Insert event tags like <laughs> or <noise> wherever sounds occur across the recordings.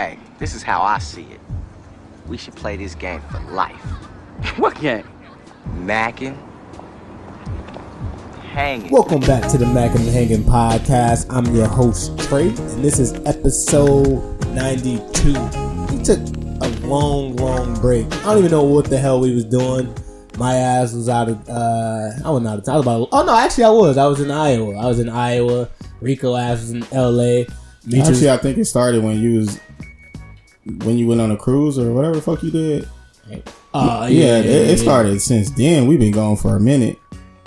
Hey, this is how I see it. We should play this game for life. <laughs> What game? Mackin'. Hanging. Welcome back to the Mac and Hanging podcast. I'm your host Trey, and this is episode 92. We took a long, long break. I don't even know what the hell we was doing. My ass was out of. uh I was not. I was about. Oh no, actually I was. I was in Iowa. I was in Iowa. Rico ass was in L.A. Meech was- Actually, I think it started when you was when you went on a cruise or whatever the fuck you did. uh, Yeah, it, it started since then. We've been gone for a minute.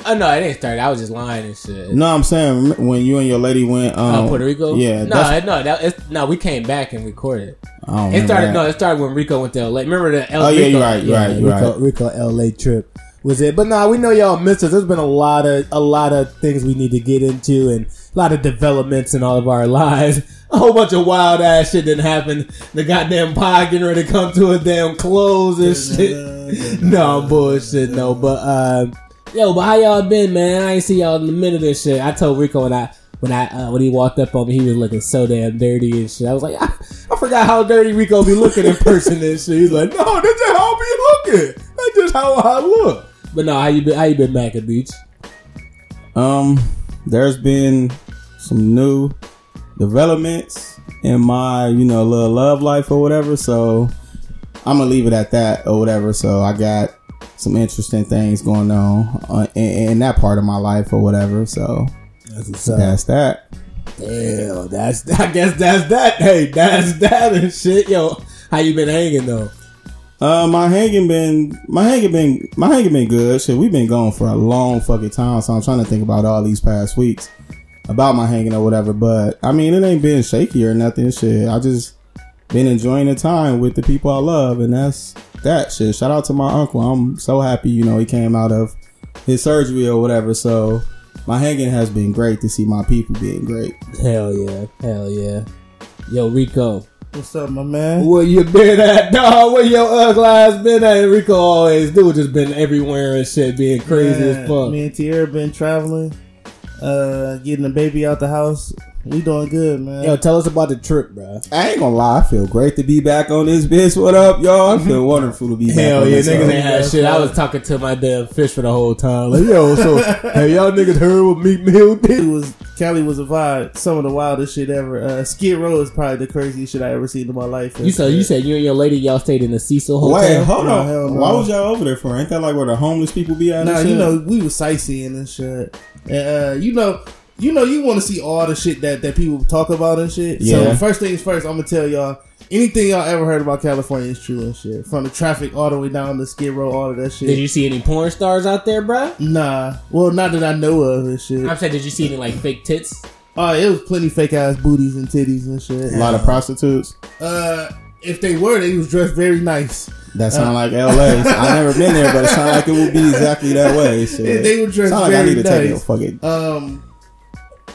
Oh no, it didn't start. I was just lying and shit. No, I'm saying when you and your lady went. Um, Uh, Puerto Rico. Yeah, no, that's- no, that, it's, no. We came back and recorded. I don't It started. that. No, it started when Rico went to LA. Remember the L- Oh, yeah, Rico, you're right, you're right, you're Rico, right. Rico LA trip was it? But nah, we know y'all missed us. There's been a lot of a lot of things we need to get into and a lot of developments in all of our <laughs> lives. A whole bunch of wild ass shit didn't happen. The goddamn pod getting ready to come to a damn close and shit. <laughs> no I'm bullshit. No, but um, yo, but how y'all been, man? I ain't see y'all in a minute and shit. I told Rico when I. When I uh, when he walked up on me, he was looking so damn dirty and shit. I was like, I, <laughs> I forgot how dirty Rico be looking in person and shit. He's like, no, that's just how I be looking. That's just how I look. But no, how you been? How you been, Mac at Beach? Um, there's been some new developments in my, you know, little love life or whatever. So I'm gonna leave it at that or whatever. So I got some interesting things going on uh, in, in that part of my life or whatever. So That's that's that. Damn, that's <laughs> I guess that's that. Hey, that's that and shit. Yo, how you been hanging though? Uh, my hanging been my hanging been my hanging been good. Shit, we've been going for a long fucking time, so I'm trying to think about all these past weeks about my hanging or whatever. But I mean, it ain't been shaky or nothing. Shit, I just been enjoying the time with the people I love, and that's that shit. Shout out to my uncle. I'm so happy, you know, he came out of his surgery or whatever. So my hanging has been great to see my people being great. Hell yeah, hell yeah. Yo, Rico, What's up, my man? where you been at, dog? Where your ugly ass been at? Rico always do just been everywhere and shit, being crazy Man, as fuck. Me and Tierra been traveling, uh, getting the baby out the house. We doing good, man. Yo, tell us about the trip, bro. I ain't gonna lie, I feel great to be back on this bitch. What up, y'all? I feel wonderful to be back. Hell on yeah, this niggas show. ain't had shit. I was talking to my damn fish for the whole time. Like, yo, so <laughs> have y'all niggas heard what Meek Mill it did? was Cali was a vibe. Some of the wildest shit ever. Uh, Skid Row is probably the craziest shit I ever seen in my life. You said you said you and your lady y'all stayed in the Cecil Hotel. Wait, hold on. hell no. Why was y'all over there for? Ain't that like where the homeless people be at? and Nah, shit? you know we was sightseeing and shit. And uh, you know, you know, you want to see all the shit that that people talk about and shit. Yeah. So first things first, I'm gonna tell y'all. Anything y'all ever heard about California is true and shit. From the traffic all the way down to Skid Row, all of that shit. Did you see any porn stars out there, bruh? Nah. Well, not that I know of and shit. I'm saying, did you see any like fake tits? Oh, it was plenty fake ass booties and titties and shit. a lot of prostitutes. Uh, if they were, they was dressed very nice. That sound like L.A. <laughs> I never been there, but it sound like it would be exactly that way. Shit. They, they were dressed sound like I need to take a nice. fucking. Um,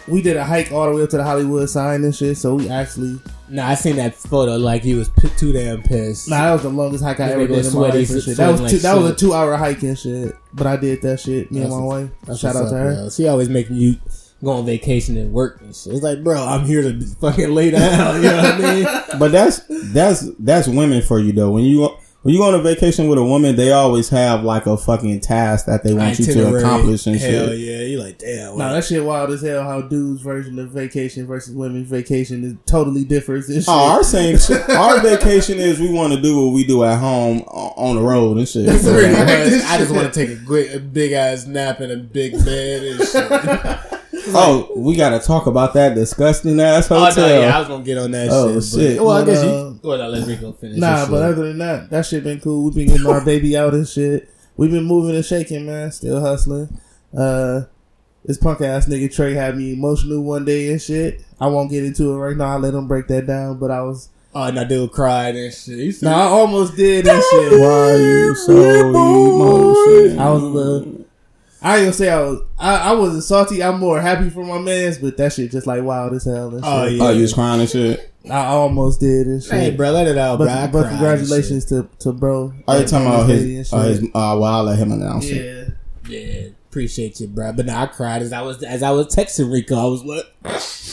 we did a hike all the way up to the Hollywood sign and shit. So we actually, Nah, I seen that photo. Like he was p- too damn pissed. nah, that was the longest hike I ever nigga did in my sweaty, life and shit. That was sweating two, like that was a two hour hike and shit. But I did that shit. Me and my wife. Shout what's out to her. bro. She always making you go on vacation and work and shit. It's like, bro, I'm here to fucking lay down. <laughs> You know what I mean? <laughs> But that's that's that's women for you though. When you when you go on a vacation with a woman, they always have like a fucking task that they want you to accomplish and Hell shit. yeah, you like damn. Nah, that shit wild as hell. How dudes' version of vacation versus women's vacation is totally different. And oh, shit. Oh, our same. <laughs> Our vacation is we want to do what we do at home on the road and shit. Pretty Right. <laughs> I just want to take a, quick, a big ass nap in a big bed and shit. <laughs> Oh, we gotta talk about that disgusting ass oh hotel. no, yeah, I was gonna get on that Oh, shit. shit. But, well, I But, guess uh, you. Well, no, let Rico finish. Nah, but shit. other than that, that shit been cool. We've been getting our baby out and shit. We've been moving and shaking, man. Still hustling. Uh, this punk ass nigga Trey had me emotional one day and shit. I won't get into it right now. I let him break that down, but I was. oh, and that dude cried and shit. He Nah, I almost did and shit. Why are you so emotional? I was a little. I ain't gonna say I was. I, I wasn't salty. I'm more happy for my man's, but that shit just like wild as hell. And shit. Oh, yeah. Oh, you was crying and shit. I almost did and shit. Hey, bro, let it out, but bro. I but congratulations to to bro. Are you talking And about his? and Uh, his uh, well, I'll let him announce it. Yeah. Yeah, appreciate you, bro. But nah, I cried as I was as I was texting Rico. I was like,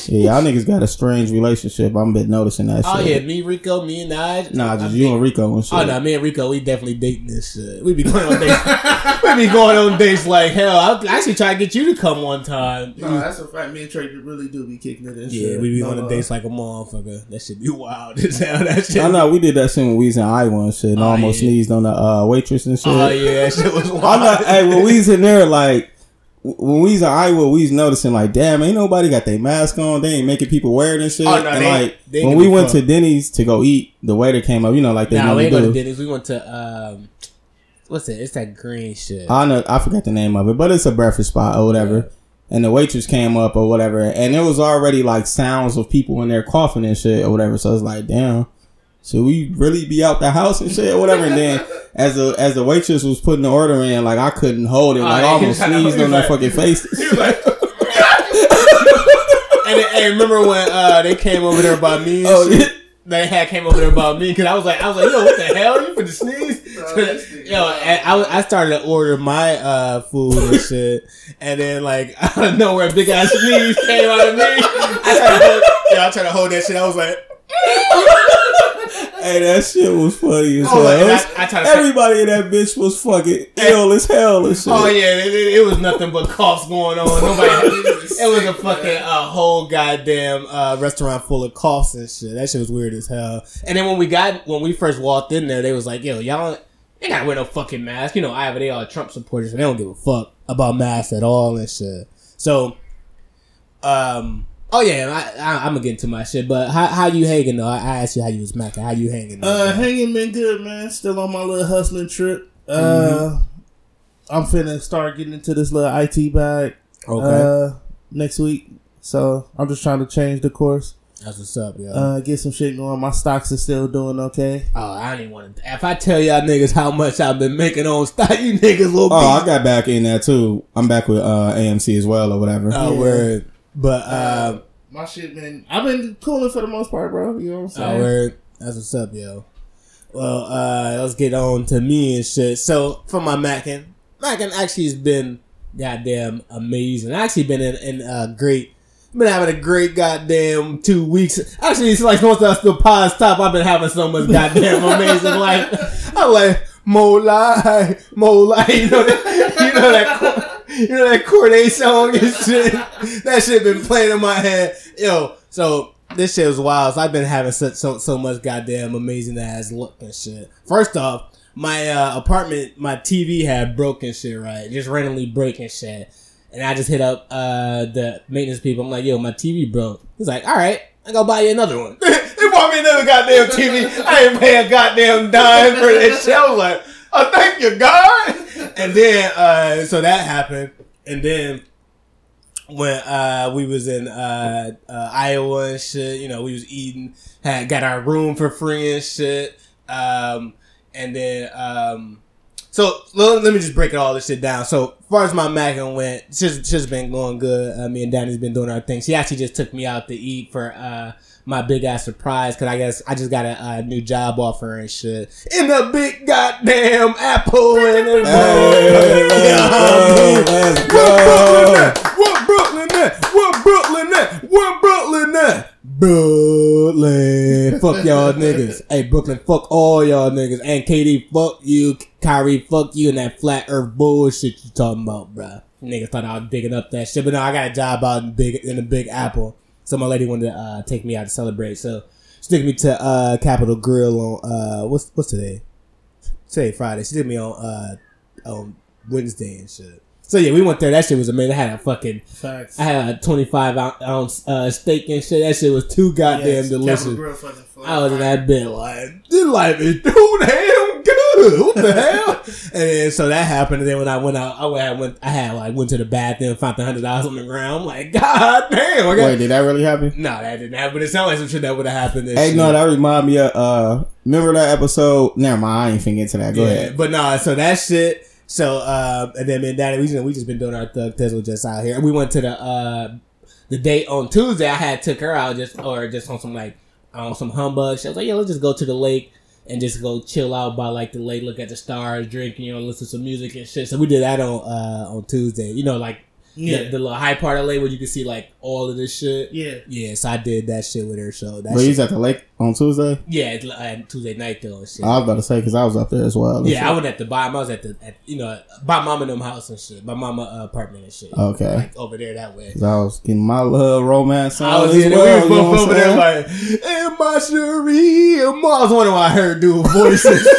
Yeah, y'all niggas got a strange relationship. I'm been noticing that. Oh shit. yeah, me, Rico, me and Naj. Nah, just I you and Rico and shit. Oh no, me and Rico, we definitely dating this shit. We be going on dates. <laughs> we be going on dates like hell. I actually try to get you to come one time. No, that's a fact. Me and Trey really do be kicking it and yeah, shit. we be No, on uh, dates like a motherfucker. That should be wild as hell. That shit. I know we did that shit when we was in Iowa and shit, and Oh, almost yeah. sneezed on the uh, waitress and shit. Oh yeah, that shit was <laughs> wild. I'm not. Hey, when we was in there, like w- when we was in Iowa, we was noticing like, damn, ain't nobody got their mask on. They ain't making people wear it and shit. Oh, no, and they- like they when we went fuck. to Denny's to go eat, the waiter came up. You know, like they Nah, we normally ain't go to. Denny's. We went to um, what's it? It's that green shit. I know I forgot the name of it, but it's a breakfast spot or whatever. And the waitress came up or whatever, and it was already like sounds of people in there coughing and shit or whatever. So it's like, damn, should we really be out the house and shit or whatever? And then as the as the waitress was putting the order in, like I couldn't hold it, like I Oh, almost <laughs> he was like- sneezed he on was their like- fucking face. And, and remember when uh, they came over there by me? And Oh, shit? yeah. They had came over there about me because I was like, I was like, yo, what the hell? You for the sneeze? <laughs> this <laughs> yo, I, I started to order my uh, food and shit, and then like out of nowhere, a big ass sneeze came out of me. I tried to hold, yeah, I tried to hold that shit. I was like, hey, that shit was funny as Oh, hell. and was- I- I to- Everybody in that bitch was fucking ill as hell and shit. oh yeah, it, it, it was nothing but coughs going on. Nobody. <laughs> It was a fucking uh, whole goddamn uh, restaurant full of coughs and shit. That shit was weird as hell. And then when we got when we first walked in there, they was like, "Yo, y'all ain't gotta wear no fucking mask." You know, Iowa they all Trump supporters, and they don't give a fuck about masks at all and shit. So, um, oh yeah, I, I, I'm gonna get into my shit. But how how you hanging though? I, I asked you how you was macking. How you hanging? though? Uh, hanging been good, man. Still on my little hustling trip. Uh, Mm-hmm. I'm finna start getting into this little IT bag. okay, Uh, next week. So I'm just trying to change the course. that's what's up, yo. Uh, get some shit going. My stocks are still doing okay. Oh, I don't even want to. If I tell y'all niggas how much I've been making on stock, <laughs> you niggas will be. Oh, I got back in there too. I'm back with uh, AMC as well or whatever. Oh, Yeah. word. But, uh, My shit been. I've been cooling for the most part, bro. You know what I'm saying? oh, word. That's what's up, yo. Well, uh, let's get on to me and shit. So, for my Mackin, Mackin actually has been goddamn amazing. I actually been in, in uh, great. Been having a great goddamn two weeks. Actually, it's like once I the pod stop, I've been having so much goddamn <laughs> amazing life. I'm like Molai, Molai. You know that? You know that? <laughs> You know that Cordae song and shit. That shit been playing in my head. Yo, so this shit was wild. So I've been having such so so much goddamn amazing ass look and shit. First off, my uh, apartment, my TV had broken shit. Right, just randomly breaking shit. And I just hit up uh, the maintenance people. I'm like, yo, my TV broke. He's like, all right, I go buy you another one. <laughs> they bought me another goddamn TV. I ain't paying goddamn dime for that shit. I was like, oh, thank you, God. And then, uh, so that happened. And then when uh, we was in uh, uh, Iowa and shit, you know, we was eating, had got our room for free and shit. Um, and then, um, so let, let me just break all this shit down. So as far as my Mackin went, shit's, shit's been going good. Uh, me and Danny's been doing our thing. She actually just took me out to eat for uh, my big ass surprise because I guess I just got a, a new job offer and shit in the big goddamn Apple and everything. Hey, let's go. What Brooklyn at? What Brooklyn at? What Brooklyn at? Brooklyn. fuck y'all niggas. Hey, Brooklyn, fuck all y'all niggas. And KD, fuck you. Kyrie, fuck you and that flat earth bullshit you talking about, bruh. Niggas thought I was digging up that shit, but no, I got a job out in big in the Big Apple. So my lady wanted to uh, take me out to celebrate. So she took me to uh, Capital Grille on uh, what's what's today? Today Friday. She took me on uh, on Wednesday and shit. So yeah, we went there. That shit was amazing. I had a fucking Facts. I had a 25 ounce- ounce uh, steak and shit. That shit was too goddamn Yes, delicious. Capital Grille fucking fly. I was in that bit like, this life is too damn good. What the hell? and then so that happened. And then when I went out, I went, I had like went to the bathroom, found the hundred dollars on the ground. I'm like, God damn! I got Wait, did that really happen? no, that didn't happen. But it sounded like some shit that would have happened. Hey, no, that remind me of uh, remember that episode? Never mind, I ain't finna get into that. Go yeah, ahead. but no, so that shit. So uh, and then me that Daddy, we just, we just been doing our thug tizzle just out here. We went to the uh the date on Tuesday. I had took her out just or just on some like on some humbug. She was like, yeah, let's just go to the lake and just go chill out by like the lake, look at the stars, drink, you know, listen to some music and shit. So we did that on uh on Tuesday. You know, like Yeah. the, the little high part of LA where you can see like all of this shit. Yeah. Yeah, so I did that shit with her. So that But shit, he's at the lake on Tuesday. yeah, it's, uh, Tuesday night though. And shit. I was about to say because I was up there as well. yeah, I went at the bottom. I was at the at, you know by mama and them house and shit, by mama uh, apartment and shit. Okay. like over there that way. 'Cause I was getting my love romance on I was as in well, there. We you know both what over I'm there like, "Am my Cherie?" I was wondering why I heard do voices. <laughs>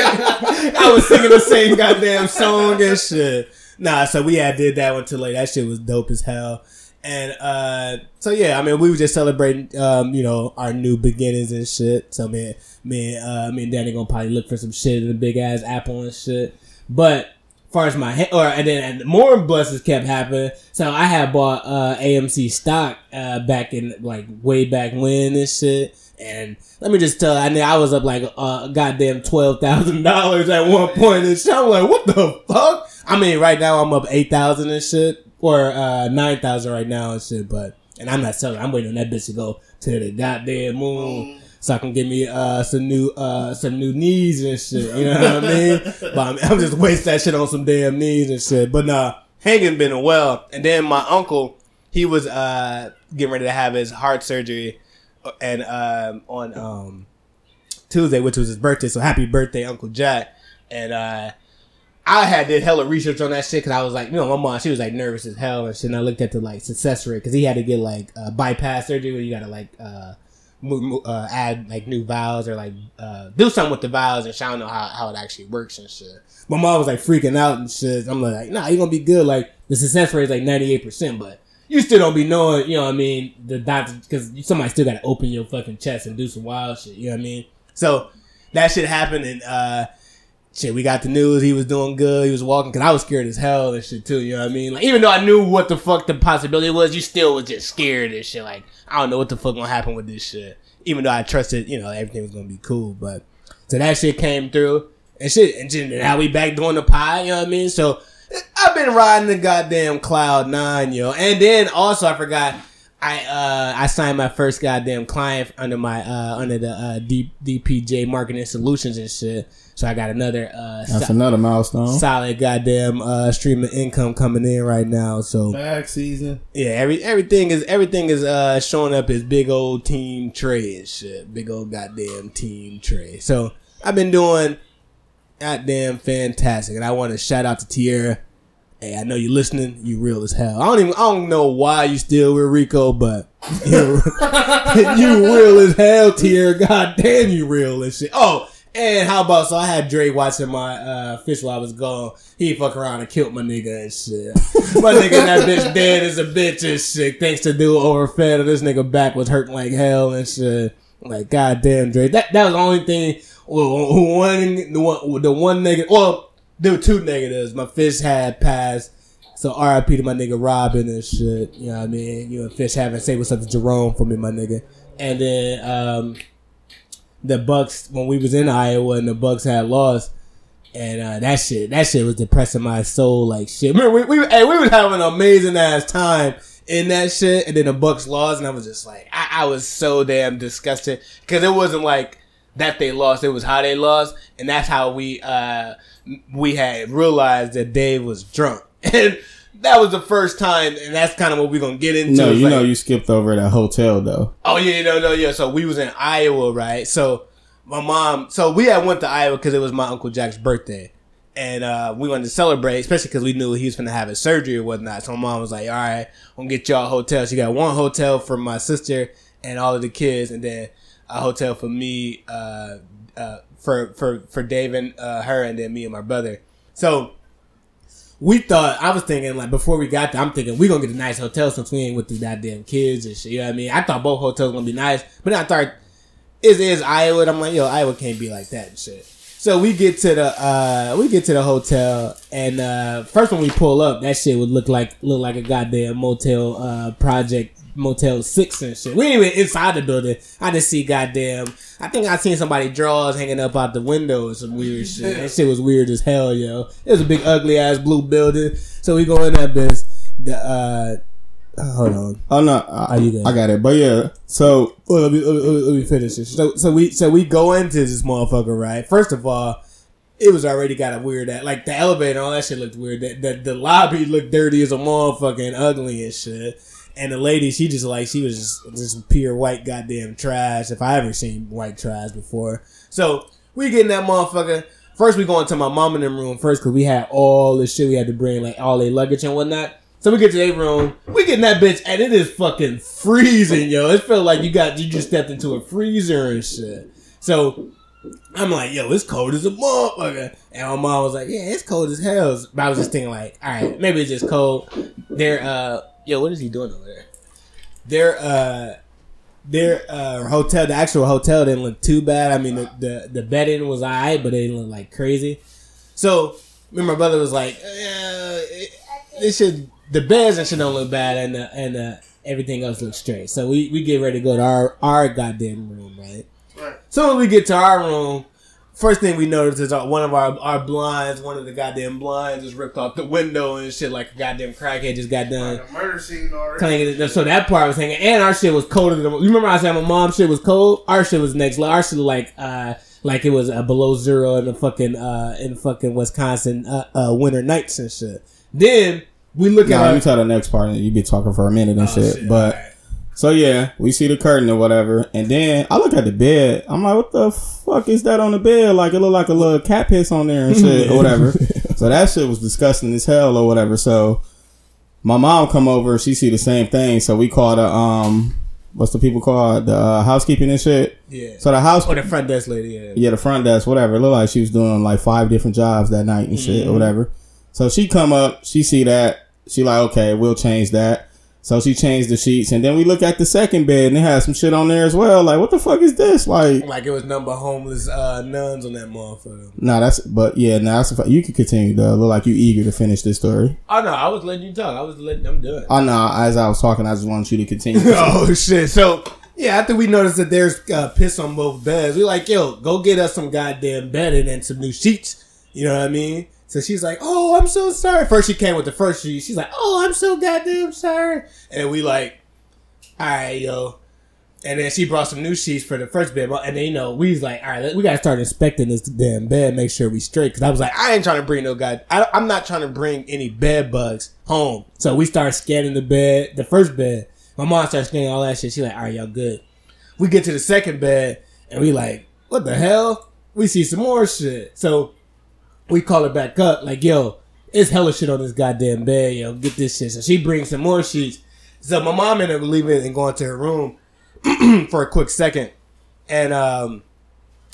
I was singing the same goddamn song and shit. Nah, so we had did that one too late. that shit was dope as hell. And uh so yeah, I mean we were just celebrating um, you know, our new beginnings and shit. So man, me uh me and Danny gonna probably look for some shit in the big ass apple and shit. But far as my he- or and then and more blessings kept happening. So I had bought uh AMC stock uh back in like way back when and shit. And let me just tell I mean, I was up like uh goddamn twelve thousand dollars at one point and shit. I'm like, what the fuck? I mean, right now I'm up eight thousand and shit, or uh nine thousand right now and shit. But and I'm not selling. I'm waiting on that bitch to go to the goddamn moon. So I can get me uh some new uh some new knees and shit. You know what I mean? <laughs> But I'm, I'm just waste that shit on some damn knees and shit. But nah, hanging been a well. And then my uncle, he was uh getting ready to have his heart surgery, and um on um Tuesday, which was his birthday. So happy birthday, Uncle Jack. And uh I had did hella research on that shit because I was like, you know, my mom, she was like nervous as hell and shit. And I looked at the like success rate because he had to get like uh, bypass surgery where you gotta like uh, mo- mo- uh add like new valves or like uh do something with the valves and. I don't know how, how it actually works and shit. My mom was like freaking out and shit. I'm like, nah, you're gonna be good. Like the success rate is like 98 percent, but you still don't be knowing, you know what I mean? The doctor because somebody still gotta open your fucking chest and do some wild shit. You know what I mean? So that shit happened and uh shit, we got the news. He was doing good. He was walking because I was scared as hell and shit too. You know what I mean? Like even though I knew what the fuck the possibility was, you still was just scared and shit. Like I don't know what the fuck gonna happen with this shit. Even though I trusted, you know, everything was gonna be cool. But so that shit came through and shit. And then now we back doing the pie. You know what I mean? So I've been riding the goddamn cloud nine, yo. And then also I forgot. I uh I signed my first goddamn client under my uh under the uh D, DPJ marketing solutions and shit. So I got another uh That's so- another milestone. solid goddamn uh stream of income coming in right now. So Back season. yeah, every everything is everything is uh showing up as big old team Trey and shit. Big old goddamn team Trey. So I've been doing goddamn fantastic, and I want to shout out to Tierra. Hey, I know you're listening. You real as hell. I don't even. I don't know why you still with Rico, but <laughs> you <laughs> you real as hell, Tierra. God damn, you real as shit. Oh, and how about so I had Dre watching my uh, fish while I was gone. He fuck around and killed my nigga and shit. <laughs> My nigga, that bitch dead as a bitch and shit. Thanks to dude overfed. And this nigga back was hurting like hell and shit. Like goddamn, Dre. That that was the only thing. Well, one the one the one negative. Well, there were two negatives. My fish had passed. So RIP to my nigga Robin and shit. You know what I mean? You know, fish having say what's up to Jerome for me, my nigga. And then um the Bucks when we was in Iowa and the Bucks had lost. And uh, that shit, that shit was depressing my soul like shit. Remember, we, we, hey, we was having an amazing ass time in that shit, and then the Bucks lost, and I was just like, I, I was so damn disgusted because it wasn't like that they lost; it was how they lost, and that's how we uh we had realized that Dave was drunk, <laughs> and that was the first time, and that's kind of what we're gonna get into. No, you like- know you skipped over that hotel though. Oh yeah, no, no, yeah. So we was in Iowa, right? So my mom, so we had went to Iowa because it was my uncle Jack's birthday, and uh, we wanted to celebrate, especially because we knew he was gonna have his surgery or whatnot. So my mom was like, "All right, I'm gonna get y'all a hotel." She got one hotel for my sister and all of the kids, and then a hotel for me, uh, uh, for for for Dave and uh, her, and then me and my brother. So we thought I was thinking like before we got there, I'm thinking we gonna get a nice hotel since we ain't with the goddamn kids and shit. You know what I mean? I thought both hotels gonna be nice, but then I thought is is Iowa. I'm like, yo, Iowa can't be like that and shit. So we get to the uh we get to the hotel and uh first when we pull up, that shit would look like look like a goddamn motel uh project Motel Six and shit. We ain't even inside the building. I just see goddamn. I think I seen somebody drawers hanging up out the window and some weird shit. That shit was weird as hell, yo. It was a big ugly ass blue building. So we go in that bitch. The uh, uh, hold on. Oh no, I? I got it. But yeah, so Well, let me, let me, let me finish this. So, so we so we go into this motherfucker right. First of all, it was already got a weird that like the elevator, all that shit looked weird. The, the, the lobby looked dirty as a motherfucking ugly and shit. And the lady, she just like she was just just pure white goddamn trash. If I ever seen white trash before, so we getting that motherfucker. First, we going to my mom in them room first because we had all the shit we had to bring, like all their luggage and whatnot. So we get to their room, we get in that bitch, and it is fucking freezing, yo. It felt like you got you just stepped into a freezer and shit. So I'm like, yo, it's cold as a motherfucker. And my mom was like, yeah, it's cold as hell. But I was just thinking, like, all right, maybe it's just cold. They're, uh, yo, what is he doing over there? Their, uh, their, uh, hotel, the actual hotel didn't look too bad. I mean, the, the, the bedding was alright, but it didn't look like crazy. So, me and my brother was like, uh, it, it should, the beds and shit don't look bad, and, uh, and, uh, everything else looks straight. So we, we get ready to go to our, our goddamn room, right? Right. So when we get to our room, first thing we notice is uh, one of our, our blinds, one of the goddamn blinds is ripped off the window and shit like a goddamn crackhead just got done Like murder scene already. So that part was hanging, and our shit was colder than. You remember I said my mom's shit was cold? Our shit was next. level. Our shit like uh like it was uh, below zero in the fucking uh in fucking Wisconsin uh, uh winter nights and shit. Then we look Nah, at let our me tell the next part. and You be talking for a minute and Oh, shit. shit, But alright. So yeah, we see the curtain or whatever, and then I look at the bed. I'm like, what the fuck is that on the bed? Like it look like a little cat piss on there and <laughs> shit or whatever. so that shit was disgusting as hell or whatever. So my mom come over, she see the same thing. So we called a um, what's the people called the uh, housekeeping and shit. yeah. So the house or the front desk lady. Yeah. yeah, the front desk, whatever. It looked like she was doing like five different jobs that night and shit Mm-hmm. or whatever. So she come up, she see that, she like, okay, we'll change that. So she changed the sheets, and then we look at the second bed, and it has some shit on there as well. Like, what the fuck is this? Like, Like it was number homeless uh, nuns on that motherfucker. nah, that's, but yeah, nah, that's, you can continue though. Look like you eager to finish this story. Oh no, I was letting you talk. I was letting them do it. I know, as I was talking, I just wanted you to continue. <laughs> oh shit! So yeah, after we noticed that there's uh, piss on both beds, we like, yo, go get us some goddamn bedding and some new sheets. You know what I mean? So she's like, oh, I'm so sorry. First she came with the first sheet. She's like, oh, I'm so goddamn sorry. And we like, all right, yo. And then she brought some new sheets for the first bed. And then, you know, we was like, all right, we got to start inspecting this damn bed, make sure we straight. Cause I was like, I ain't trying to bring no god. I, I'm not trying to bring any bed bugs home. So we started scanning the bed, the first bed. My mom started scanning all that shit. She like, all right, y'all good. We get to the second bed and we like, what the hell? We see some more shit. So we call her back up, like, yo, it's hella shit on this goddamn bed, yo, get this shit. So she brings some more sheets. So my mom ended up leaving and going to her room <clears throat> for a quick second. And um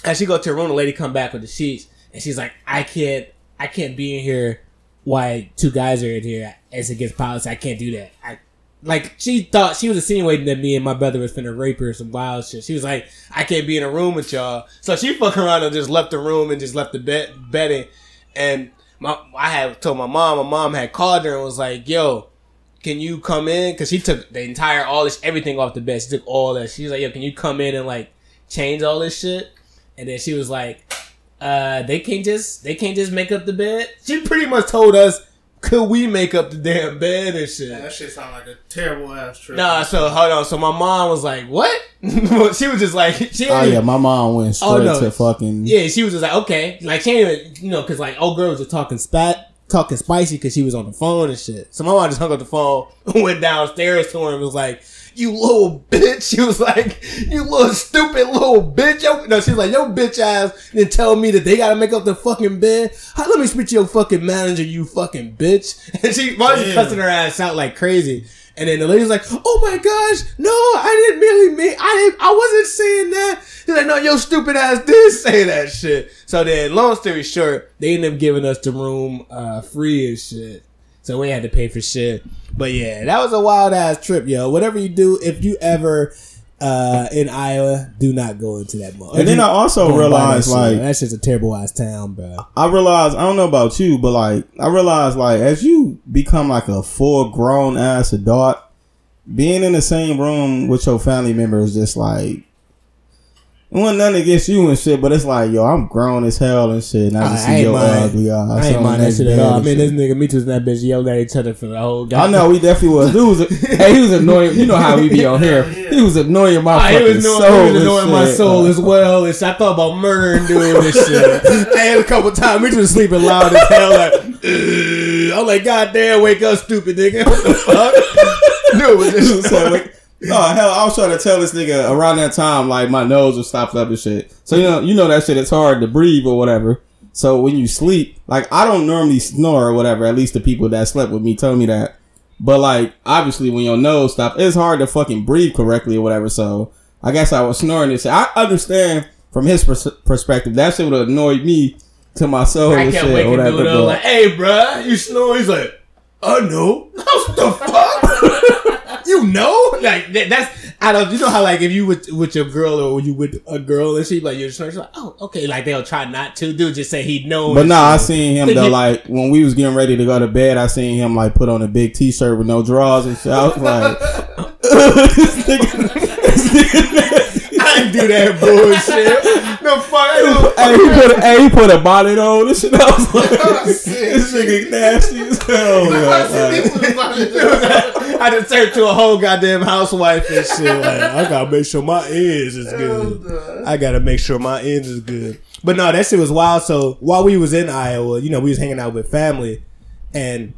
as she go to her room, the lady come back with the sheets and she's like, I can't I can't be in here why two guys are in here. It's against policy. I can't do that. I like she thought she was insinuating that me and my brother was finna rape her or some wild shit. She was like, I can't be in a room with y'all. So she fucking around and just left the room and just left the bed bedding. And my I had told my mom, my mom had called her and was like, yo, can you come in? Because she took the entire all this everything off the bed. She took all that. She was like, "Yo, can you come in and like change all this shit?" And then she was like, "Uh, they can't just they can't just make up the bed." She pretty much told us, "Could we make up the damn bed and shit?" That shit sound like a terrible ass trip. Nah, so hold on. So my mom was like, "What?" <laughs> she was just like, "She." oh yeah, my mom went oh, straight Oh, no. to fucking. yeah, she was just like, okay, like she ain't even, you know, because like old girl was just talking spat, talking spicy because she was on the phone and shit. So my mom just hung up the phone, <laughs> went downstairs to her and was like, "You little bitch," <laughs> she was like, "You little stupid little bitch." Yo, no, she's like, "Yo, bitch ass," and tell me that they gotta make up the fucking bed. How, let me speak to your fucking manager, you fucking bitch. <laughs> And she was cussing her ass out like crazy. And then the lady's like, "Oh my gosh, no, I didn't really mean, I didn't, I wasn't saying that." He's like, "No, your stupid ass did say that shit." So then, long story short, they ended up giving us the room uh, free and shit. So we had to pay for shit. But yeah, that was a wild ass trip, yo. Whatever you do, if you ever uh, in Iowa, do not go into that mall. And then I also that realized, like, that's just a terrible ass town, bro. I realize I don't know about you, but like I realize like as you become like a full grown ass adult, being in the same room with your family member is just like It wasn't nothing against you and shit, but it's like, yo, I'm grown as hell and shit. And I just I see ain't your mind. ugly eyes. I ain't on mind that next shit at all. I mean, this nigga, me too, and that bitch yelled at each other for the whole. Guy. I know he definitely was. Dude was <laughs> hey, he was annoying. You know how we be on here. He was annoying my ah, he fucking was annoying, soul. he was annoying my soul as well. And shit. I thought about murdering doing this shit. <laughs> I had a couple times. We just sleeping loud as hell. Like, "Ugh." I'm like, God damn, wake up, stupid nigga. What the fuck? <laughs> dude was just So, like, no, hell, I was trying to tell this nigga around that time, like my nose was stopped up and shit. So you know, you know that shit. It's hard to breathe or whatever. So when you sleep, like I don't normally snore or whatever. At least the people that slept with me told me that. But like, obviously, when your nose stops, it's hard to fucking breathe correctly or whatever. So I guess I was snoring and shit. I understand from his pers- perspective that shit would have annoyed me to my soul I and kept shit. or whatever. dude up like, hey, bruh, you snore? He's like, uh, <laughs> I know. What the fuck? <laughs> you know? Like, that, that's, I don't, you know how, like, if you with, with your girl or you with a girl and she, like, you're she's like, oh, okay. Like, they'll try not to. Dude just say he knows. But nah, I seen him though. <laughs> Like when we was getting ready to go to bed, I seen him like put on a big T-shirt with no drawers and shit. I was like, this <laughs> nigga, this <laughs> nigga I do that bullshit. No fuck. Hey, he put a, hey, he put a bonnet on. This shit, I was like, oh, this nigga nasty as hell. I just turned to a whole goddamn housewife and shit. <laughs> Like, I gotta make sure my ends is good. I gotta make sure my ends is good. But no, that shit was wild. So while we was in Iowa, you know, we was hanging out with family, and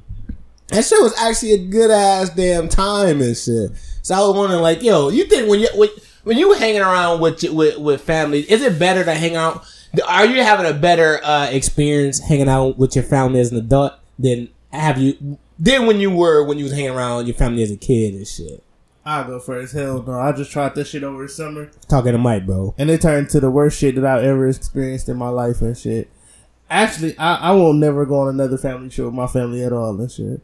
that shit was actually a good ass damn time and shit. So I was wondering, like, yo, you think when you when, when you hanging around with with with family, is it better to hang out? Are you having a better uh, experience hanging out with your family as an adult than have you than when you were when you was hanging around with your family as a kid and shit? I'll go first. Hell no. I just tried this shit over the summer. Talking to Mike, bro. and it turned to the worst shit that I've ever experienced in my life and shit. Actually, I, I won't never go on another family trip with my family at all and shit.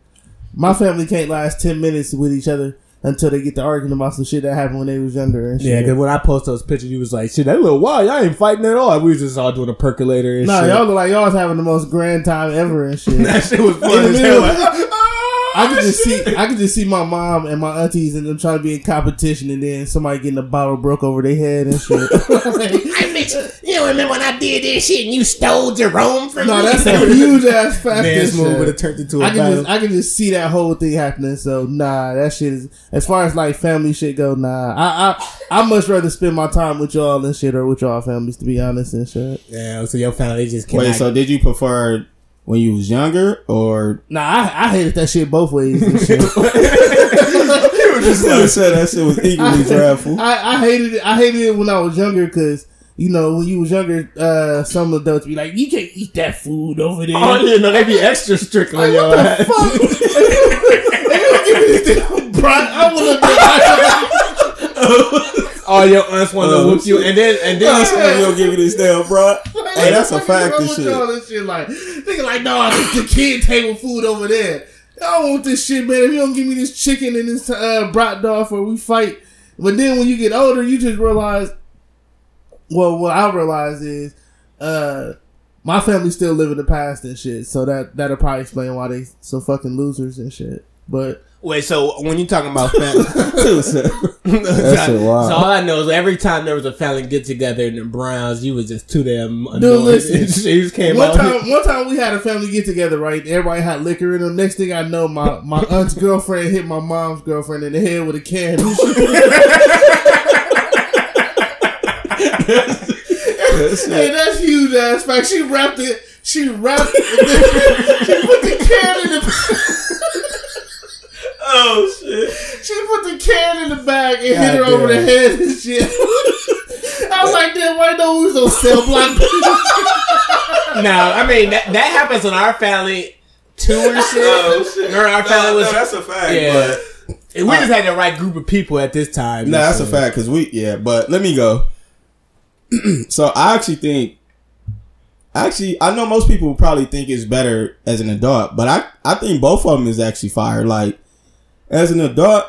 My family can't last ten minutes with each other until they get to arguing about some shit that happened when they was younger and shit. Yeah, because when I post those pictures, you was like, "Shit, that little wild. Y'all ain't fighting at all." We was just all doing a percolator and no, shit. y'all look like y'all was having the most grand time ever and <laughs> shit. that shit was fun as hell. <laughs> Like, I could just see, I could just see my mom and my aunties and them trying to be in competition, and then somebody getting a bottle broke over their head and shit. <laughs> I bitch, you don't remember when I did this shit and you stole Jerome from no, me? No, that's a huge ass fact. Dance and move shit. would have turned into a I can battle. just I can just see that whole thing happening. So nah, that shit is as far as like family shit go. Nah, I I I much rather spend my time with y'all and shit or with y'all families to be honest and shit. yeah, so your family just cannot. wait, so did you prefer when you was younger or? Nah, I, I hated that shit both ways and shit. This nigga said that shit was equally dreadful. I, I hated it. I hated it when I was younger because. You know, when you was younger, uh, some adults be like, "You can't eat that food over there." oh yeah, no, they be extra strict on your <laughs> ass. I <laughs> All your aunts want to Oh, whoop you, and then and then you don't give me this damn, bro. <laughs> Hey, that's a fact and shit. This shit like, nigga, like, no, it's the kid table food over there. I don't want this shit, man. If you don't give me this chicken and this uh, brat dog for we fight, but then when you get older, you just realize. Well, what I realize is, uh, my family still live in the past and shit. So that that'll probably explain why they so fucking losers and shit. But wait. So when you talking about family, That shit. So all I know is every time there was a family get together in the Browns, you was just too damn Dude, <laughs> listen. she just came one out. time, one time we had a family get together, right? Everybody had liquor in them. Next thing I know, my, my aunt's girlfriend hit my mom's girlfriend in the head with a can. <laughs> <laughs> and shit. hey, that's huge ass fact. She wrapped it. She wrapped it. she put the can in the. Oh shit! She put the can in the bag and hit God her over the head and shit. I was like, damn, why don't we so cell block? Now, I mean that that happens in our family too and oh, shit. Oh shit! Remember our family was that's a fact. Yeah. But and we just had the right group of people at this time. No, that's a fact because we yeah. But let me go. <clears throat> so I actually think, actually, I know most people probably think it's better as an adult, but I I think both of them is actually fire. Like as an adult,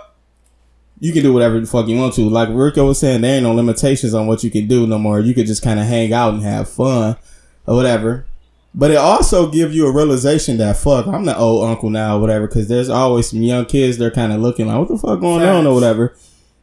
you can do whatever the fuck you want to. Like Rico was saying, there ain't no limitations on what you can do no more. You could just kind of hang out and have fun or whatever. But it also gives you a realization that fuck, I'm the old uncle now or whatever. Because there's always some young kids they're kind of looking like, what the fuck going on or whatever.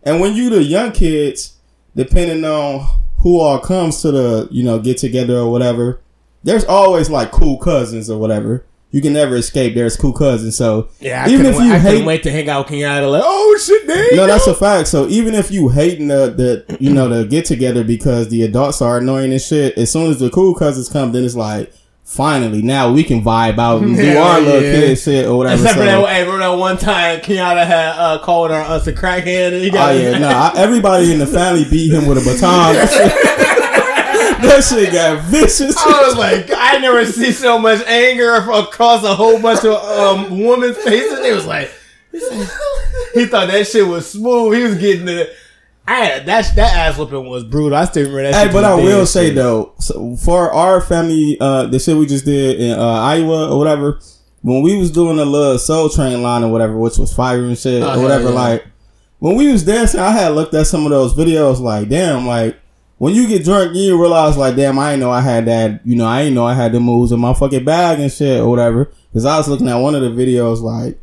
And when you the young kids, depending on who all comes to the you know get together or whatever, there's always like cool cousins or whatever. You can never escape. There's cool cousins. So Yeah, I even if you I couldn't hate, wait to hang out with Kenyatta. Like, oh shit, there no, that's a fact. So even if you hating the the you know the get together because the adults are annoying and shit, as soon as the cool cousins come, then it's like. Finally, now we can vibe out and <laughs> do Hell our little yeah. kid shit or whatever. Except for that, hey, remember that one time Kenyatta had uh, called our us a crackhead and he got Oh yeah, <laughs> no. I, everybody in the family beat him with a baton. <laughs> That shit, got vicious. I was like, I never see so much anger across a whole bunch of um, women's faces. It was like, he thought that shit was smooth. He was getting the. I had, that that ass whooping was brutal. I still remember that. Hey, shit but I will say shit. though, so for our family, uh, the shit we just did in uh, Iowa or whatever, when we was doing the little Soul Train line or whatever, which was fire and shit Oh, or whatever, hell yeah. like when we was dancing, I had looked at some of those videos, like damn, like. When you get drunk, you realize like, damn, I ain't know I had that. You know, I ain't know I had the moves in my fucking bag and shit or whatever. Because I was looking at one of the videos, like,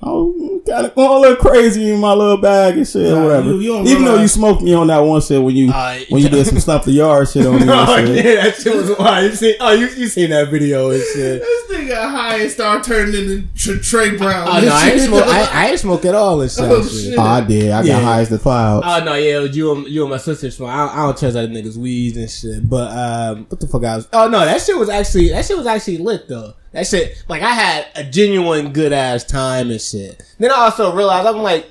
oh, kind of going a little crazy in my little bag and shit Nah, or whatever. you- you don't Even though you smoked me on that one shit when you Uh, when you did some <laughs> stuff the yard shit on me. oh and yeah, that shit was wild. You see, oh you you seen that video and <laughs> shit. This nigga high and start turning into Trey Brown. Oh no, I ain't <laughs> smoke. I, I ain't smoke at all and shit. Oh, shit. shit. Oh, I did. I got Yeah. high as the clouds. Oh no, yeah, you and you and my sister smoke. I, I don't trust other niggas weeds and shit. But um, what the fuck I was? Oh no, that shit was actually that shit was actually lit though. That shit, like I had a genuine good ass time and shit. Then I also realized I'm like,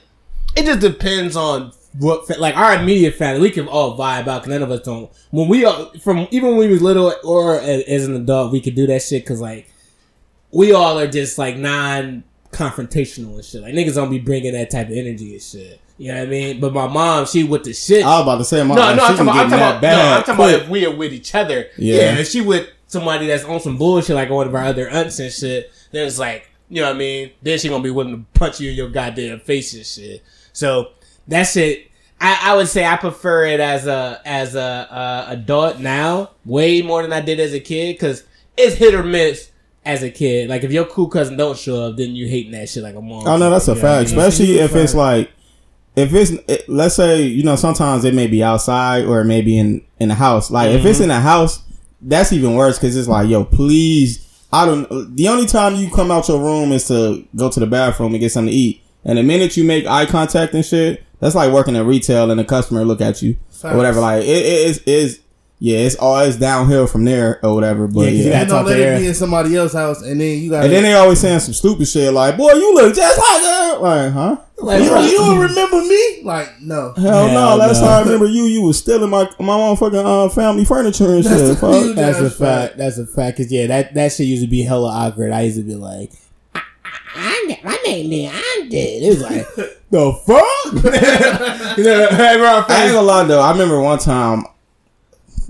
it just depends on what like our immediate family. We can all vibe out. Cause none of us don't. When we are from even when we was little or as, as an adult, we could do that shit. Cause like we all are just like non confrontational and shit. Like niggas don't be bringing that type of energy and shit. You know what I mean? But my mom, she with the shit. I was about to say, my no, no, she I'm talking about, I'm talking about, no, I'm talking about if we are with each other. Yeah. Yeah. she with somebody that's on some bullshit like one of our other aunts and shit, then it's like, you know what I mean? Then she gonna be willing to punch you in your goddamn face and shit. So that shit, I, I would say I prefer it as a as a uh, adult now way more than I did as a kid because it's hit or miss as a kid. Like if your cool cousin don't show up, then you hating that shit like a mom. Oh no, that's a You know I fact. mean? Especially if it's like, if it's it, let's say you know sometimes it may be outside or it may be in in the house. Like if Mm-hmm. it's in the house, that's even worse because it's like, yo, please. I don't. The only time you come out your room is to go to the bathroom and get something to eat. And the minute you make eye contact and shit, that's like working at retail and a customer look at you Facts. or whatever. Like it, it is is yeah, it's always downhill from there or whatever. But Yeah, 'cause you yeah. gotta And don't talk let it be in somebody else's house, and then you got. And then they always saying some stupid shit like, "Boy, you look just like her." Like, huh? Like, you, bro, don't, you don't <laughs> remember me? Like, no. Hell, Hell no! Last no. time I remember you, you was stealing my my motherfucking uh, family furniture and That's shit. the fuck. That's a ass fact. That's a fact. Cause yeah, that that shit used to be hella awkward. I used to be like, I, I, my name is Andy. It was like, <laughs> the fuck? <laughs> you know, hey, bro, I ain't friends- gonna lie though. I remember one time.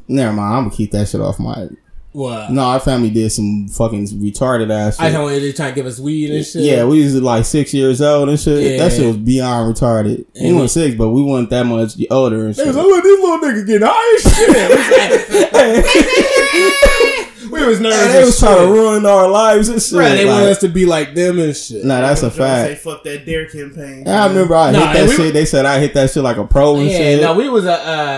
Never mind. I'm gonna keep that shit off my. What? No, our family did some fucking retarded ass Shit. I know they trying to give us weed and shit. Yeah, we was like six years old and shit. Yeah. That shit was beyond retarded. We And weren't six, but we weren't that much older and shit. like, look, these little niggas getting high as shit. <laughs> we was nervous. They as was trying to ruin our lives and shit. Right, they like- wanted us to be like them and shit. nah, that's a Them joints Say fact. fuck that D.A.R.E. campaign. I remember I Nah, hit that we- shit. They said I hit that shit like a pro and Yeah, shit. no, we was uh,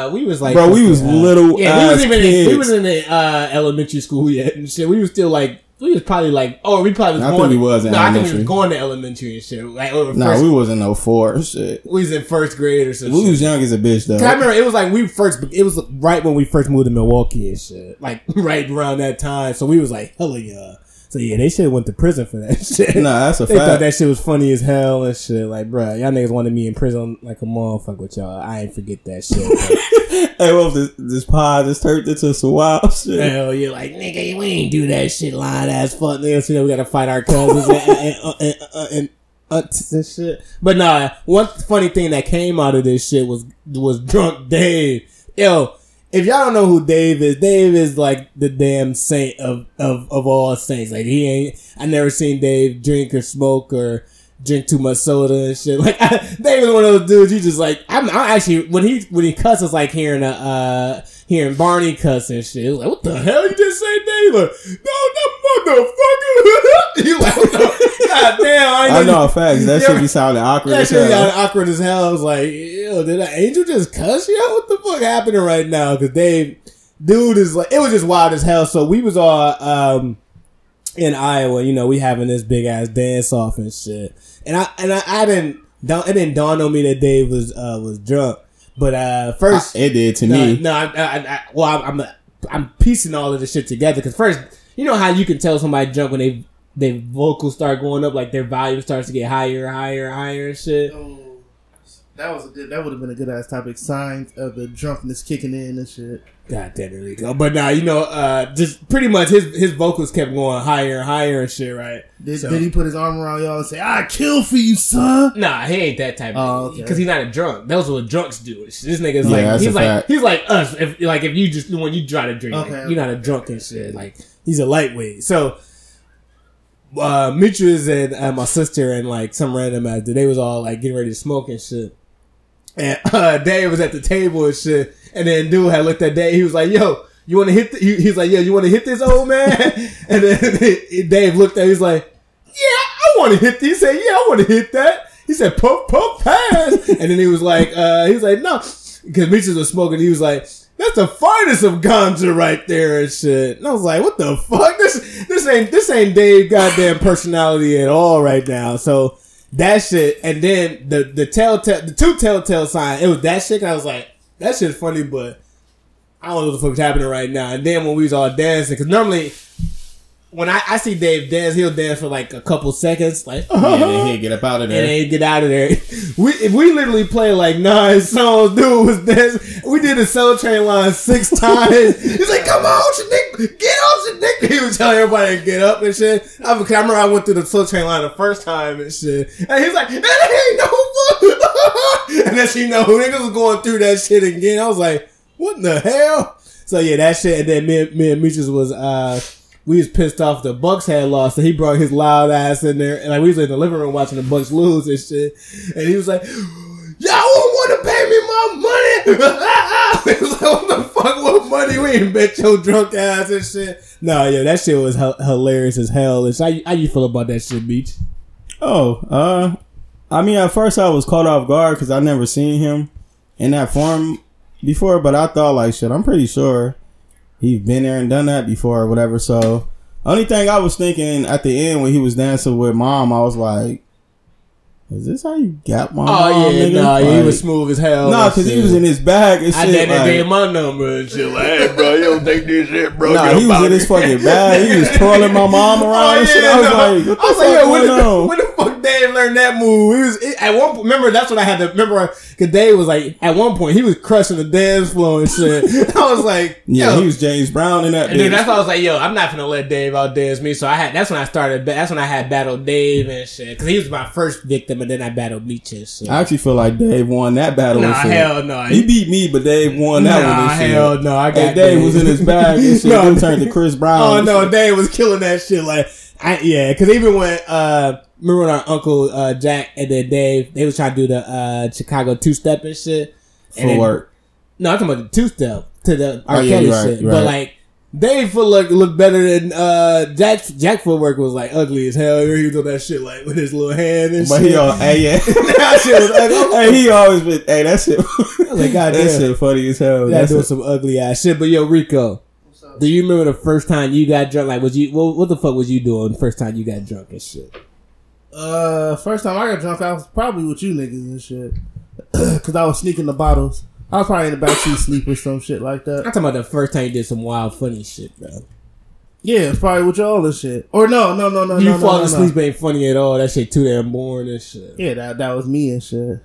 uh we was like, Bro, we was uh, little Yeah, we ass was even in, we was in the uh elementary school yet and shit. We was still like we was probably like oh we probably was I going think we was in no I think we was going to elementary and shit. Like or Nah, we we, wasn't no oh four shit. We was in first grade or something. We was young as a bitch though. I remember it was like we first. It was right when we first moved to Milwaukee and shit. Like <laughs> right around that time. So we was like hella young. So yeah, they should have went to prison for that <laughs> shit. Nah, that's a They thought that shit was funny as hell and shit. Like, bruh, y'all niggas wanted me in prison like a motherfucker with y'all. I ain't forget that shit. <laughs> hey, well, this this pod just turned into some wild <laughs> shit. Hell yeah, like nigga, we ain't do that shit, lying ass fuck niggas. You know, we gotta fight our cousins and, and, and, and, and, uh, and aunts and shit. But nah, one funny thing that came out of this shit was was drunk Dave. Yo, if y'all don't know who Dave is, Dave is like the damn saint of of of all saints. Like he ain't. I never seen Dave drink or smoke or drink too much soda and shit. <laughs> Like Dave is one of those dudes. You just like I'm, I'm actually when he when he cusses like hearing a uh hearing Barney cuss and shit. Like, what the hell you just say, Dave? <laughs> Like, no, that motherfucker. you like, the, <laughs> God damn, I, I know facts. That should be sounding <laughs> awkward. that shit hell. got awkward as hell. I was like, yo, did an angel just cuss you? What the fuck happening right now? Because Dave, dude is like, it was just wild as hell. So we was all um in Iowa, you know, we having this big ass dance off and shit. And I and I, I didn't don't it didn't dawn on me that Dave was uh was drunk. But uh first It did to no, me. no, I, I, I, well, I'm, I'm I'm piecing all of this shit together because first, you know how you can tell somebody drunk when they their vocals start going up, like their volume starts to get higher, higher, higher, and shit. Oh, that was a good. That would have been a good ass topic. Signs of the drunkenness kicking in and shit. God damn it, Rico. But now you know, uh, just pretty much his his vocals kept going higher and higher and shit, right? Did, So- did he put his arm around y'all and say, "I kill for you, son"? Nah, he ain't that type. Oh, of okay. Because he's not a drunk. Those are what drunks do. This nigga's Yeah, like that's he's a like fact. he's like us. If like if you just when you try to drink, like, Okay, you're not a drunk and shit. Like he's a lightweight. So uh Mitras and uh, my sister and like some random ass they was all like getting ready to smoke and shit. And <laughs> uh Dave was at the table and shit. And then dude had looked at Dave. He was like, "Yo, you want to hit?" The, he, he's like, "Yo, you want to hit this old man?" <laughs> and then <laughs> Dave looked at. He's like, "Yeah, I want to hit this." He said, "Yeah, I want to hit that." He said, "Puff, puff, pass." <laughs> and then he was like, uh, "He was like, no," because Mitchell was smoking. He was like, "That's the finest of ganja right there and shit." And I was like, "What the fuck? This this ain't this ain't Dave goddamn personality at all right now." So that shit, and then the the telltale, the two telltale sign. It was that shit. And I was like, "That shit's funny," but I don't know what the fuck's happening right now. And then when we was all dancing, because normally when I, I see Dave dance, he'll dance for like a couple seconds, like <laughs> Yeah, then he'll <laughs> get up out of there, and then get out of there. <laughs> We if we literally play like nine songs. Dude was dancing. We did the Soul Train line six times. He's like, "Come on, Shanique, get up, Shanique." He was telling everybody to get up and shit. I, I remember I went through the Soul Train line the first time and shit, and he's like, "That ain't no fun." <laughs> and then she know niggas was going through that shit again. I was like, "What in the hell?" So yeah, that shit. And then me, and- me and Mitchell was uh we was pissed off the Bucks had lost, so he brought his loud ass in there, and like we was in the living room watching the Bucks lose and shit, and he was like, "Y'all won't want to pay me my money." <laughs> was like, "What the fuck? What money? We ain't bet your drunk ass and shit." No, yeah, that shit was h- hilarious as hell. It's how you, how you feel about that shit, Beach? Oh, uh, I mean, at first I was caught off guard because I never seen him in that form before, but I thought like, shit, I'm pretty sure he's been there and done that before or whatever. So, only thing I was thinking at the end when he was dancing with mom, I was like, is this how you got my Oh mom? yeah, nigga? nah, yeah, he was smooth as hell. Nah, and because he was in his bag and shit. I shit. did that like- gave my number and shit. Like, hey, bro, you don't take this shit, bro. Nah, he was in his fucking bag. He was twirling my mom <laughs> oh, around and shit. I was no. like, what the I was fuck like, yo, going the, on? <laughs> when the fuck Dave learned that move? He was it, at one. point Remember, that's what I had to remember. Because Dave was like, at one point, he was crushing the dance floor and shit. <laughs> I was like, Yeah, yo, he was James Brown in that. Dude, that's why I was like, yo, I'm not gonna let Dave out dance me. So I had that's when I started. That's when I had battled Dave and shit. Because he was my first victim, and then I battled and shit. I actually feel like Dave won that battle. Nah, and shit. hell no. He beat me, but Dave won that Nah, one. And shit. hell no. I got Hey, Dave was in his bag and <laughs> shit. No. Turned to Chris Brown. Oh and no, shit. Dave was killing that shit. Like, I, yeah, because even when uh, remember when our uncle uh, Jack and then Dave, they was trying to do the uh, Chicago two step and shit. And for then- work. No, I'm talking about the two step to the R. Oh, yeah, Kelly you're right, shit. you're But right. like. Dave footwork looked better than uh, Jack. Jack footwork was like ugly as hell. He was doing that shit like with his little hand and But shit. he all, <laughs> hey yeah, that shit was ugly. <laughs> hey he always been, hey that shit, like, God that damn. shit funny as hell. Yeah, That's doing it. some ugly ass shit. But yo, Rico, do you remember the first time you got drunk? Like, was you what, what the fuck was you doing the first time you got drunk and shit? Uh, first time I got drunk, I was probably with you niggas and shit. <clears throat> Cause I was sneaking the bottles. I was probably in the backseat sleep or some shit like that. I'm talking about the first time you did some wild, funny shit, bro. Yeah, it's probably with y'all and shit. Or no, no, no, no, you no, fall no, no, asleep no. ain't funny at all. That shit too damn boring and shit. Yeah, that that was me and shit.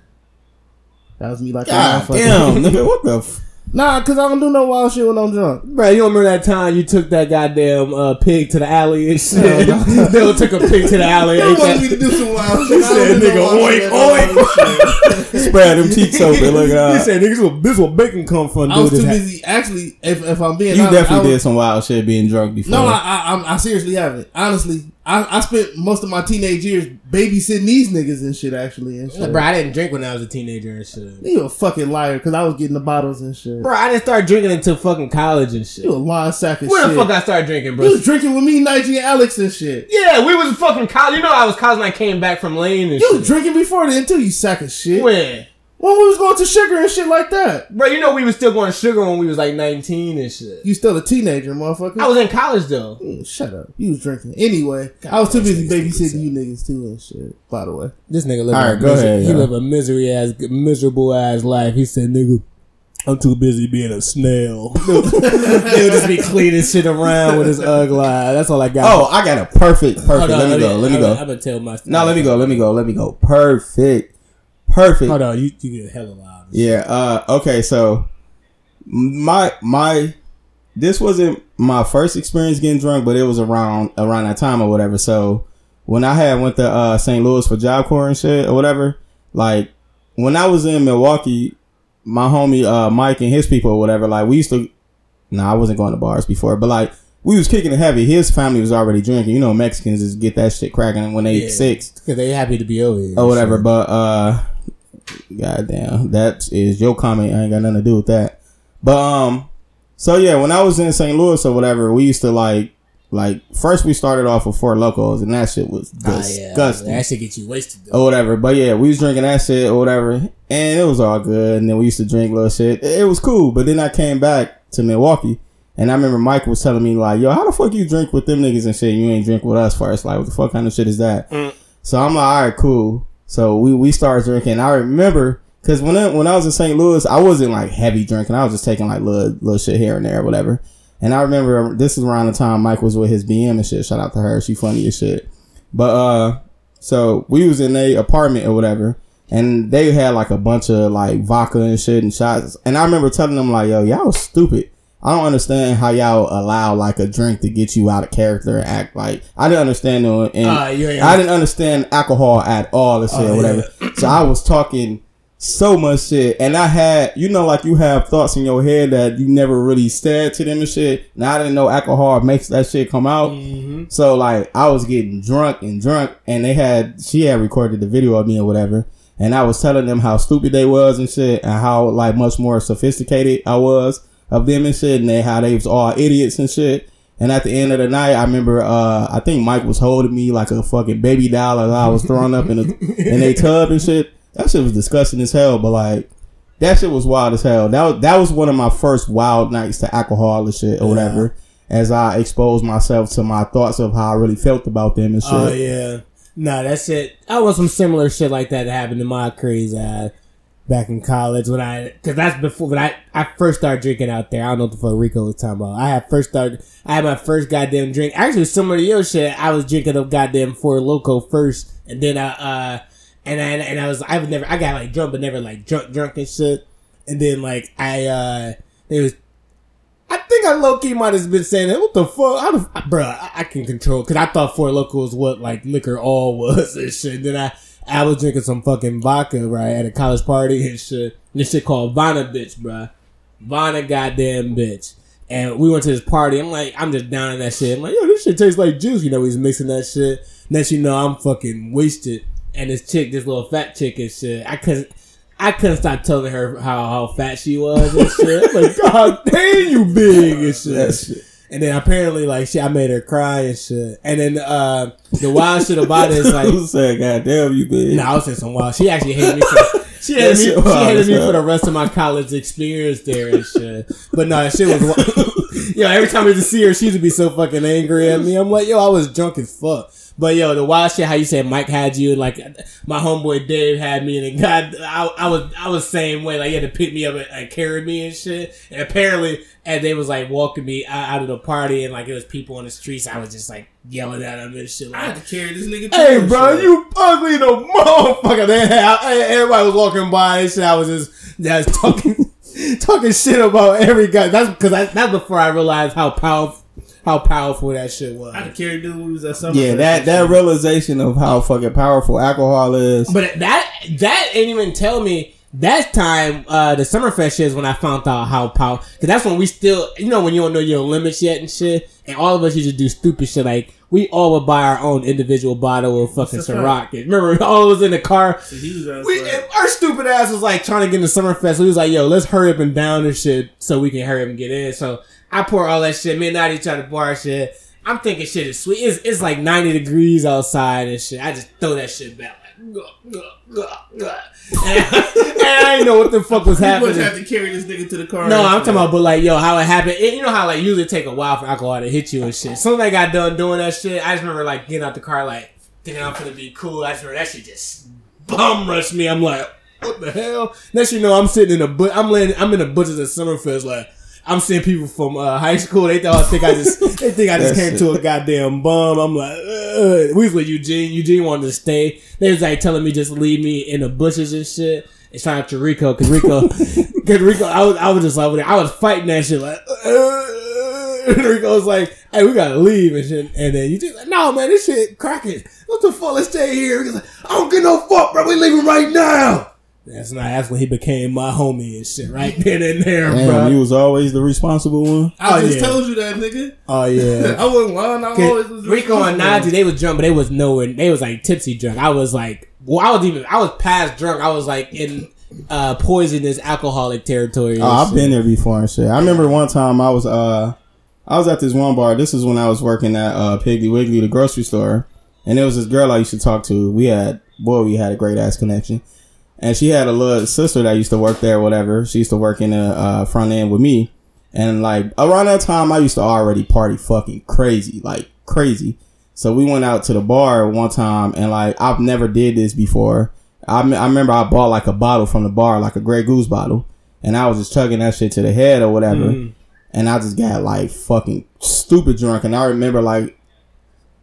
That was me like God damn, <laughs> nigga, what the? F- Nah, cause I don't do no wild shit when I'm drunk. Bro, you remember that time you took that goddamn uh, pig to the alley and shit? No, <laughs> they took a pig to the alley. You ate wanted me to do some wild shit. I said, don't do no nigga, wild oink, shit, no wild shit. spread them cheeks open. Look He said, "Niggas, will- this will bacon come from." I was too This busy. Actually, if, if I'm being You honest, definitely I was- did some wild shit being drunk before. No, I, I, I'm- I seriously haven't. Honestly, I, I spent most of my teenage years babysitting these niggas and shit. Actually, and shit. Bro, I didn't drink when I was a teenager and shit. You a fucking liar because I was getting the bottles and shit. Bro, I didn't start drinking until fucking college and shit. You a lying sack of Where shit. the fuck I started drinking, bro? you was drinking with me, Nigel, and Alex and shit. yeah, we was fucking college. You know, I was college when I came back from Lane and shit. You was drinking before then too, you sack of shit. When? When we was going to sugar and shit like that. Bro, you know we was still going to sugar when we was like 19 and shit. You still a teenager, motherfucker. I was in college though. Mm, Shut up. You was drinking. Anyway, I was too busy babysitting you niggas too and shit. By the way. This nigga live All a right, go miser- ahead, He yeah. live a misery ass, miserable ass life. He said, "Nigga, I'm too busy being a snail." <laughs> He'll just be cleaning shit around with his ugly eye. That's all I got. Oh, I got a perfect, perfect. let me go. Let me go. I'm gonna tell my. No, let me go. Let me go. Let me go. Perfect. Perfect. Hold on, you you get hella loud. Yeah. Uh. Okay. So my my this wasn't my first experience getting drunk, but it was around around that time or whatever. So when I had went to uh, St. Louis for Job Corps and shit or whatever, like when I was in Milwaukee, my homie uh, Mike and his people or whatever, like we used to. No, I wasn't going to bars before, but like we was kicking it heavy. His family was already drinking. You know, Mexicans just get that shit cracking when they Yeah. six Because they happy to be over here. or whatever. But uh, goddamn, that is your comment. I ain't got nothing to do with that. But um, so yeah, when I was in St. Louis or whatever, we used to like like first we started off with Four Lokos, and that shit was Ah, yeah. disgusting. That shit get you wasted though. Or whatever, but yeah, we was drinking that shit or whatever, and it was all good. And then we used to drink little shit. It was cool, but then I came back to Milwaukee, and I remember Mike was telling me like, "Yo, how the fuck you drink with them niggas and shit? You ain't drink with us first. Like, what the fuck kind of shit is that?" So I'm like, all right, cool. So we we started drinking. I remember because when I, when I was in St. Louis, I wasn't like heavy drinking. I was just taking like little little shit here and there, or whatever. And I remember this is around the time Mike was with his BM and shit. Shout out to her, she funny as shit. But uh, so we was in a apartment or whatever, and they had like a bunch of like vodka and shit and shots. And I remember telling them like, yo, y'all was stupid. I don't understand how y'all allow like a drink to get you out of character and act like I didn't understand it. And Ah, you ain't- I didn't understand alcohol at all and shit Oh, or whatever. So I was talking so much shit. And I had, you know, like you have thoughts in your head that you never really said to them and shit. Now I didn't know alcohol makes that shit come out. Mm-hmm. So like I was getting drunk and drunk and they had, she had recorded the video of me or whatever. And I was telling them how stupid they was and shit and how like much more sophisticated I was of them and shit and they, how they was all idiots and shit. And at the end of the night, I remember, uh, I think Mike was holding me like a fucking baby doll as I was throwing up in a, in a tub and shit. That shit was disgusting as hell, but like, that shit was wild as hell. That was, that was one of my first wild nights to alcohol and shit or whatever. As I exposed myself to my thoughts of how I really felt about them and shit. Oh yeah. Nah, that shit. I want some similar shit like that to happen to my crazy ass back in college when I, cause that's before when I, I first started drinking out there. I don't know what the fuck Rico was talking about. I had first started, I had my first goddamn drink. Actually, similar to your shit. I was drinking a goddamn Four Loko first, and then I, uh, and I, and I was, I was never, I got like drunk, but never like drunk, drunk and shit. And then like I, uh, they was I think I low key might have been saying that. What the fuck? How the, bruh, I, I can control because I thought Four Loko was what like liquor all <laughs> was and shit. Then I I was drinking some fucking vodka right at a college party and shit. This shit called Vana bitch, bruh. Vana goddamn bitch. And we went to this party. I'm like, I'm just down in that shit. I'm like, yo, this shit tastes like juice. You know, he's mixing that shit. Next, you know, I'm fucking wasted. And this chick, this little fat chick and shit, I couldn't. I couldn't stop telling her how, how fat she was and shit. I'm like, <laughs> God damn, you big and shit. And then apparently, like, shit, I made her cry and shit. And then, uh, the wild shit about it is <laughs> like, Who said, God damn you, bitch? no, I was saying some wild. She actually hated me for, <laughs> she hated me, she hated me for the rest of my college experience there and shit. But no, that shit was, wild. <laughs> yo, every time I to see her, she used to be so fucking angry at me. I'm like, yo, I was drunk as fuck. But yo, the wild shit, how you said Mike had you, and like my homeboy Dave had me, and God, I, I was, I was same way. Like he had to pick me up and, and carry me and shit. And apparently, as they was like walking me out, of the party, and like it was people on the streets, I was just like yelling at them and shit. Like, I had to carry this nigga. Hey, bro, shit. you ugly the motherfucker. They <laughs> everybody was walking by and shit. I was just, just <laughs> talking, talking shit about every guy. That's because that's before I realized how powerful, how powerful that shit was. I had to carry dude when we at summer. Yeah, that, that realization of how fucking powerful alcohol is. But that that didn't even tell me that time, uh, the Summerfest shit is when I found out how powerful. Cause that's when we still, you know, when you don't know your limits yet and shit. And all of us used to do stupid shit like we all would buy our own individual bottle of fucking That's Ciroc. Remember, all of us in the car. He We, like- our stupid ass was like trying to get into Summerfest. We was like, yo, let's hurry up and down this shit so we can hurry up and get in. So I pour all that shit. Me and Natty try to pour shit. I'm thinking shit is sweet. It's, it's like 90 degrees outside and shit. I just throw that shit back. Like, <laughs> and, I didn't know what the fuck was You must happening. have to carry this nigga to the car. No, I'm talking about, but like, yo, how it happened. It, you know how like usually take a while for alcohol to hit you and shit. Soon as I got done doing that shit, I just remember like getting out the car, like thinking I'm gonna be cool. I just remember that shit just bum rushed me. I'm like, what the hell? Next, you know, I'm sitting in a but I'm laying, I'm in the butchers at Summerfest, like. I'm seeing people from uh, high school. They thought I think I just <laughs> they think I just came to a goddamn bum. I'm like, Ugh. we was with Eugene. Eugene wanted to stay. They was like telling me just leave me in the bushes and shit. And shout out to Rico because Rico, <laughs> because Rico, I was I was just like I was fighting that shit like. <laughs> Rico was like, "Hey, we gotta leave and shit." And then you just like, "No, man, this shit cracking. What the fuck? Let's stay here." He's like, "I don't get no fuck, bro. We leaving right now." That's not. That's when he became my homie and shit. Right <laughs> then and there, Damn, bro. you was always the responsible one. I Oh, just yeah. told you that, nigga. oh yeah. <laughs> I wasn't lying. I always was Rico and Najee, they was drunk, but they was nowhere. They was like tipsy drunk. I was like, well, I was even, I was past drunk. I was like in uh poisonous alcoholic territory. Oh, I've shit. been there before and shit. I remember one time I was uh I was at this one bar. This is when I was working at uh Piggly Wiggly, the grocery store, and there was this girl I used to talk to. We had boy, we had a great ass connection, and she had a little sister that used to work there, or whatever. She used to work in the uh, front end with me, and like around that time, I used to already party fucking crazy, like crazy. So we went out to the bar one time, and like I've never did this before. I, me- I remember I bought like a bottle from the bar, like a Grey Goose bottle, and I was just chugging that shit to the head or whatever, and I just got like fucking stupid drunk. And I remember like,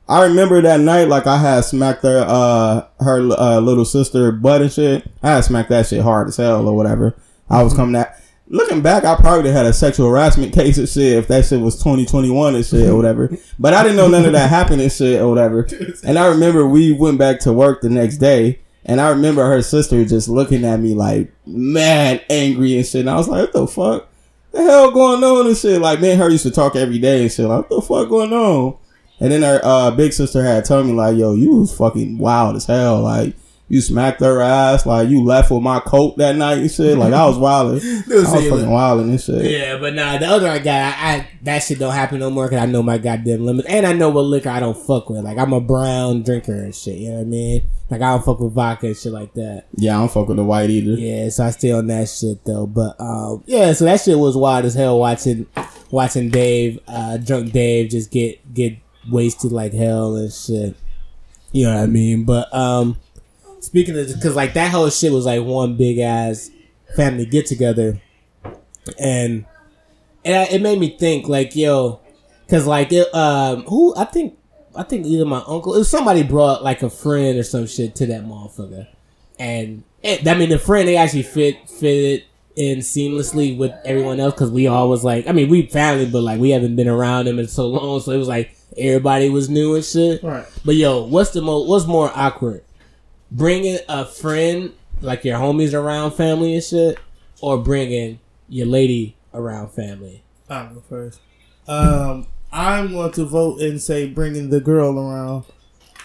I remember that night like I had smacked her uh her uh, little sister butt and shit. I had smacked that shit hard as hell or whatever. I was coming at. Looking back, I probably had a sexual harassment <laughs> case and shit if that shit was 2021 and shit or whatever. But I didn't know none of that happened and shit or whatever. And I remember we went back to work the next day and I remember her sister just looking at me like mad angry and shit. And I was like, what the fuck? The hell going on and shit? Like, me and her used to talk every day and shit. Like, what the fuck going on? And then her uh, big sister had told me like, yo, you was fucking wild as hell. Like, you smacked her ass. Like, you left with my coat that night and shit. Like, I was wilding. <laughs> I was fucking wilding and shit. Yeah, but nah, the other guy, I, I that shit don't happen no more because I know my goddamn limits, and I know what liquor I don't fuck with. Like I'm a brown drinker and shit. You know what I mean? Like I don't fuck with vodka and shit like that. Yeah, I don't fuck with the white either. Yeah, so I stay on that shit though. But um, yeah, so that shit was wild as hell watching watching Dave, uh, drunk Dave, just get get wasted like hell and shit. You know what I mean? But um, speaking of, because like that whole shit was like one big ass family get together, and and I, it made me think like yo, because like it, um, who I think I think either my uncle, if somebody brought like a friend or some shit to that motherfucker and it, I mean the friend they actually fit fitted in seamlessly with everyone else because we all was like I mean we family but like we haven't been around them in so long so it was like everybody was new and shit. Right. But yo, what's the most what's more awkward, bringing a friend like your homies around family and shit, or bringing your lady around family? I'll go first. Um, I'm going to vote and say bringing the girl around.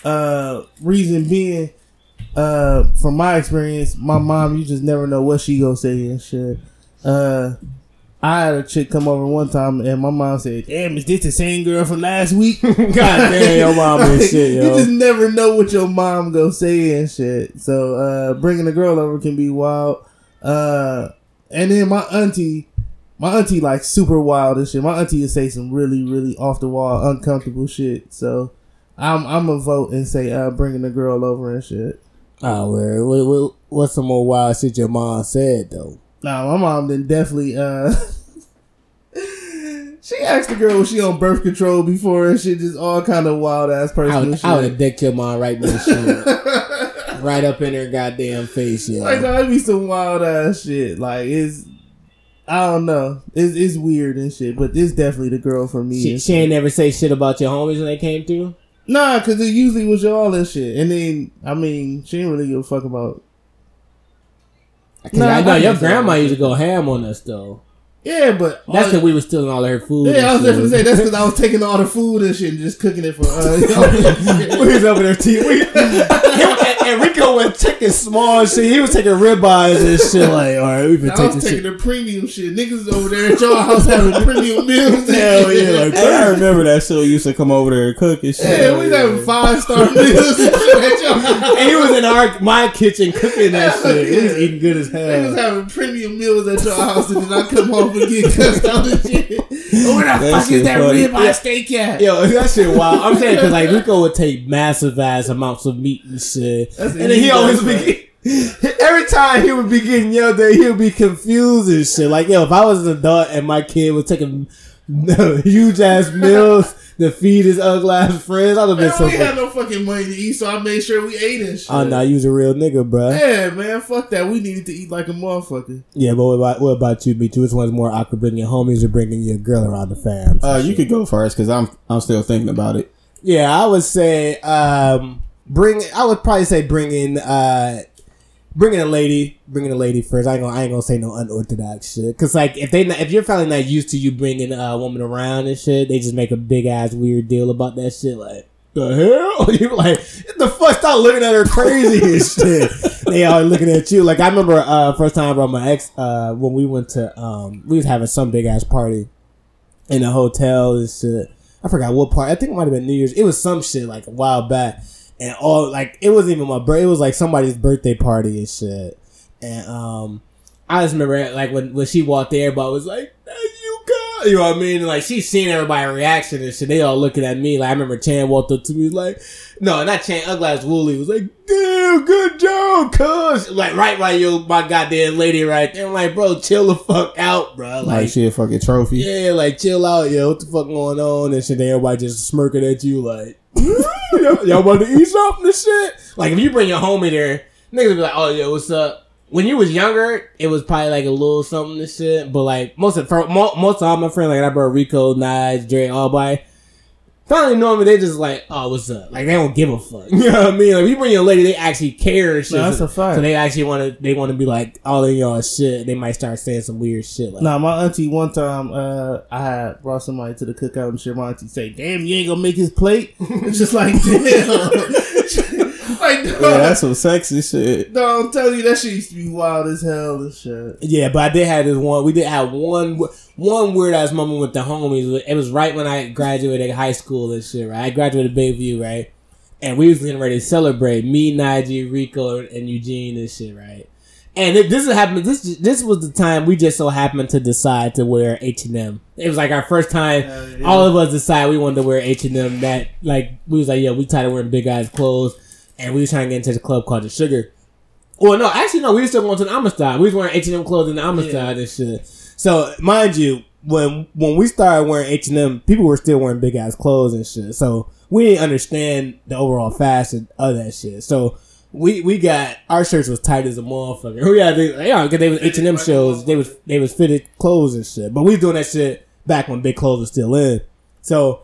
Uh, reason being, uh, from my experience, my mom, you just never know what she gonna say and shit. Uh, I had a chick come over one time and my mom said, "Damn, is this the same girl from last week?" <laughs> <laughs> God damn, your mom and shit, You just never know what your mom gonna say and shit. So, uh, bringing a girl over can be wild. Uh, and then my auntie, my auntie like super wild and shit. My auntie would say some really, really off the wall, uncomfortable shit. So I'm I'm gonna vote and say uh bringing the girl over and shit. Oh, where what, what, what's some more wild shit your mom said though? Nah, my mom then definitely uh <laughs> she asked the girl was she on birth control before and shit, just all kind of wild ass I personal. I would have dicked your mom right in the shit. <laughs> right up in her goddamn face, yeah. Like that'd be some wild ass shit. Like it's I don't know. It's it's weird and shit, but it's definitely the girl for me. She, she ain't never say shit about your homies when they came through. Nah, cause it usually was y'all and shit. And then I mean, she didn't really give a fuck about Nah, I know your grandma used to go ham on us though. Yeah, but That's because we were stealing all her food. Yeah, I was definitely shit. saying that's because I was taking all the food and shit and just cooking it for. Uh, <laughs> <laughs> we was over there team. We, and, and Rico was taking small shit. He was taking ribeyes and shit. Like, all right, we been I taking was shit. taking the premium shit. Niggas over there at your house having <laughs> premium meals. and Hell yeah, like I remember that shit. used to come over there and cook and shit. Yeah, we was having five star meals and shit at your <laughs> house. And he was in our my kitchen cooking that shit. He was eating good as They was having premium meals at your house and then I come home and get <laughs> cussed out and shit. Oh, where the That fuck is that funny. ribeye steak at? Yo, that shit wild. I'm saying because like Rico would take massive ass amounts of meat and shit, That's and then he always right? be <laughs> every time he would be getting yelled at, he would be confused and shit. Like yo, if I was an adult and my kid was taking <laughs> huge ass meals to feed his ugly ass friends, I'd have been Man, so. we had no fucking money to eat, so I made sure we ate and shit. Oh no, you was a real nigga, bro. Yeah, man, fuck that. We needed to eat like a motherfucker. Yeah, but what about, what about you, B2? Which one's more awkward, bringing your homies or bringing your girl around the fam? Uh, you could go first because I'm I'm still thinking about it. Yeah, I would say um bring. I would probably say bringing uh bringing a lady, bringing a lady first. I ain't gonna I ain't gonna say no unorthodox shit. Cause like if they not, if your family not used to you bringing a woman around and shit, they just make a big ass weird deal about that shit. Like the hell, <laughs> you like the fuck? Stop looking at her crazy and <laughs> shit. They are looking at you. Like I remember uh first time I brought my ex uh when we went to um we was having some big ass party in a hotel and shit. I forgot what part. I think it might have been New Year's. It was some shit like a while back, and all like it wasn't even my birthday. It was like somebody's birthday party and shit. And um, I just remember like when when she walked there, everybody was like, "Hey, "You know what I mean? And, like she seen everybody reaction and shit. They all looking at me. Like I remember Chan walked up to me like, "No, not Chan. Ugly ass Wooly was like, damn, good job, cuz." Like right, by yo, my goddamn lady right there. I'm like, bro, chill the fuck out, bro. Like, Like, she a fucking trophy. yeah, like chill out, yo. What the fuck going on? And shit, then everybody just smirking at you like, <laughs> y'all, y'all about to eat something and shit. Like if you bring your homie there, niggas be like, oh yo, what's up? When you was younger, it was probably like a little something and shit. But like most of for, mo- most of all my friends, like I brought Rico, Nige, Dre, all by. Finally, normally they just like, oh, what's up? Like they don't give a fuck. <laughs> You know what I mean? Like if you bring your lady, they actually care and shit. No, that's so, a fact. So they actually want to, they want to be like all in y'all shit. They might start saying some weird shit. Like, Nah, my auntie one time, uh, I had brought somebody to the cookout and shit. My auntie say, "Damn, you ain't gonna make his plate." <laughs> It's just like, <laughs> damn, like, <laughs> dog, Yeah, that's some sexy shit. No, I'm telling you, that shit used to be wild as hell and shit. Yeah, but I did have this one. We did have one one weird ass moment with the homies. It was right when I graduated high school and shit. Right, I graduated Bayview, right, and we was getting ready to celebrate. Me, Najee, Rico, and Eugene and shit, right. And it, this is happened. This this was the time we just so happened to decide to wear H and M. It was like our first time. Hell yeah. All of us decided we wanted to wear H and M. That like we was like, yeah, we tired of wearing big ass clothes, and we was trying to get into the club called the Sugar. Well, no, actually, no. We were still going to the Amistad. We was wearing H and M clothes in the Amistad and shit. So, mind you, when when we started wearing H and M, people were still wearing big ass clothes and shit. So we didn't understand the overall fashion of that shit. So we we got our shirts was tight as a motherfucker. <laughs> We had yeah, because they was H and M shows. They was they was fitted clothes and shit. But we was doing that shit back when big clothes was still in. So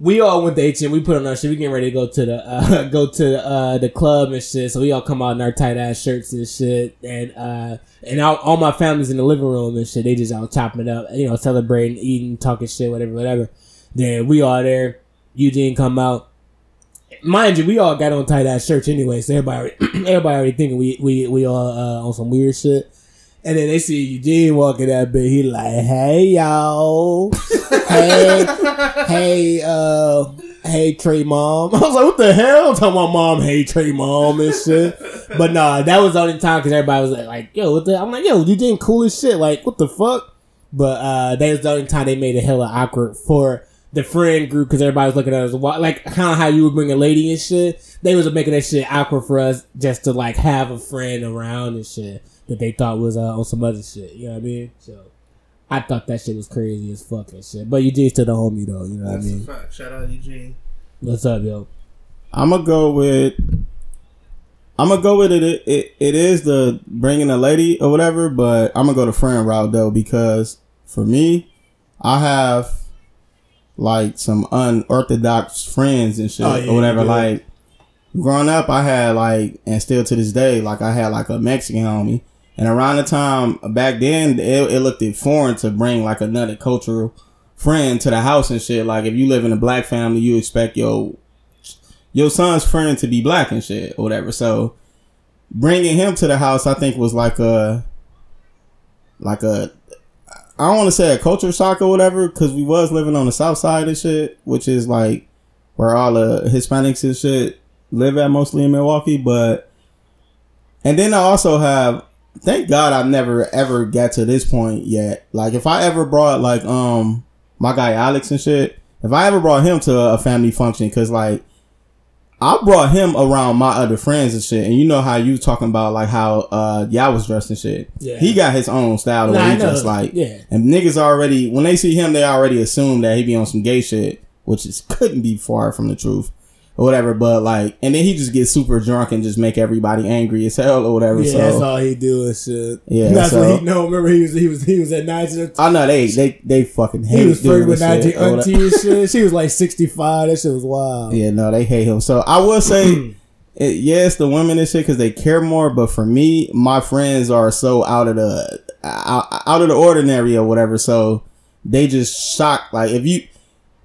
we all went to H and we put on our shit. We getting ready to go to the uh, <laughs> go to uh, the club and shit. So we all come out in our tight ass shirts and shit, and uh, and all, all my family's in the living room and shit. They just all chopping it up, you know, celebrating, eating, talking shit, whatever, whatever. Then we all there. Eugene come out. Mind you, we all got on tight ass shirts anyway, so everybody <clears throat> everybody already thinking we we we all uh, on some weird shit. And then they see Eugene walking that bit. He like, hey y'all, hey, hey, uh, hey Trey mom. <laughs> I was like, what the hell? I'm talking about mom, hey Trey mom and shit. But nah, that was the only time because everybody was like, like, yo, what the? I'm like, yo, Eugene cool as shit. Like, what the fuck? But uh, that was the only time they made it hella awkward for the friend group because everybody was looking at us like kind of how you would bring a lady and shit. They was making that shit awkward for us just to like have a friend around and shit that they thought was uh, on some other shit. You know what I mean? So I thought that shit was crazy as fuck and shit. But Eugene still the homie though. You know what I mean? a fact. Shout out Eugene. What's up, yo? I'm gonna go with. I'm gonna go with it. It, it. it is the bringing a lady or whatever, but I'm gonna go the friend route though because for me, I have like some unorthodox friends and shit Oh, yeah, or whatever. Like growing up, I had like, and still to this day, like I had like a Mexican homie, And around the time back then, it, it looked it foreign to bring like another cultural friend to the house and shit. Like if you live in a black family, you expect your your son's friend to be black and shit or whatever. So bringing him to the house, I think was like a like a I don't want to say a culture shock or whatever because we was living on the south side and shit, which is like where all the Hispanics and shit live at mostly in Milwaukee. But and then I also have thank God I never ever got to this point yet. Like if I ever brought like um my guy Alex and shit, if I ever brought him to a family function, cause like I brought him around my other friends and shit, and you know how you talking about like how uh y'all was dressed and shit. Yeah. He got his own style the Nah, way he just like Yeah. and niggas already when they see him they already assume that he be on some gay shit, which is couldn't be far from the truth. Or whatever, but like, and then he just gets super drunk and just make everybody angry as hell or whatever. Yeah, so that's all he do is shit. Yeah, that's so- what he know. Remember, he was he was he was at Niger. I know they they they fucking hate him. He was flirting with this Najee shit or auntie and shit. She was like sixty five. That shit was wild. Yeah, no, they hate him. So I will say, <clears throat> it, yes, the women and shit because they care more. But for me, my friends are so out of the out, out of the ordinary or whatever. So they just shocked. Like if you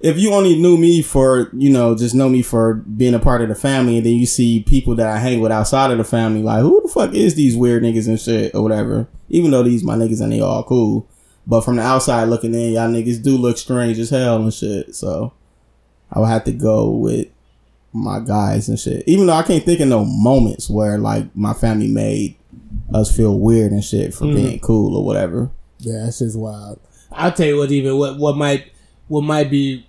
if you only knew me for you know just know me for being a part of the family, and then you see people that I hang with outside of the family, like who the fuck is these weird niggas and shit or whatever. Even though these my niggas and they all cool. But from the outside looking in, y'all niggas do look strange as hell and shit. So I would have to go with my guys and shit. Even though I can't think of no moments where like my family made us feel weird and shit for hmm. being cool or whatever. Yeah, that just wild. I'll tell you what. Even what what might what might be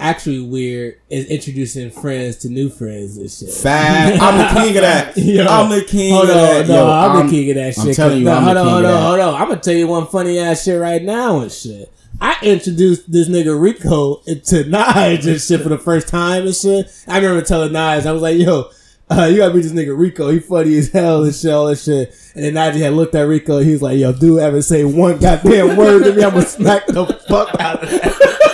actually weird is introducing friends to new friends and shit. Fat. I'm the king of that. <laughs> Yo, I'm the king Hold of on, that. no, Yo, I'm, the king of that shit. I'm telling you, no, I'm hold the on, king hold of on, that. hold on. I'm gonna tell you one funny ass shit right now and shit. I introduced this nigga Rico to <laughs> Nige and shit for the first time and shit. I remember telling Nige, I was like, yo, uh, you gotta meet this nigga Rico. He funny as hell and shit, all this shit. And then Nige had looked at Rico. He was like, yo, dude, ever say one goddamn word to me, I'm gonna smack the fuck out of that. <laughs>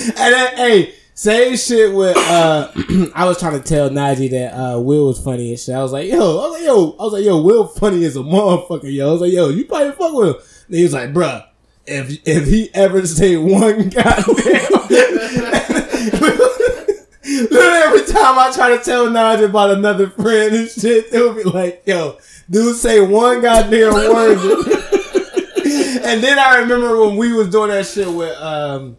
<laughs> and then, hey, same shit with uh <clears throat> I was trying to tell Najee that uh Will was funny and shit. I was like, yo, I was like, yo, I was like, yo, Will funny as a motherfucker, yo. I was like, yo, you probably fuck with him. And he was like, bruh, if if he ever say one <laughs> goddamn <laughs> Literally every time I try to tell Najee about another friend and shit, it would be like, yo, dude say one goddamn word. and then I remember when we was doing that shit with um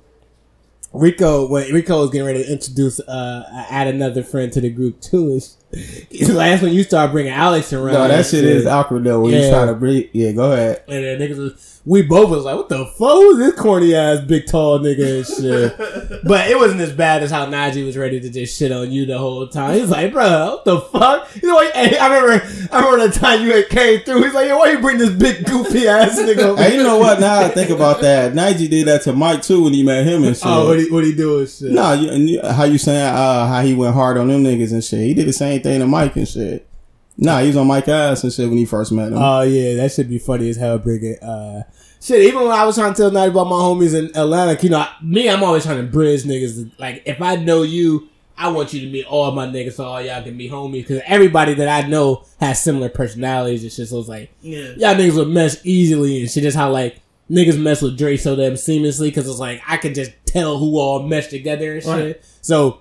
Rico when Rico was getting ready to introduce uh add another friend to the group too. It's, last when you start bringing Alex around. No, that shit is awkward though. When you Yeah. try to bring, yeah, go ahead. And then niggas was, we both was like, what the fuck was this corny ass big tall nigga and shit. <laughs> but it wasn't as bad as how Najee was ready to just shit on you the whole time. He's like, bro, what the fuck? You know, what? Hey, I remember, I remember the time you had came through. He's like, yo, why you bring this big goofy ass nigga over? Hey, you know what? Now I think about that. Nige did that to Mike too when he met him and <laughs> shit. Oh, what he, what he doing shit? Nah, you, how you saying uh, how he went hard on them niggas and shit? He did the same thing to Mike and shit. Nah, he was on Mike ass and shit when he first met him. Oh yeah, that should be funny as hell. Bringing uh, shit. Even when I was trying to tell Night about my homies in Atlanta, you know, I- me, I'm always trying to bridge niggas. Like, if I know you, I want you to meet all my niggas, so all y'all can be homies. Because everybody that I know has similar personalities and shit. So it's like, Yeah. y'all niggas would mesh easily and shit. Just how like niggas mess with Dre so damn seamlessly because it's like I can just tell who all mesh together and shit. Right. So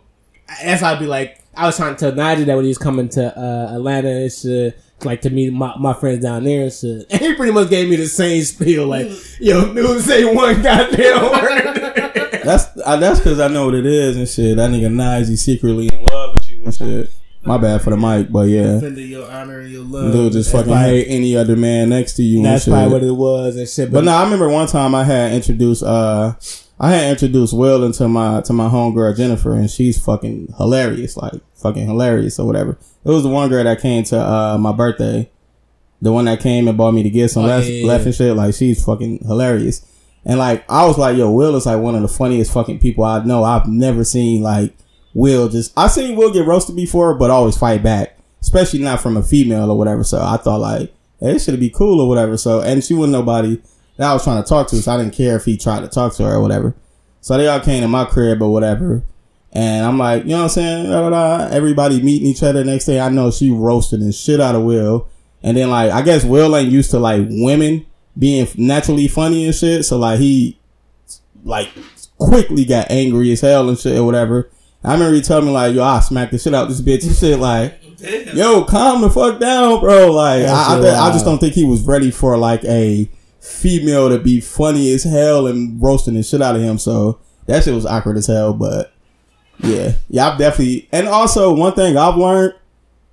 that's how I'd be like. I was trying to tell Nigel that when he was coming to uh, Atlanta and shit, like to meet my, my friends down there and shit. And <laughs> he pretty much gave me the same spiel, like, yo, dude, say one goddamn <laughs> word. That's uh, that's because I know what it is and shit. That nigga Nige secretly in love with you and shit. My bad for the mic, but yeah, Defending your honor and your love. dude just fucking probably- hate any other man next to you. That's and shit. probably what it was and shit. But no, I remember one time I had introduced uh I had introduced Will into my to my homegirl Jennifer and she's fucking hilarious, like fucking hilarious or whatever. It was the one girl that came to uh my birthday. The one that came and bought me the gifts and Oh, left, yeah, yeah, left and shit. Like she's fucking hilarious. And like I was like, yo, Will is like one of the funniest fucking people I know. I've never seen like Will just I seen Will get roasted before, but always fight back. Especially not from a female or whatever. So I thought like, hey, this should be cool or whatever. So and she wasn't nobody that I was trying to talk to, so I didn't care if he tried to talk to her or whatever. So they all came to my crib or whatever. And I'm like, you know what I'm saying? Da, da, da. Everybody meeting each other. Next day, I know she roasted and shit out of Will. And then like I guess Will ain't used to like women being naturally funny and shit. So like he like quickly got angry as hell and shit or whatever. I remember he told me like, yo, I smacked the shit out this bitch and shit like Yo, calm the fuck down, bro. Like I, I, I just don't think he was ready for like a female to be funny as hell and roasting the shit out of him. So that shit was awkward as hell. But yeah, yeah, I've definitely. And also one thing I've learned,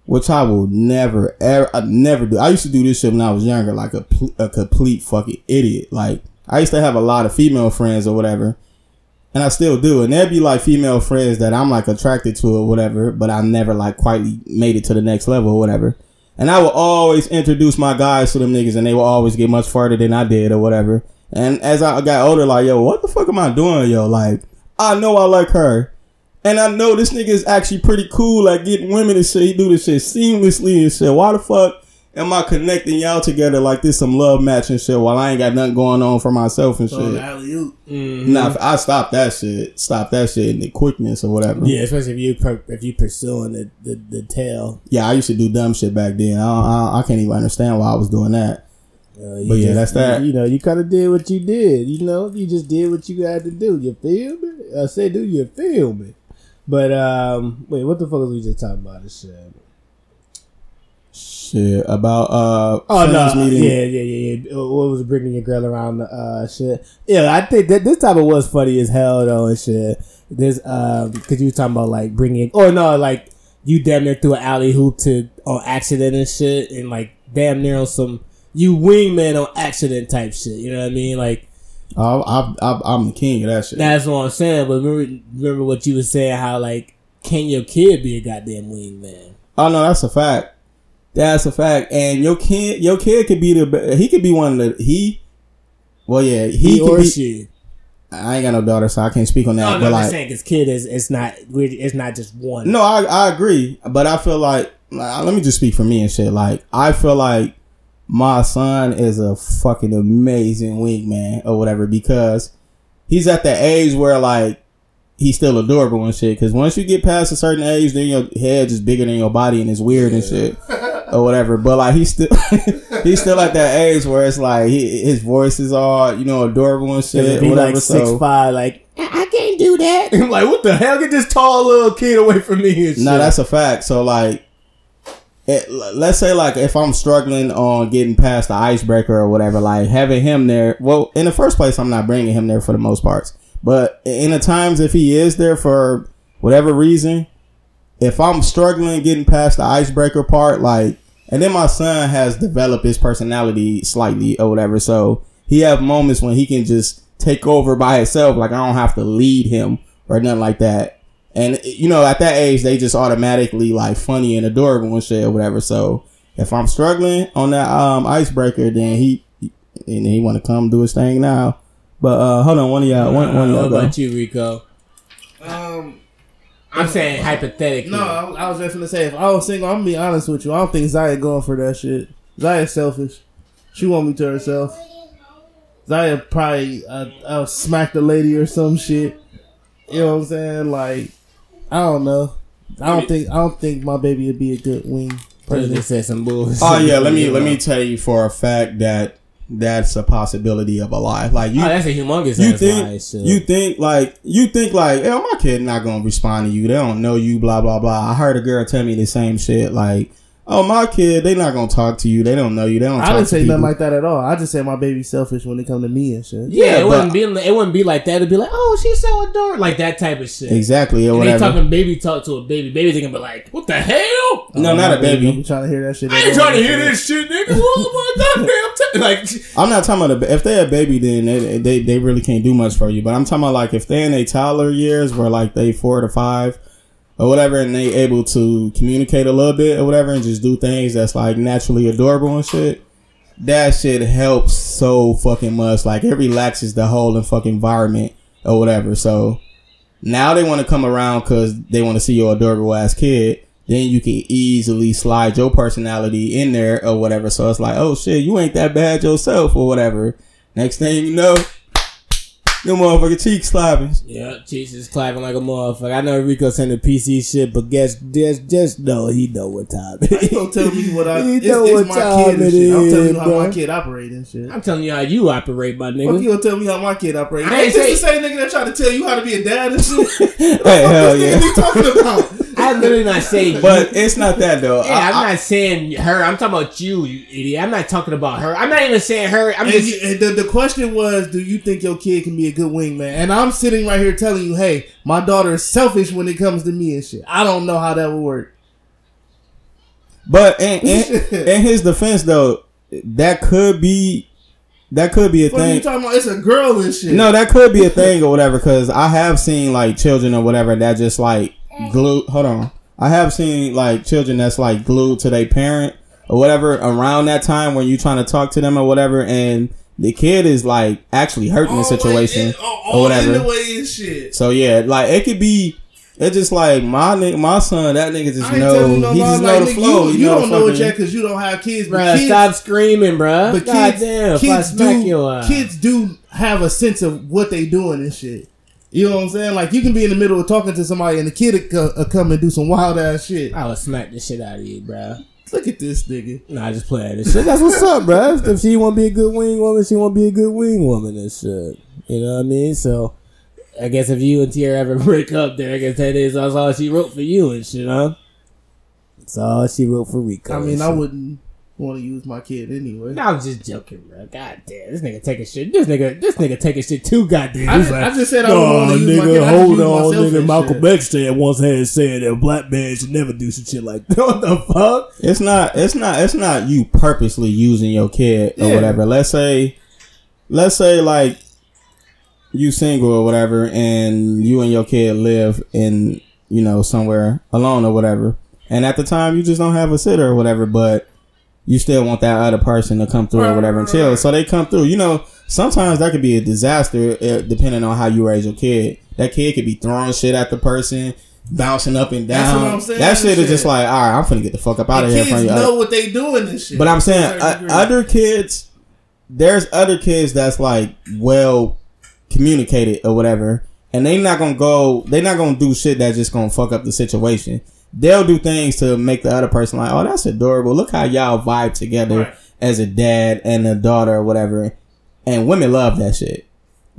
which I will never ever, I never do. I used to do this shit when I was younger, like a a complete fucking idiot. Like I used to have a lot of female friends or whatever. And I still do. And there'd be like female friends that I'm like attracted to or whatever, but I never like quite made it to the next level or whatever. And I will always introduce my guys to them niggas and they will always get much farther than I did or whatever. And as I got older, like, yo, what the fuck am I doing, yo? Like, I know I like her. And I know this nigga is actually pretty cool at getting women and shit. He do this shit seamlessly and shit. Why the fuck am I connecting y'all together like this some love match and shit while I ain't got nothing going on for myself and So shit? alley-oop. Nah, I stop that shit. Stop that shit in the quickness or whatever. Yeah, especially if you per- if you pursuing the, the the tail. Yeah, I used to do dumb shit back then. I, I, I can't even understand why I was doing that. Uh, But yeah, that's that. You, you know, you kind of did what you did. You know, you just did what you had to do. You feel me? I say, do you feel me? But um, wait, what the fuck was we just talking about? This shit. Shit about uh Oh no! meeting. Yeah, yeah, yeah, yeah. What was bringing your girl around the uh shit? Yeah, I think that this it was funny as hell though and shit. This um, because you were talking about like bringing, or no, like you damn near threw an alley-oop to on accident and shit, and like damn near on some you wingman on accident type shit. You know what I mean? Like I, I, I'm the king of that shit. that's what I'm saying. But remember, remember what you were saying? How like can your kid be a goddamn wingman? oh no, that's a fact. That's a fact. And your kid, your kid could be the. He could be one of the. He. Well, yeah, he, He, or be. she? I ain't got no daughter, so I can't speak on that. No, but no, I'm like, just saying because kid is it's not it's not just one. No, I, I agree, but I feel like like, let me just speak for me and shit. Like I feel like my son is a fucking amazing wingman or whatever because he's at the age where like he's still adorable and shit. Because once you get past a certain age, then your head is bigger than your body and it's weird and shit <laughs> or whatever. But like he's still <laughs> he's still at that age where it's like he, his voice is all you know adorable and shit. Be whatever. like so six five, like I, I can't do that. <laughs> I'm like, what the hell? Get this tall little kid away from me and shit. No, that's a fact. So like, it, let's say like if I'm struggling on getting past the icebreaker or whatever, like having him there. Well, in the first place, I'm not bringing him there for the most parts. But in the times if he is there for whatever reason, if I'm struggling getting past the icebreaker part, like, and then my son has developed his personality slightly or whatever, so he have moments when he can just take over by himself. Like I don't have to lead him or nothing like that. And you know, at that age, they just automatically like funny and adorable and shit or whatever. So if I'm struggling on that um icebreaker, then he and he want to come do his thing now. But uh hold on, one of y'all, one, one of y'all go. about you, Rico? Um, I'm saying hypothetically. no, I, I was just gonna say if I was single, I'm gonna be honest with you. I don't think Zaya going for that shit. Zaya's selfish. She want me to herself. Zaya probably uh, uh, smack the lady or some shit. You know what I'm saying? Like, I don't know. I don't think I don't think my baby would be a good wing. Person just said some bullshit. Oh yeah, let <laughs> me let me tell you for a fact that that's a possibility of a lie. Like you, Oh, that's a humongous you think you think like you think like, oh my kid not gonna respond to you. They don't know you. Blah blah blah. I heard a girl tell me the same shit. Like, oh my kid, they not gonna talk to you. They don't know you. They don't. I talk didn't say people. nothing like that at all. I just said my baby's selfish when it come to me and shit. yeah, Yeah, it but- wouldn't be it wouldn't be like that. It'd be like, oh, she's so adorable, like that type of shit. exactly or And they talking baby talk to a baby. Baby's gonna be like, what the hell? no, oh, not a I'm baby. trying to hear that shit. I ain't trying to hear this shit, nigga. <laughs> Oh my goddamn! T-. Like, I'm not talking about a, if they're a baby, then they, they they really can't do much for you. But I'm talking about like if they're in a toddler years, where like they four to five or whatever, and they able to communicate a little bit or whatever, and just do things that's like naturally adorable and shit. That shit helps so fucking much. Like it relaxes the whole fucking environment or whatever. So now they want to come around because they want to see your adorable ass kid. Then you can easily slide your personality in there or whatever. So it's like, oh shit, you ain't that bad yourself or whatever. Next thing you know, Them motherfucking cheek slapping. Yeah, cheeks is clapping like a motherfucker. I know Rico sent the PC shit, but guess just just know he know what time it You is. don't tell me what I. <laughs> You It's, know it's what my time kid and it shit. I'm telling is, you how bro. my kid operate and shit. I'm telling you how you operate, my Fuck nigga. you gonna tell me how my kid operate? I Ain't ain't this say- the same nigga that tried to tell you how to be a dad and shit? <laughs> Hey, hell What yeah. you talking about? <laughs> I'm literally not saying But it's not that though. Yeah, I- I'm I- not saying her. I'm talking about you, you idiot. I'm not talking about her. I'm not even saying her. I'm And, just. you, and the, the question was, do you think your kid can be a good wingman? And I'm sitting right here telling you, hey, my daughter is selfish when it comes to me and shit. I don't know how that would work. But in, <laughs> in, in his defense, though, that could be that could be a What are you talking about? It's a girl and shit. No, that could be a thing or whatever. Because I have seen like children or whatever that just like glued. Hold on, I have seen like children that's like glued to their parent or whatever around that time when you're trying to talk to them or whatever, and the kid is like actually hurting the situation oh, in, all, or whatever. in the way and shit. So yeah, like it could be. It's just like my nigga, my son. That nigga just know. no he lie, just like, know the nigga, flow. You, he you know don't know it yet because you don't have kids. bro. Stop screaming, bro. but God kids, damn, if I kids do, kids do have a sense of what they doing and shit. You know what I'm saying? Like you can be in the middle of talking to somebody and the kid will will come and do some wild ass shit. I would smack the shit out of you, bro. Look at this nigga. Nah, I just playing this shit. That's what's up, bruh. If she want to be a good wing woman, she want to be a good wing woman and shit. You know what I mean? So, I guess if you and Tierra ever <laughs> break up, there, I guess that is that's all she wrote for you and shit, huh? That's all she wrote for Rico. I mean, I wouldn't want to use my kid anyway. No, I'm just joking, bro. God damn, this nigga taking shit. This nigga, this nigga taking shit too goddamn. I like, I just said I wouldn't "Nah, wanna use my nigga, kid. I hold on, myself nigga. and Malcolm. X said once had said that a black man should never do some shit like <laughs> that. What the fuck? It's not. It's not. It's not you purposely using your kid or whatever. Let's say, let's say like you single or whatever, and you and your kid live in you know somewhere alone or whatever, and at the time you just don't have a sitter or whatever, but you still want that other person to come through or whatever and chill. So they come through. You know, sometimes that could be a disaster uh, depending on how you raise your kid. That kid could be throwing shit at the person. Bouncing up and That's what down. I'm saying, that shit is just like, all right, I'm finna get the fuck up out of here kids know what they doing this shit. But I'm saying To a certain uh, other kids, there's other kids that's like well communicated or whatever, and they not gonna go. They not gonna do shit that's just gonna fuck up the situation. They'll do things to make the other person like, oh, that's adorable. Look how y'all vibe together Right. as a dad and a daughter or whatever. And women love that shit.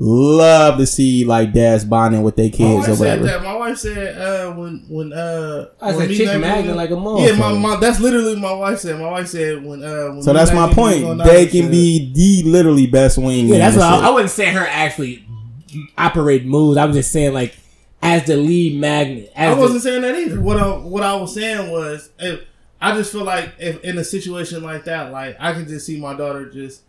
Love to see like dads bonding with their kids wife or said whatever. that. My wife said uh, when when uh I when said me chick and magnet like a mom. Yeah, my, motherfucker. my that's literally what my wife said. My wife said when uh when So that's my point. They can shit. be the literally best wing. Yeah, that's and what I, shit. I wasn't saying her actually operate moves. I was just saying like as the lead magnet. As I wasn't saying that either. What I what I was saying was, if, I just feel like if in a situation like that, like I can just see my daughter just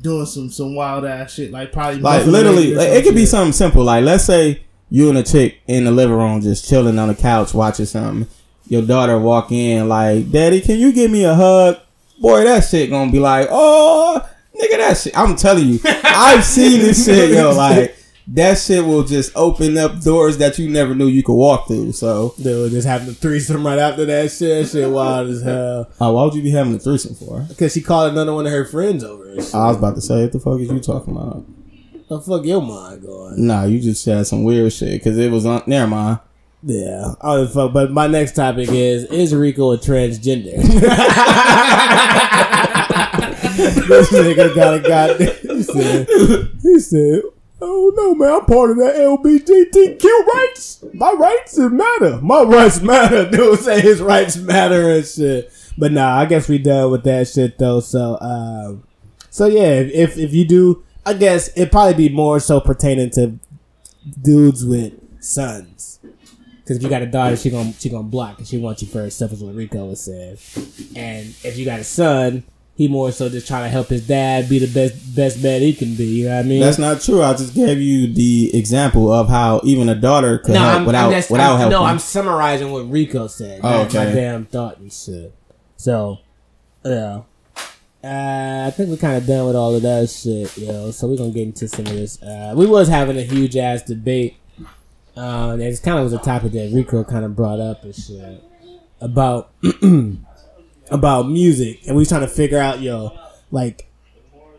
doing some some wild ass shit, like probably Like literally, like, it could be something simple. Like let's say you and a chick in the living room just chilling on the couch watching something. Your daughter walk in like, "Daddy, can you give me a hug?" Boy, that shit gonna be like, "Oh, nigga, that shit." I'm telling you, <laughs> I've seen this shit, yo. Like that shit will just open up doors that you never knew you could walk through. So, They were just having a threesome right after that shit. That shit wild as hell. uh, <laughs> why would you be having a threesome for? Because she called another one of her friends over. I was about to say, what the fuck is you talking about? the fuck your mind going? Nah, you just said some weird shit because it was on. Never mind. Yeah, I don't fuck. But my next topic is: Is Rico a transgender? <laughs> this nigga got a goddamn. He said, he said, "Oh no, man, I'm part of that LBGTQ rights. My rights matter. My rights matter." <laughs> Dude say his rights matter and shit. But nah, I guess we done with that shit though. So, um, so yeah, if if you do, I guess it probably be more so pertaining to dudes with sons. Because if you got a daughter, she gonna she gonna block and she wants you for herself, is what Rico was saying. And if you got a son, he more so just trying to help his dad be the best best man he can be. You know what I mean? That's not true. I just gave you the example of how even a daughter could no, help I'm, without I'm just, without I'm. No, I'm summarizing what Rico said. Oh, That's my damn thought and shit. So, yeah. Uh, I think we're kind of done with all of that shit, yo. So we're gonna get into some of this. Uh, we was having a huge ass debate. Uh, and it kind of was a topic that Rico kind of brought up and shit about <clears throat> about music, and we was trying to figure out, yo, like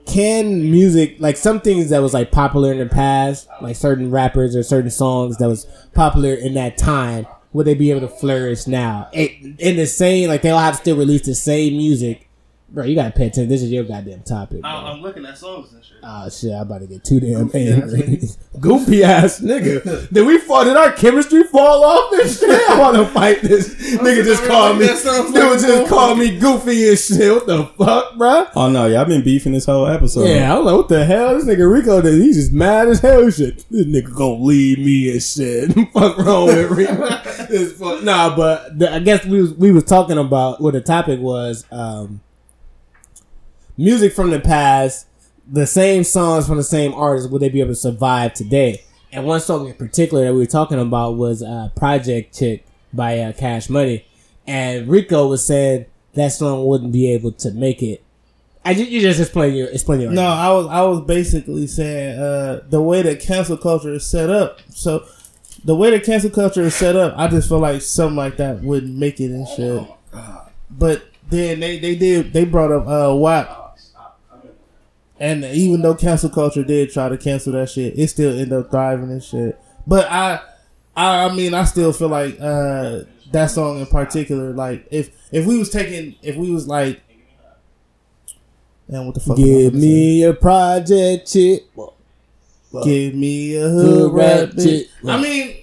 can music like some things that was like popular in the past, like certain rappers or certain songs that was popular in that time, would they be able to flourish now? In, in the same, like they'll have to still release the same music. Bro, you gotta pay attention. This is your goddamn topic. Bro. I'm looking at songs and shit. Oh shit, I'm about to get too damn angry. <laughs> Goofy ass nigga. <laughs> Did we fall? Did our chemistry fall off this shit? I want to <laughs> fight this nigga. Just sorry, called me. that sounds Nigga like just a- called me goofy and shit. What the fuck, bro? Oh no, y'all been beefing this whole episode. Yeah, I was like, what the hell? This nigga Rico, did, he's just mad as hell. Shit, this nigga gonna leave me and shit. fuck wrong with Rico? This fuck- nah, but the, I guess we was, we was talking about what the topic was. Um, music from the past, the same songs from the same artists, would they be able to survive today? And one song in particular that we were talking about was uh, Project Chick by uh, Cash Money. And Rico was saying that song wouldn't be able to make it. I ju- you just explain your explain your No, I was I was basically saying uh, the way that cancel culture is set up. So the way that cancel culture is set up, I just feel like something like that wouldn't make it and shit. But then they they did they brought up uh WAP. And even though cancel culture did try to cancel that shit, it still ended up thriving and shit. But I, I, I mean, I still feel like uh, that song in particular, like if if we was taking, if we was like, and what the fuck? Give me a project chick, give me a Hood rat chick. I mean,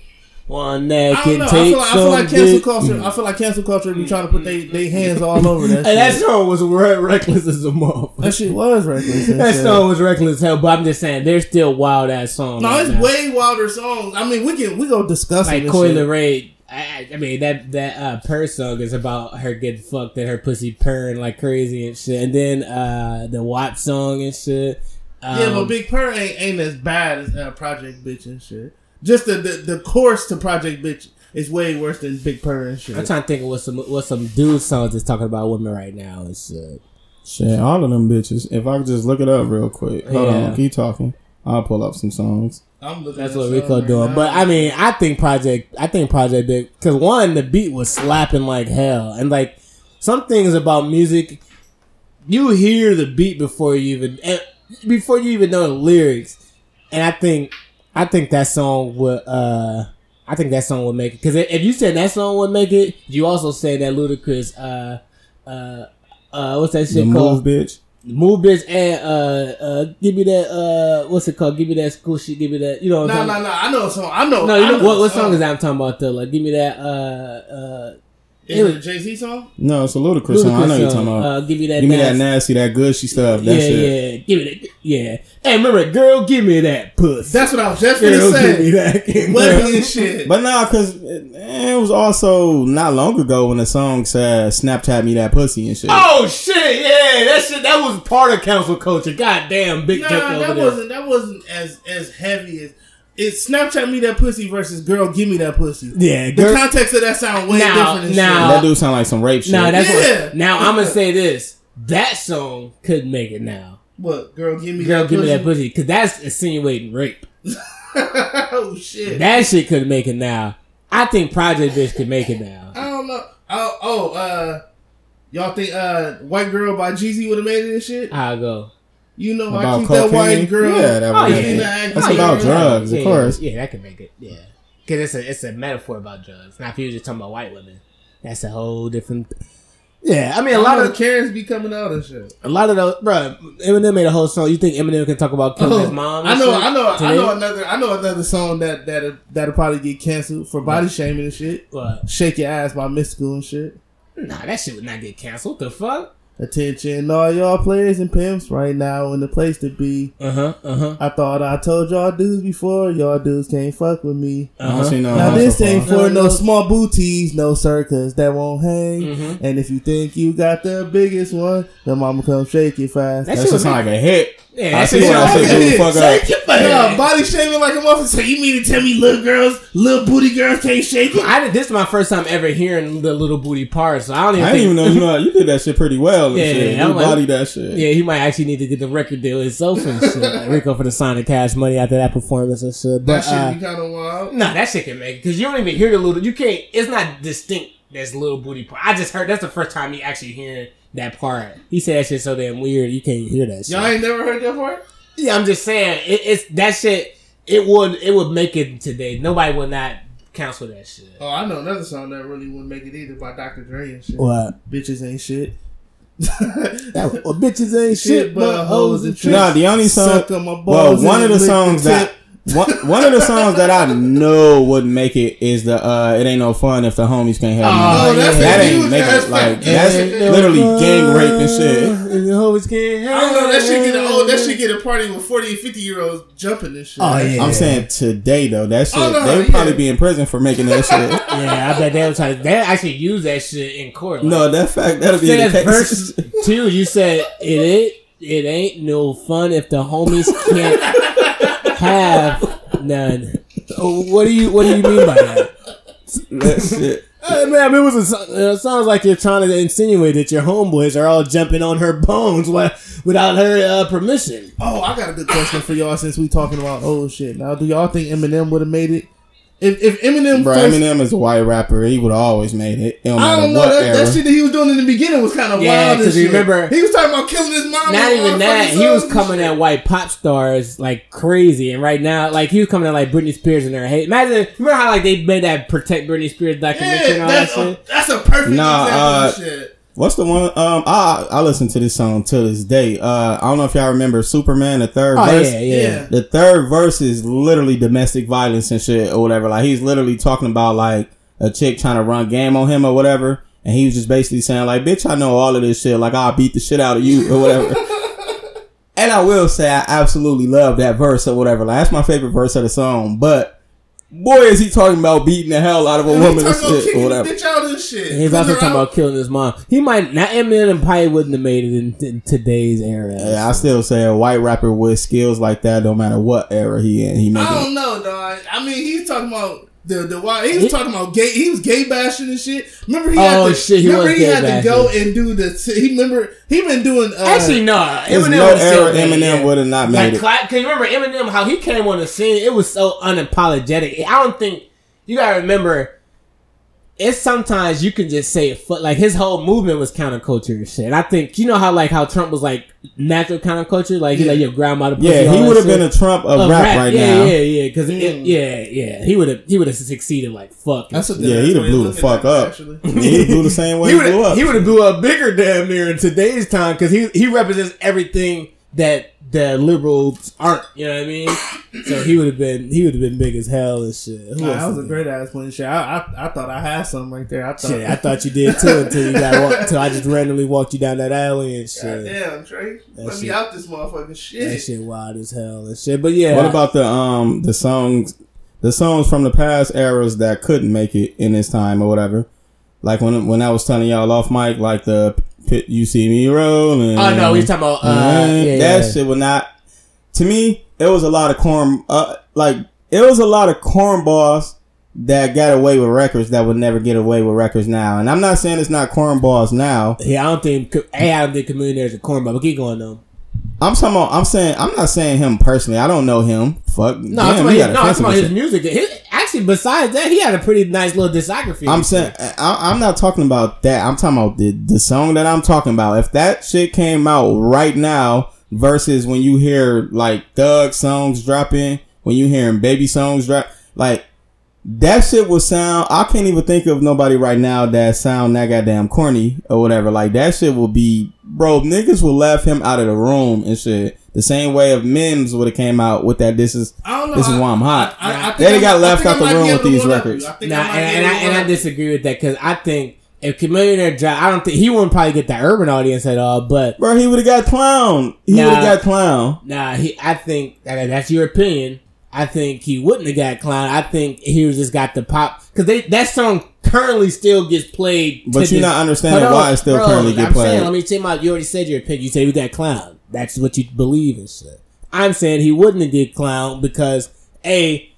one that I don't can know. I take feel like, I feel like cancel culture. I feel like cancel culture be trying to put their they hands all over that. <laughs> Hey, that song was re- reckless as a motherfucker. That shit was reckless. and <laughs> That shit. song was reckless as hell, but I'm just saying, they're still wild ass songs. No, right it's now. way wilder songs. I mean, we can we go discuss like and Coil shit. Ray. I, I mean that that uh, purr song is about her getting fucked and her pussy purring like crazy and shit. And then uh, the WAP song and shit. Um, Yeah, but Big Purr ain't, ain't as bad as uh, Project Bitch and shit. Just the, the the course to Project Bitch is way worse than Big Purr and shit. I'm trying to think of what some what some dude songs is talking about women right now and shit. Shit, all of them bitches. If I could just look it up real quick. Hold Yeah. on, keep talking. I'll pull up some songs. I'm looking That's what something Rico right doing. now. But I mean, I think Project, I think Project Big, because one, the beat was slapping like hell, and like some things about music, you hear the beat before you even eh, before you even know the lyrics, and I think I think that song would. uh I think that song would make it because if you said that song would make it, you also said that Ludacris, uh, uh, uh, what's that The called? move, bitch. Move bitch and uh, uh, give me that uh, what's it called? Give me that school shit. Give me that. You know what I'm no, no, no. I know a song. I know. no, you I know, what, what song is that I'm talking about though? Like, give me that. Uh, uh, Is it a Jay Z song? No, it's a Ludacris song. I know Ludacris you're talking song. about. Uh, give me that. Give me that nasty- nasty, that gushy stuff. That yeah, shit. yeah. Give me that. Yeah. Hey, remember, girl, give me that puss. That's what I was just girl, gonna say. give me say. that. Webby and <laughs> shit. But nah, cause it, it was also not long ago when the song said "Snapchat me that pussy" and shit. Oh shit! Yeah, that shit. That was part of council culture. God damn, big Nah, joke over that wasn't that wasn't as as heavy as it's Snapchat me that pussy versus girl give me that pussy. Yeah, The context of that sound way Now- different. And now- that dude sound like some rape shit. Nah, that's Yeah. what, now I'm gonna say this. That song could make it now. what girl give me Girl, that give me pussy? that pussy, cause that's insinuating rape. <laughs> oh shit! That shit could make it now. I think Project Bitch could make it now. I don't know. Oh, oh, uh, y'all think uh, "White Girl" by Jeezy would have made it and shit? I'll go. You know, I about keep cocaine. that white girl. Yeah, that Oh, was yeah. in That's oh, about yeah. drugs, of course. Yeah, that could make it. Yeah, because it's a it's a metaphor about drugs. Now, if you were just talking about white women, that's a whole different. Yeah, I mean, a lot of the Karens be coming out and shit. a lot of those, bro. Eminem made a whole song. You think Eminem can talk about killing oh, his mom? Oh, I know, shit I know, I know another, I know another song that that that'll probably get canceled for body shaming and shit. What? Shake your ass by Mystikal and shit. Nah, that shit would not get canceled. What The fuck? Attention, all y'all players and pimps right now in the place to be. Uh huh. Uh huh. I thought I told y'all dudes before, y'all dudes can't fuck with me. I don't no Now this so ain't for No, no no. small booties, no sir, cause that won't hang. Mhm. And if you think you got the biggest one, then mama come shake it fast. That That shit shit was sound like a hit. Yeah, I see shit what I sound said. like- Dude, the fuck Shake up. your face. Nah, body shaming like a motherfucker. So you mean to tell me little girls, little booty girls can't shake it? I did, this is my first time ever hearing the little booty part, so I don't even I think. didn't even know you know you did that shit pretty well. And Yeah, shit. I'm You like- body that shit. Yeah, he might actually need to get the record deal himself and shit. Like <laughs> Rico for the Sonic Cash Money after that performance and shit. But That shit uh, be kind of wild. nah, that shit can make it because you don't even hear the little. You can't. It's not distinct. That's little booty part. I just heard that's the first time he actually hearing that part. He said that shit so damn weird. You can't hear that shit. Y'all ain't never heard that part? Yeah, I'm just saying it, it's that shit. It would it would make it today. Nobody would not cancel that shit. Oh, I know another song that really wouldn't make it either by Dr. Dre and shit. What? Bitches ain't shit. <laughs> That well, bitches ain't Shit, shit, but but hoes hoes and and tricks. tricks. No, the only song. Suck on my Well, one of the the songs that tip. One, one of the songs that I know wouldn't make it is the uh, "It Ain't No Fun If the Homies Can't Have Oh, Me." that's that ain't make it like fact. that's Ain't no literally fun gang rape and shit. if the homies can't help I don't know. That shit get a have old. That me. shit get a party with forty and fifty year olds jumping and shit. Oh, yeah. I'm saying today though, that shit Oh, no, they would yeah. probably be in prison for making that shit. <laughs> Yeah, I bet they were trying. to- They actually use that shit in court. Like, no, that fact that'll be the says case. verse two. You said it ain't it ain't no fun if the homies can't have none. Oh, What do you What do you mean by that? that shit. Man, it was a, so- it sounds like you're trying to insinuate that your homeboys are all jumping on her bones wi- without her uh, permission. Oh, I got a good question for y'all since we talking about old shit. Now, do y'all think Eminem would have made it? If if Eminem Bro, first, Eminem is a white rapper. He would have always made it. It don't I matter don't know what that, that shit that he was doing in the beginning was kind of Yeah, wild. and 'cause you remember- he was talking about killing his mom. Not even that. He was coming and at white pop stars like crazy, and right now, like he was coming at like Britney Spears in her hate. Imagine, remember how like they made that protect Britney Spears documentary and Yeah, all that that's shit. a, that's a perfect Nah, example uh, of shit. What's the one? Um, I I listen to this song to this day. Uh, I don't know if y'all remember Superman, the third Oh verse. yeah, yeah. Yeah. The third verse is literally domestic violence and shit or whatever. Like he's literally talking about like a chick trying to run game on him or whatever, and he was just basically saying like, "Bitch, I know all of this shit. Like I'll beat the shit out of you or whatever." <laughs> and I will say I absolutely love that verse or whatever. Like that's my favorite verse of the song. But boy, is he talking about beating the hell out of a He woman and talking about shit or whatever. bitch out and shit. And he's also talking out. about killing his mom. He might not Eminem probably wouldn't have made it in, in today's era. Yeah, I still say a white rapper with skills like that, no matter what era he in, he made I don't know, dog. I mean, he's talking about the the why he was talking about gay. He was gay bashing and shit. Remember he had Oh, to, shit, he remember he had to go and do the. He remember he been doing. Uh, Actually, no. There's Eminem no era Eminem yeah. would have not made Like, it. cause remember Eminem, how he came on the scene, it was so unapologetic. I don't think you gotta remember. It's sometimes you can just say it. Like his whole movement was counterculture and shit. And I think you know how like how Trump was like natural counterculture, like he like your grandmother. pussy, Yeah, all he would have been a Trump of Of rap, right yeah, now. Yeah, yeah, because yeah, yeah, he would have he would have succeeded like fuck. That's a Yeah, he'd have blew the fuck up. Actually. he blew the same way he he, blew would up. he would have blew up bigger damn near in today's time because he he represents everything that the liberals aren't. You know what I mean? <coughs> So he would have been he would have been big as hell and shit. Who Nah, that was a great ass one. Shit, I, I I thought I had something right there. I thought. Shit, I thought you did <laughs> too until you got walk, until I just randomly walked you down that alley and God shit. damn, Trey. Let me out this motherfucking shit. That shit wild as hell and shit. But yeah, What about the um the songs the songs from the past eras that couldn't make it in this time or whatever? Like when when I was telling y'all off mic, like the pit, you see me rolling. Oh no, he's talking about uh, Man, yeah, that yeah. shit would not. To me, it was a lot of corn. Uh, like it was a lot of cornballs that got away with records that would never get away with records now. And I'm not saying it's not cornballs now. Yeah, I don't think hey, I don't think Chamillionaire's a cornball. But keep going though. I'm talking about. I'm saying. I'm not saying him personally. I don't know him. Fuck. No, damn, I'm talking about, his, no, I'm talking about his music. His, actually, besides that, he had a pretty nice little discography. I'm saying I, I'm not talking about that. I'm talking about the the song that I'm talking about. If that shit came out right now versus when you hear like Thug songs dropping, when you hearing baby songs drop, like that shit will sound. I can't even think of nobody right now that sound that goddamn corny or whatever. Like that shit will be, bro. Niggas will laugh him out of the room and shit. The same way of Mims would have came out with that. This is I don't know. this is why I'm hot. I, I, I think They'd I have got I left think out the room with these records. you. I think Nah, and, and, I, and I disagree with that because I think if Chamillionaire drop, I don't think he wouldn't probably get the urban audience at all. But Bro, he would have got clown. He Nah. would have got clown. nah, he, I think I mean, that's your opinion. I think he wouldn't have got clown. I think he was just got the pop because they that song currently still gets played. But you're this- not understanding on, why it still bro, currently get I'm played. Saying, let me tell you, my, you already said your opinion. You say we got clown. That's what you believe and shit. I'm saying he wouldn't have did clown because a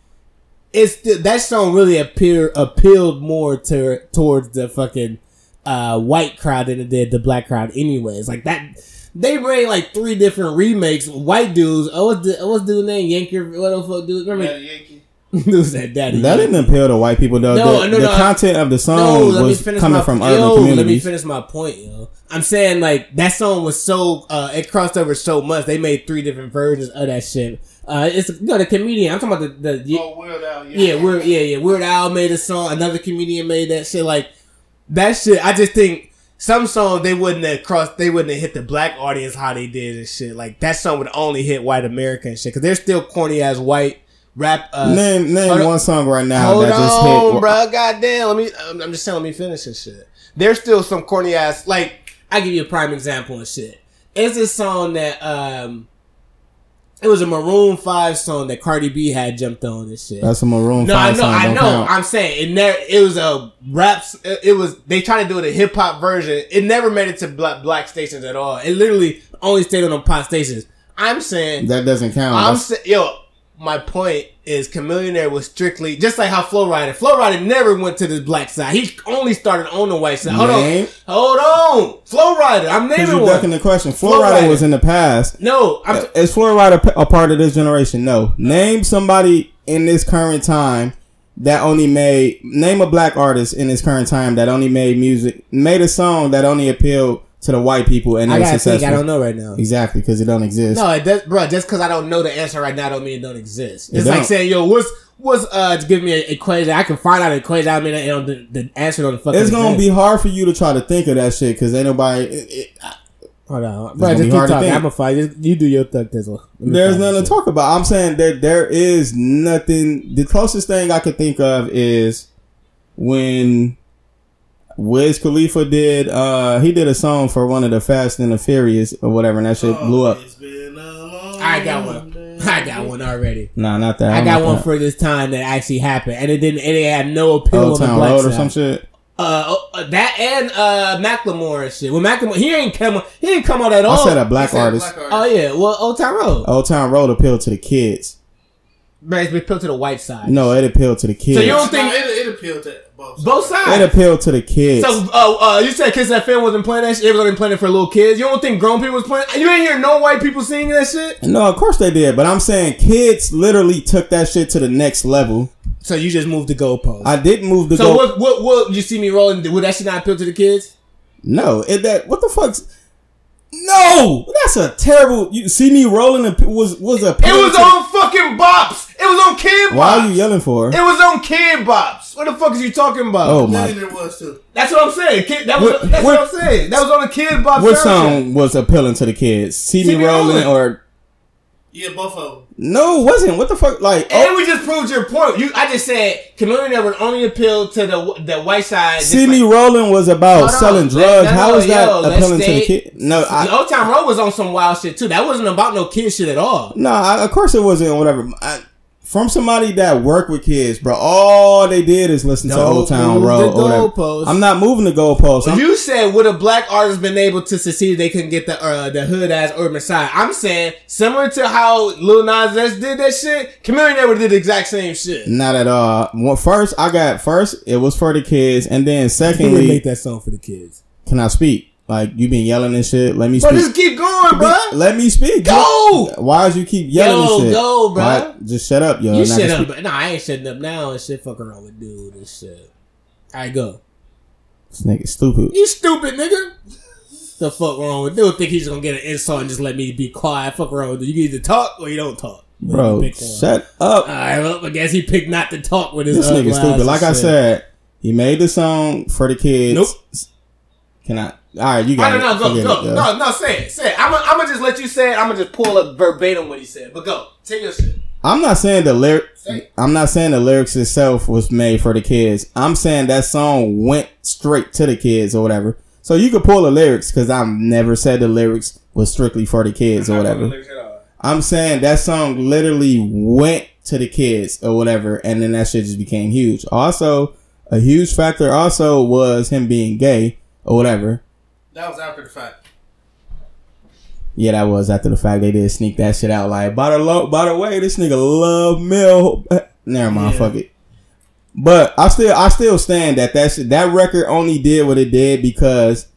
it's the, that song really appear appealed more to towards the fucking uh, white crowd than it did the black crowd. Anyways, like that. They made like three different remakes. White dudes. Oh, what's the what's the dude name? Yankee. What the fuck dude? Remember? Daddy Yankee. <laughs> Who's that daddy? That didn't appeal to white people though. No, the no, the no, content of the song No, was coming my, from yo, urban Let me communities. finish my point, yo. I'm saying like that song was so uh it crossed over so much. They made three different versions of that shit. Uh, it's you know the comedian. I'm talking about the the Oh, Weird Al, yeah, Weird yeah yeah Weird Al made a song. Another comedian made that shit. Like that shit. I just think some songs they wouldn't have crossed. They wouldn't have hit the black audience how they did and shit. Like that song would only hit white American shit because they're still corny as white rap. Uh, name name one song right now Hold that just hit. bro. Goddamn. Let me. I'm I'm just saying. Let me finish this shit. There's still some corny ass. Like I give you a prime example and shit. It's this song that um, it was a Maroon Five song that Cardi B had jumped on and shit. That's a Maroon no, I Five know, song. I don't know. count. I'm saying it never. It was a rap. It was they tried to do it a hip hop version. It never made it to black, black stations at all. It literally only stayed on the pop stations. I'm saying that doesn't count. I'm saying, yo, my point is, Chamillionaire was strictly just like how Flo Rida. Flo Rida never went to the black side. He only started on the white side. Hold Name. on, hold on. Flo Rida. I'm naming you ducking one. the question. Flow Flo Rida Rider. was in the past. No, I'm. Is Flo Rida a part of this generation? No. Name somebody in this current time that only made name a black artist in this current time that only made music made a song that only appealed to the white people and I gotta successful. think. I don't know right now. Exactly, because it don't exist. No, it does, bro. Just because I don't know the answer right now, don't mean it don't exist. It It's like don't. saying, yo, what's what's uh to give me an equation? I can find out an equation. I mean, you know, the, the answer on the fucking. it's gonna exist. be hard for you to try to think of that shit because ain't nobody. It, it, Hold on, bro. Just keep talking. I'm gonna fight. Just, you do your thug me there's nothing to talk about. I'm saying that there is nothing. The closest thing I could think of is when Wiz Khalifa did. uh He did a song for one of the Fast and the Furious or whatever, and that shit blew up. It's been a long shit. I got one. <laughs> I got one already. Nah, not that. I I'm got one that. for this time that actually happened, and it didn't. It had no appeal Old on the Town black Road or some shit. Uh, oh, uh, that and uh, Macklemore and shit. Well, Macklemore, he ain't come. He ain't come out at all. I said a black Said artist. black Oh yeah, well, Old Town Road. Old Town Road appealed to the kids. But it's appealed to the white side. No, it appealed to the kids. So you don't No, think it, it appealed to both. both it sides? appealed to the kids. So, uh, uh, you said Kiss FM wasn't playing that shit. It was only playing it for little kids. You don't think grown people was playing? You ain't hear no white people singing that shit. no, of course they did, but I'm saying kids literally took that shit to the next level. So you just moved the goalpost. I didn't move the so go. what? What? What? You see me rolling? Would that shit not appeal to the kids? No, it that what the fuck's no? That's a terrible. You see me rolling and was was a. It was on fucking bops. It was on kid bops. Why are you yelling for? It was on kid bops. What the fuck is you talking about? Oh my! it was too. That's what I'm saying. Kid, that was, What- that's what, what- I'm saying. That was on the kid bop. What soundtrack. song was appealing to the kids? See, See me Me rolling Rolling. or Yeah, both of them. no? It wasn't. What the fuck? Like And oh, we just proved your point. You, I just said Chameleon would only appeal to the the white side. just see like- me rolling was about Hold on. selling drugs. no, How no, that yo, appealing to the stay- kid? No, The Old Town Road was on some wild shit too. That wasn't about no kid shit at all. No, I, of course it wasn't. Whatever. I, from somebody that worked with kids, bro. All they did is listen to Don't Old Town move Road. the or whatever. I'm not moving the goalposts. I'm- You said would a black artist been able to succeed? They couldn't get the uh, the hood ass urban side. I'm saying similar to how Lil Nas X did that shit. Chameleon never did the exact same shit. Not at all. Well, first, I got first. It was for the kids, and then He didn't secondly, make that song for the kids. can I speak? Like you been yelling and shit. Let me But speak. just keep going, bro. Let me speak. Go! Why is you keep yelling Yo, and shit? go. Why- Just shut up, yo. You I shut up. speak. But, nah, I ain't shutting up now and shit. Fuck around with dude and shit. All right, go. This nigga stupid. You stupid nigga. The fuck wrong with dude? Think he's gonna get an insult and just let me be quiet? Fuck around with dude. You either talk or you don't talk. Bro, shut up. All right, well, I guess he picked not to talk with his. This nigga stupid. Like I shit. said, he made the song for the kids. Nope. Can I? All right, you got no, it. no, go, go. it. No, no, say it, say it. I'm gonna just let you say it. I'm gonna just pull up verbatim what he said. But go, take your shit. I'm not saying the lyric. Say. I'm not saying the lyrics itself was made for the kids. I'm saying that song went straight to the kids or whatever. So you could pull the lyrics because I've never said the lyrics was strictly for the kids or whatever. I'm saying that song literally went to the kids or whatever, and then that shit just became huge. Also, a huge factor also was him being gay or whatever. That was after the fact. Yeah, that was after the fact they did sneak that shit out. Like, by the lo- by the way, this nigga love Mill. Never mind, Yeah. fuck it. But I still, I still stand that that shit, that record only did what it did because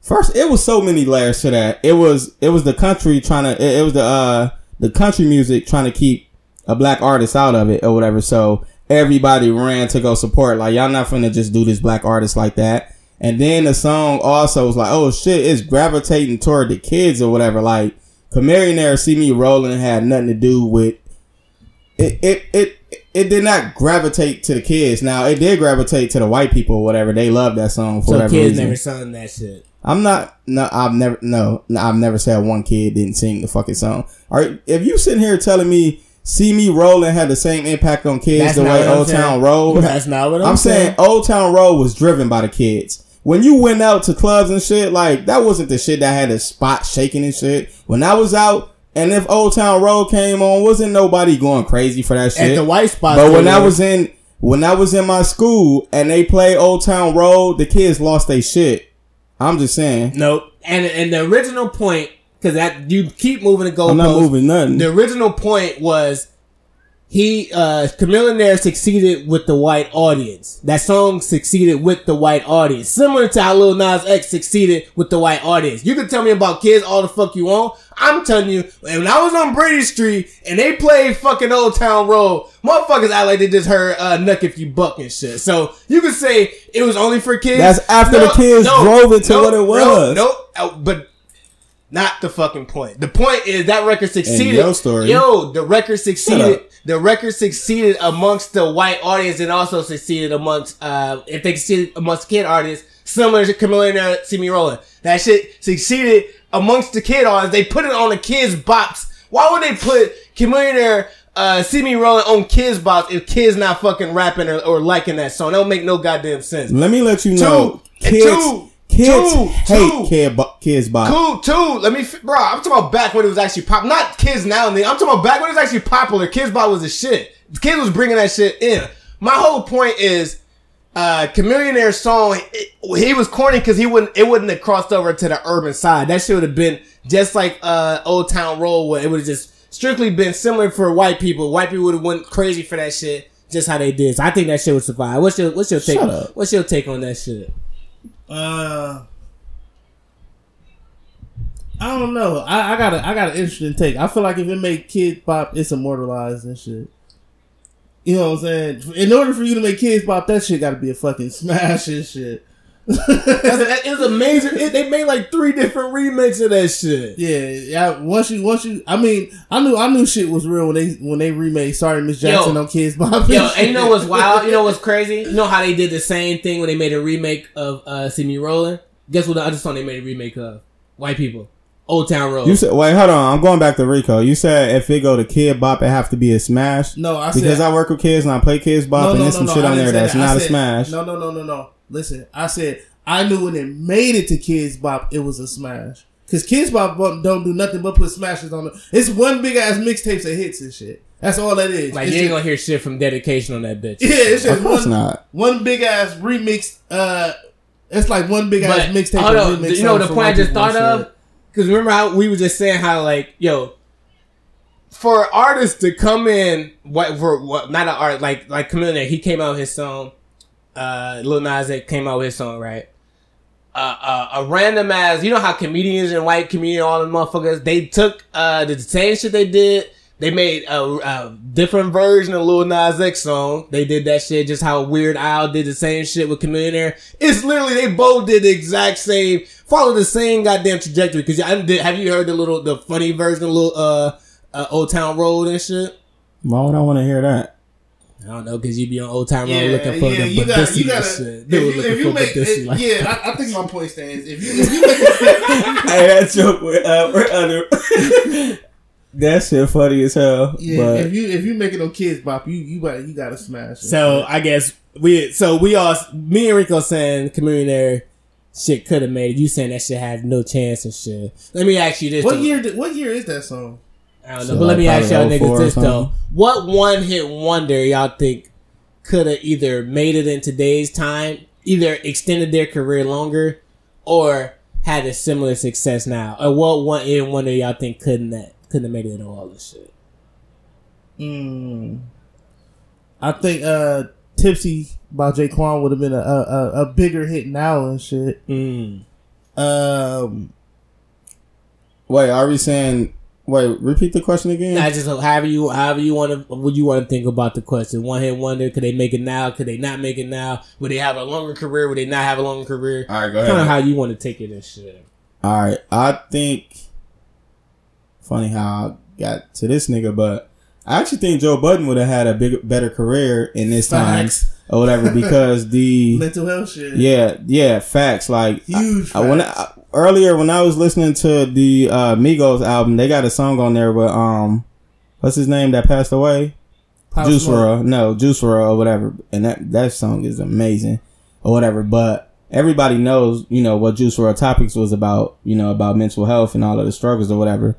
first it was so many layers to that. It was, it was the country trying to, it, it was the uh the country music trying to keep a black artist out of it or whatever. So everybody ran to go support. Like y'all not finna just do this black artist like that. And then the song also was like, oh shit, it's gravitating toward the kids or whatever. Like, Chamillionaire see me rolling had nothing to do with it. It it it did not gravitate to the kids. Now it did gravitate to the white people or whatever. They love that song for So whatever kids reason. never sung that shit. I'm not. No, I've never. No, no, I've never said one kid didn't sing the fucking song. All right, if you sitting here telling me "See Me Rolling" had the same impact on kids That's the way Old saying. Town Road, That's not what I'm, I'm saying Old Town Road was driven by the kids. When you went out to clubs and shit, like that wasn't the shit that had the spot shaking and shit. When I was out, and if Old Town Road came on, wasn't nobody going crazy for that At shit. the white spot. But when I was in when I was in my school and they played Old Town Road, the kids lost their shit. I'm just saying. Nope. And and the original point, because that you keep moving the goalpost. I'm not moving nothing. The original point was he uh Chamillionaire succeeded with the white audience. That song succeeded with the white audience. Similar to how Lil Nas X succeeded with the white audience. You can tell me about kids all the fuck you want. I'm telling you, when I was on Brady Street and they played fucking Old Town Road, motherfuckers act like they just heard uh Knuck If You Buck and shit. So you could say it was only for kids. That's after the kids drove it to what it was. No, no, but not the fucking point. The point is that record succeeded. story. Yo, the record succeeded. The record succeeded amongst the white audience and also succeeded amongst uh if they succeeded amongst kid artists, similar to Chameleon See Me Rolling. That shit succeeded amongst the kid audience. They put it on the kids box. Why would they put Chameleon uh, see me rolling on kids box if kids not fucking rapping or, or liking that song? That don't make no goddamn sense. Let me let you know, Two. kids, Two. Kids Two. hate Two. kid kids bop. Cool, too. Let me, bro. I'm talking about back when it was actually pop. Not kids now. I'm talking about back when it was actually popular. Kidz Bop was a shit. Kids was bringing that shit in. My whole point is, uh, Chamillionaire's song. It, he was corny because he wouldn't. It wouldn't have crossed over to the urban side. That shit would have been just like uh, Old Town Road. Where it would have just strictly been similar for white people. White people would have went crazy for that shit. Just how they did. So I think that shit would survive. What's your What's your take? Shut up. What's your take on that shit? Uh, I don't know. I, I got a I got an interesting take. I feel like if it make Kid Pop, it's immortalized and shit. You know what I'm saying? In order for you to make Kids Pop, that shit got to be a fucking <laughs> smash and shit. It was amazing. It, they made like three different remakes of that shit. Yeah, yeah. Once you, once you, I mean, I knew, I knew shit was real when they, when they remade "Sorry Miss Jackson" Yo. on Kidz Bop. Yo, and you know what's wild? You know what's crazy? You know how they did the same thing when they made a remake of uh, "See Me Rolling"? Guess what the other song they made a remake of? White people, "Old Town Road." You said, wait, hold on. I'm going back to Rico. You said if it go to kid bop, it have to be a smash. No, I said because I work with kids and I play kids bop, and there's some shit I on there say that's that. I not a smash. No, no, no, no, no. Listen, I said I knew when it made it to Kidz Bop, it was a smash. Cause Kidz Bop don't don't nothing but put smashes on it. It's one big ass mixtapes of hits and shit. That's all that is. like It's you ain't just- gonna hear shit from dedication on that bitch. yeah, it's just Of course one, not. one big ass remix. Uh, it's like one big ass mixtape. hold of on, remix you know songs the point I just thought of? Because remember how we were just saying how like yo, for artists to come in, what for what? Not an art like like Chameleon. He came out with his song. Uh, Lil Nas X came out with his song, right? Uh, uh, a random ass, you know how comedians and white comedian, all the motherfuckers, they took uh the same shit they did. They made a, a different version of Lil Nas X song. They did that shit just how Weird Al did the same shit with Chameleon. It's literally they both did the exact same, follow the same goddamn trajectory. Cause I did, have you heard the little the funny version of Lil uh, uh Old Town Road and shit? Why would I want to hear that? I don't know, cause you'd be on Old Town Road Yeah, looking for yeah, the you gotta, you gotta. shit. If you, looking if you for make, Badissi, it, like- yeah, I, I think my point stands. If you, if you make it, <laughs> hey, that joke with uh, with other. <laughs> that shit funny as hell. yeah, but if you if you make it on Kidz Bop, you you got you got to smash. it. So I guess we so we all me and Rico saying Chameleon shit could have made it. You saying that shit had no chance and shit. Let me ask you this. what year? did- What year is that song? I don't know, So, but let me ask y'all niggas this though. What one hit wonder y'all think could have either made it in today's time, either extended their career longer, or had a similar success now? Or what one hit wonder y'all think couldn't that couldn't have made it in all this shit? Mm. I think uh Tipsy by J-Kwon would have been a, a a- a bigger hit now and shit. Mm. Um, wait, are we saying Wait, repeat the question again. I just however you however you want to would you want to think about the question. One hit wonder. Could they make it now? Could they not make it now? Would they have a longer career? Would they not have a longer career? All right, go ahead. Kind of how you want to take it and shit. All right, I think. Funny how I got to this nigga, but I actually think Joe Budden would have had a big, better career in this time Facts. Or whatever <laughs> because the Mental health shit. yeah yeah facts like Huge I, I, when I, earlier when I was listening to the uh, Migos album, they got a song on there with um, what's his name that passed away? Pop Juice Smoke. WRLD, no Juice WRLD or whatever, and that that song is amazing or whatever. But everybody knows, you know, what Juice WRLD topics was about, you know, about mental health and all of the struggles or whatever.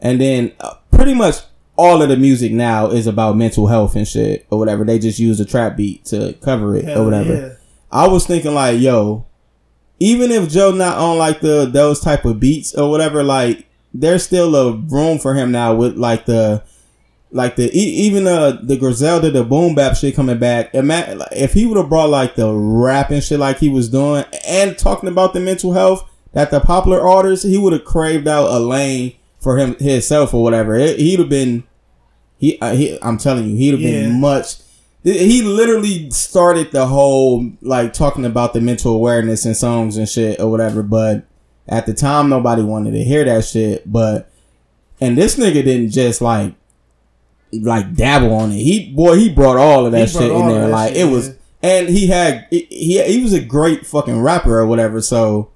And then uh, pretty much all of the music now is about mental health and shit or whatever. They just use a trap beat to cover it Hell or whatever. yeah. I was thinking like, yo, even if Joe not on like the those type of beats or whatever, like there's still a room for him now with like the like the e- even the the Griselda the boom bap shit coming back. If he would have brought like the rap and shit like he was doing and talking about the mental health that the popular artists, he would have craved out a lane for him himself or whatever. It, he'd have been he, uh, he I'm telling you, he'd have Yeah. been much. He literally started the whole like talking about the mental awareness in songs and shit or whatever. But at the time, nobody wanted to hear that shit. But and this nigga didn't just like like dabble on it. He boy, he brought all of that shit in there. Like shit, it was, yeah. and he had he he he was a great fucking rapper or whatever. So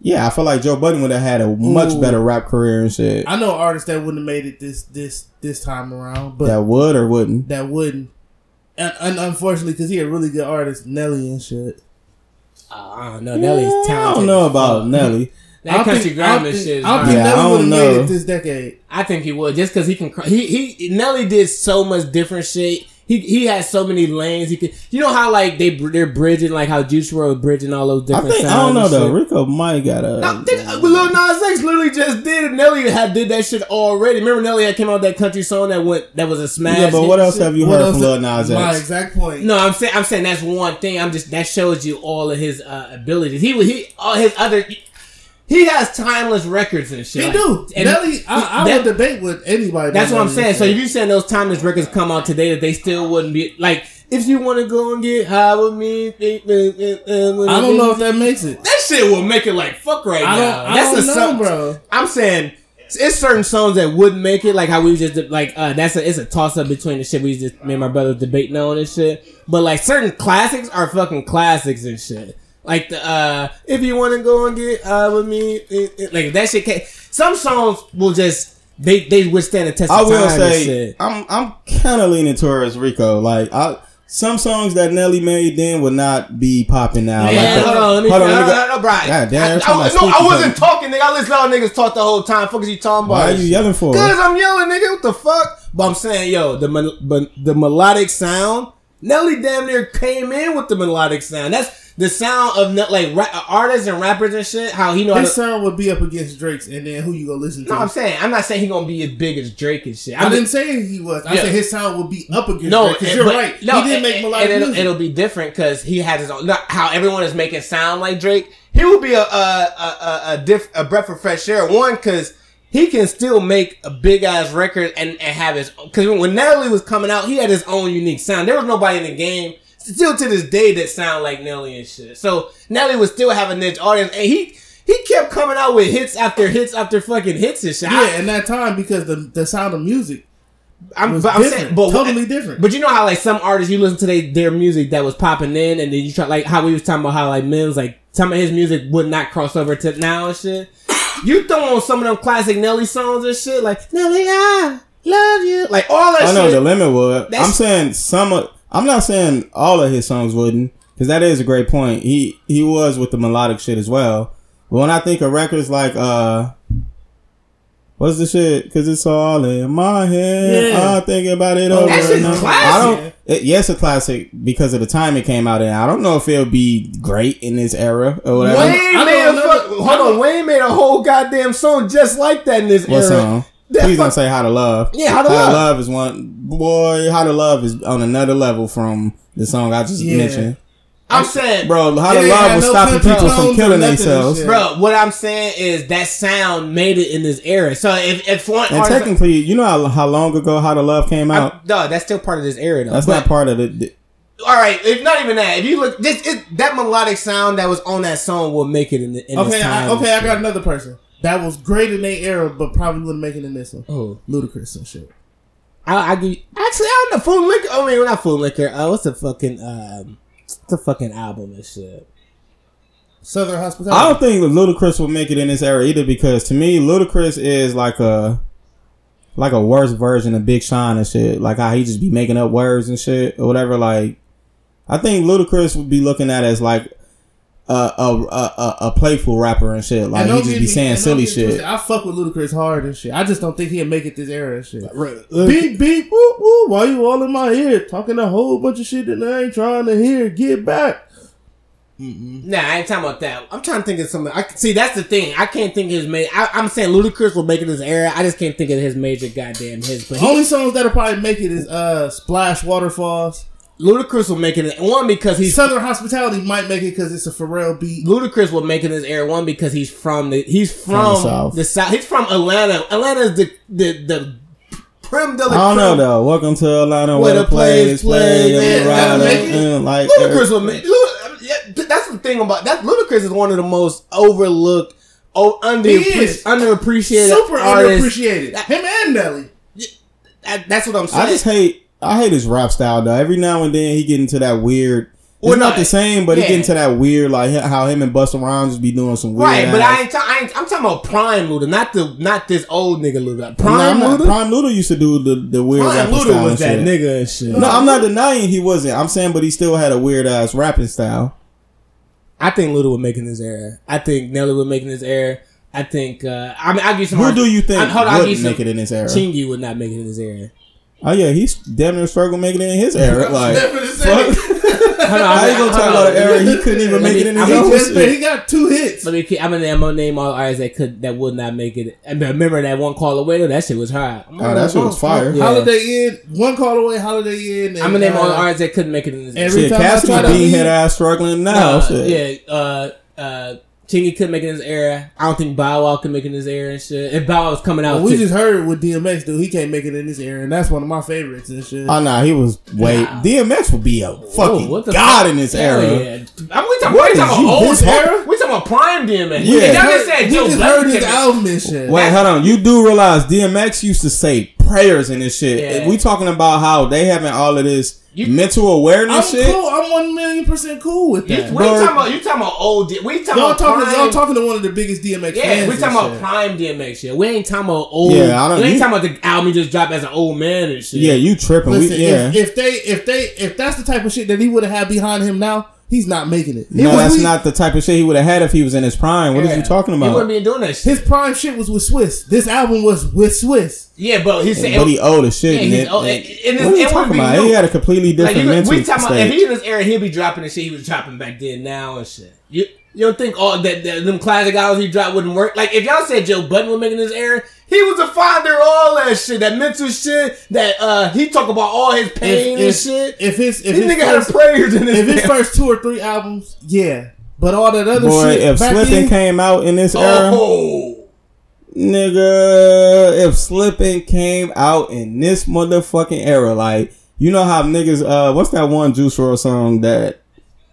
yeah, I feel like Joe Budden would have had a much Ooh. better rap career and shit. I know artists that wouldn't have made it this this this time around, but that would or wouldn't. that wouldn't. And, and unfortunately, because he a really good artist, Nelly and shit. Uh, I don't know. Nelly's I talented. I don't know about. Nelly. <laughs> That I don't country think- I grammar think- shit is I don't think Yeah, I Nelly don't would have made it this decade. I think he would just because he can. cr- He he Nelly did so much different shit. He he has so many lanes. He could. You know how like they they're bridging like how Juice WRLD bridging all those different. I different. think I don't know though. shit. Rico might got a. No, did, uh, Lil Nas X literally just did it. Nelly had did that shit already. Remember Nelly had came out with that country song that went that was a smash. yeah, but what else shit? have you What heard from did- Lil Nas X? My exact point. No, I'm saying I'm saying that's one thing. I'm just that shows you all of his uh, abilities. He he all his other. He has timeless records and shit. he Like, do. and Nelly, I, I that- would debate with anybody. That's what I'm saying. So if you saying those timeless records come out today, that they still wouldn't be like if you want to go and get high with me. I I don't know if that makes it. that shit will make it like fuck right I now. I that's don't the know, song, bro. I'm saying it's certain songs that wouldn't make it, like how we just like uh that's a it's a toss up between the shit we just me and my brother debating on and shit. But like certain classics are fucking classics and shit. Like the uh if you want to go and get uh with me, it, it- like that shit. Can, some songs will just they they withstand the test. I of will time say. I'm I'm kind of leaning towards Rico. Like I. Some songs that Nelly made then would not be popping now. Yeah, like the- hold on, let me. hold on, no, let me no, go- no, no, Brian. God damn, I, that's I, how no, I wasn't goes. talking, nigga. I listen to y'all niggas talk the whole time. Fuck is you talking about? Why are you yelling for? Cause I'm yelling, nigga. What the fuck? But I'm saying, yo, the but the melodic sound. Nelly damn near came in with the melodic sound. That's the sound of ne- like ra- artists and rappers and shit. How he know how His to. son would be up against Drake's, and then who you gonna listen to? No, I'm saying I'm not saying he gonna be as big as Drake and shit. I I'm didn't say he was. I Yeah. said his sound would be up against no, Because you're but- right. No, he didn't make melodic and it'll, music. it'll be different because he has his own. Not how everyone is making sound like Drake. He will be a a a a, a, diff, a breath of fresh air. One because he can still make a big ass record and, and have his. Because when Nelly was coming out, he had his own unique sound. There was nobody in the game. Still to this day that sound like Nelly and shit. So Nelly would still have a niche audience, and he he kept coming out with hits after hits after fucking hits and shit. Yeah, in that time because the the sound of music I'm, was but I'm saying, but totally different. But you know how like some artists you listen to they, their music that was popping in, and then you try like how we was talking about how like Mims like some of his music would not cross over to now and shit. You throw on some of them classic Nelly songs and shit like Nelly I love you like all that shit. I know shit. the limit would. That's- I'm saying some. Of, I'm not saying all of his songs wouldn't, because that is a great point. He he was with the melodic shit as well. But when I think of records like uh, what's the shit? Because it's all in my head. Yeah. I think about it Oh, over. that shit's and over. classic. I don't. It, yes, a classic because of the time it came out in. I don't know if it'll be great in this era or whatever. Wayne I made a fuck, hold on. Wayne made a whole goddamn song just like that in this What era. song? That Please don't say "How to Love." Yeah, How to Love. is one. Boy, "How to Love" is on another level from the song I just Yeah. mentioned. I'm saying, bro, how to love had was no stopping people from killing themselves. bro. What I'm saying is that sound made it in this era. So if if one And artist, technically, you know how, how long ago How to Love came out? I, dog, that's still part of this era though. That's But- not part of it. all right. If not even that, if you look, this it, that melodic sound that was on that song will make it in, the, in Okay, this time. I, okay, I got another person that was great in their era, but probably wouldn't make it in this one. Oh, Ludacris and shit. I, I give you, actually I don't know. Food liquor. I mean, not food liquor. Uh, what's the fucking um, what's the fucking album and shit? Southern Hospitality. I don't think Ludacris will make it in this era either because to me, Ludacris is like a like a worse version of Big Sean and shit. Like how he just be making up words and shit or whatever. Like I think Ludacris would be looking at as like a a, a, a, a playful rapper and shit. Like And he just get be me- saying silly get twisted, shit. I fuck with Ludacris hard and shit. I just don't think he'll make it this era and shit. Uh, Beep beep woo woo. Why you all in my ear talking a whole bunch of shit that I ain't trying to hear? Get back. Nah, I ain't talking about that. I'm trying to think of something. I see. That's the thing. I can't think of his major. I'm saying Ludacris will make it this era. I just can't think of his major goddamn hits. But he, Only songs that'll probably make it is uh Splash Waterfalls. Ludacris will make it one because he's Southern Hospitality might make it because it's a Pharrell beat. Ludacris will make it this air one because he's from the he's from, the the, South. south. He's from Atlanta. Atlanta's the the the prim de la I don't know though. Welcome to Atlanta Where where the the plays plays play. play. and ride that'll up, make it. and like Ludacris will make. Lud- yeah, that's the thing about that. Ludacris is one of the most overlooked, oh under He underappreciated, Super artists. underappreciated. Him and Nelly. That- that's what I'm saying. I just hate I hate his rap style though. Every now and then he get into that weird. Well, not no, the same, but yeah. he get into that weird like how him and Busta Rhymes just be doing some weird. Right, but I ain't, ta- I ain't. I'm talking about Prime Luda, not the not this old nigga Luda. No, I'm Prime not- Luda. Prime Luda used to do the the weird Prime Luda was that shit. nigga and shit. No, I'm not denying he wasn't. I'm saying, but he still had a weird ass rapping style. I think Luda would make in this era. I think Nelly would make in this era. I think. uh I mean, I'll give you some. Who hard- do you think I- hold on, I'll give you wouldn't make some- it in this era? Chingy would not make it in this era. Oh yeah, he's damn near struggling making it in his era. <laughs> Like, Definitely fuck. Hold on, <laughs> how you gonna talk about an era he couldn't even make me- it in his gonna own He, just, he got two hits. Let me. I'm gonna, I'm gonna name all artists that could that would not make it. And remember that one call away though. That shit was hard. Oh, that shit was fire. Yeah. Holiday Inn, one call away, Holiday Inn. and, I'm gonna name all the uh, artists that couldn't make it in this. Every Shit, time I try to being leave- head ass struggling now. Uh, shit. yeah, uh, uh, Chingy couldn't make it in this era. I don't think Bow Wow could make it in this era and shit. If Bow Wow was coming out, Well, we to- just heard with DMX, dude. He can't make it in this era, and that's one of my favorites and shit. Oh no, he was way Nah. DMX would be a fucking Whoa, what god fuck? in this era. Yeah. I mean, we talking, What we talking about old this era? We talking about prime DMX. Yeah. Yeah, y'all just said we just heard his could- album and shit. Wait, hold on. You do realize DMX used to say prayers in this shit. Yeah. We talking about how they having all of this You- mental I'm awareness shit. cool. I'm one million percent cool with You, that. we talking about you talking about old. D- We talking Y'all about talking, prime. y'all talking to one of the biggest DMX yeah, fans. we talking about shit. prime DMX shit. We ain't talking about old. Yeah, I don't- We ain't you- talking about the album he just dropped as an old man and shit. Yeah, you tripping. Listen, we, yeah. if, if they, if they, if that's the type of shit that he would have had behind him now, he's not making it. He no, was- that's we- not the type of shit he would have had if he was in his prime. What are you talking about? He wouldn't be doing that shit. His prime shit was with Swizz. This album was with Swizz. Yeah, but he said. But he owed a shit. Yeah, and he's it- old. and- And- and what are you talking about? new. He had a completely Like, different you, mental we talking about if state. he in this era, he'll be dropping the shit he was dropping back then now and shit. You you don't think all that, that them classic albums he dropped wouldn't work? Like if y'all said Joe Budden was making this era, he was a father of all that shit, that mental shit, that uh he talk about all his pain if, and shit. If his, if this his nigga had first, prayers in his if his first two or three albums, yeah. But all that other Boy, shit, if back Slippin' then, came out in this era, Oh, nigga, if Slippin' came out in this motherfucking era, like you know how niggas, uh, what's that one Juice WRLD song that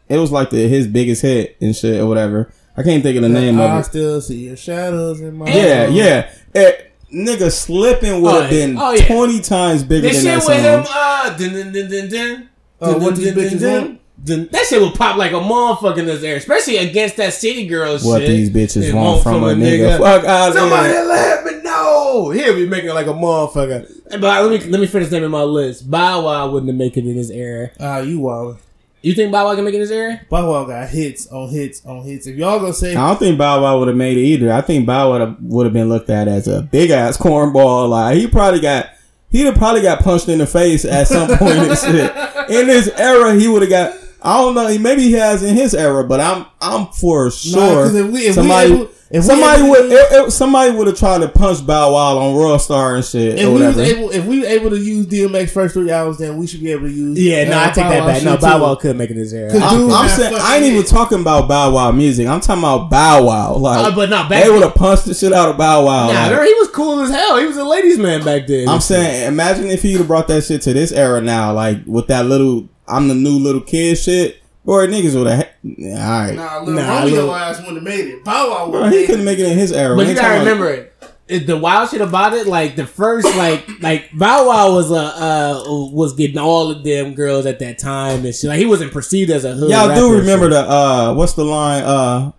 it was like the his biggest hit and shit or whatever. I can't think of the name I of it. I still see your shadows in my Yeah, yeah. Eh, nigga, slipping would Oh, have been oh, yeah. twenty times bigger this than shit that with song. him, uh, dun, dun, dun, dun, dun, Oh, what these bitches dun, want? dun. That shit would pop like a motherfucker in this era, especially against that city girl shit. What shit. these bitches They want from a nigga? Fuck out Somebody there. let me know. He'll be making it like a motherfucker. Hey, But let me let me finish naming my list. Bow Wow wouldn't have made it in this era. Ah, you wild. You think Bow Wow can make it in this era? Bow Wow got hits on hits on hits. If y'all gonna say I don't think Bow Wow would have made it either. I think Bow Wow would have been looked at as a big ass cornball. Like he probably got, he'd have probably got punched in the face at some point. and shit. <laughs> In this era, he would have got. I don't know. Maybe he has in his era, but I'm I'm for Nah, if we- if we somebody able- if we somebody able would to- it- it- somebody would have tried to punch Bow Wow on Raw Star and shit If or we was able, if we were able to use DMX first three hours, then we should be able to use. Yeah, no, I take Bow that back. No, Bow. Wow could make it this era. Cause I- I'm, dude I'm saying I ain't even hit. talking about Bow Wow music. I'm talking about Bow Wow. Like, Uh, but not back they would have punched the shit out of Bow Wow. Nah, like. remember, he was cool as hell. He was a ladies' man back then. I'm saying, imagine if he'd have brought that shit to this era now, like with that little "I'm the new little kid" shit. Boy, niggas would have. Yeah, all right, Nah, little Nah, Romeo little- ass wouldn't have made it. Bow Wow Bro, would he couldn't make it in his era. But you ain't gotta remember it. it- The wild shit about it, like the first, like like Bow Wow was a uh, was getting all of them girls at that time and shit. Like he wasn't perceived as a hood. Y'all do remember the uh what's the line? Uh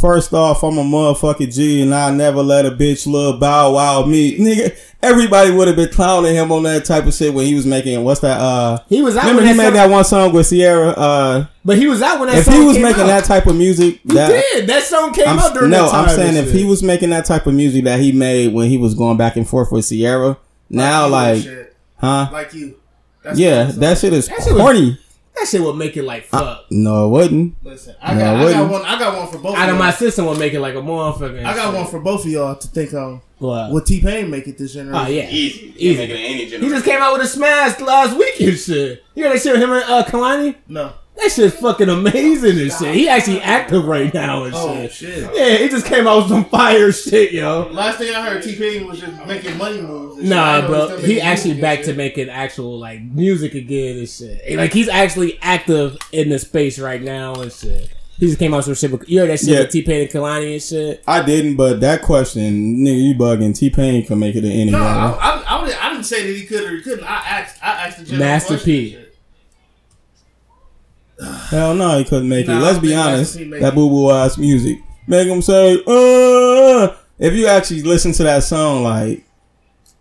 first off, I'm a motherfucking G and I never let a bitch love bow wow me. Nigga, everybody would have been clowning him on that type of shit when he was making what's that uh He was out Remember when he made song, that one song with Ciara uh but he was out when that if song he was came making out. that type of music he that did. That song came I'm, out during no, that time. I'm saying and if he was making that type of music that he made when he was going back and forth with Ciara, now like, shit. huh? like you. That's Yeah, that shit is That shit was- corny. That shit would make it like fuck. No, it wouldn't. Listen, I No, got, I I got one. I got one for both. Out of of my y'all. system would make it like a motherfucker. I got shit. one for both of y'all to think on. What? Would T Pain make it this generation? Oh yeah, Easy. Easy. It in any generation. He just came out with a smash last week and shit. You heard that shit with him and uh, Kehlani? No. That shit's fucking amazing and shit. He actually active right now and Oh shit. shit. Yeah, he just came out with some fire shit, yo. Last thing I heard, T Pain was just making money moves. and shit. Nah, bro, he actually back to making actual like music again and shit. Like he's actually active in the space right now and shit. He just came out with some shit. You heard that shit Yeah. with T Pain and Kehlani and shit. I didn't, but that question, nigga, you bugging. T Pain can make it in any No, I. I, I, I didn't say that he could or he couldn't. I asked. I asked the general Master question P. Hell no, he couldn't make Nah, it. Let's be honest. That boo boo ass music make him say, uh. If you actually listen to that song, like,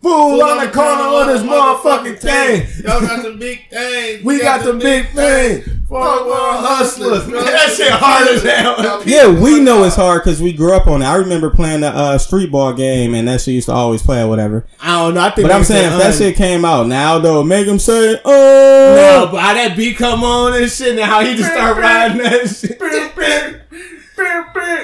Fool on the corner with his motherfucking thing. Y'all got some big things. We got the big thing. Fuck world hustlers. bro. <laughs> That shit hard as hell. yeah, we know it's hard because we grew up on it. I remember playing the uh, street ball game, and that shit used to always play or whatever. I don't know. I think. But I'm saying, if that shit came out now, though, make him say, uh. No, but how that beat come on and shit, and how he just start riding that shit.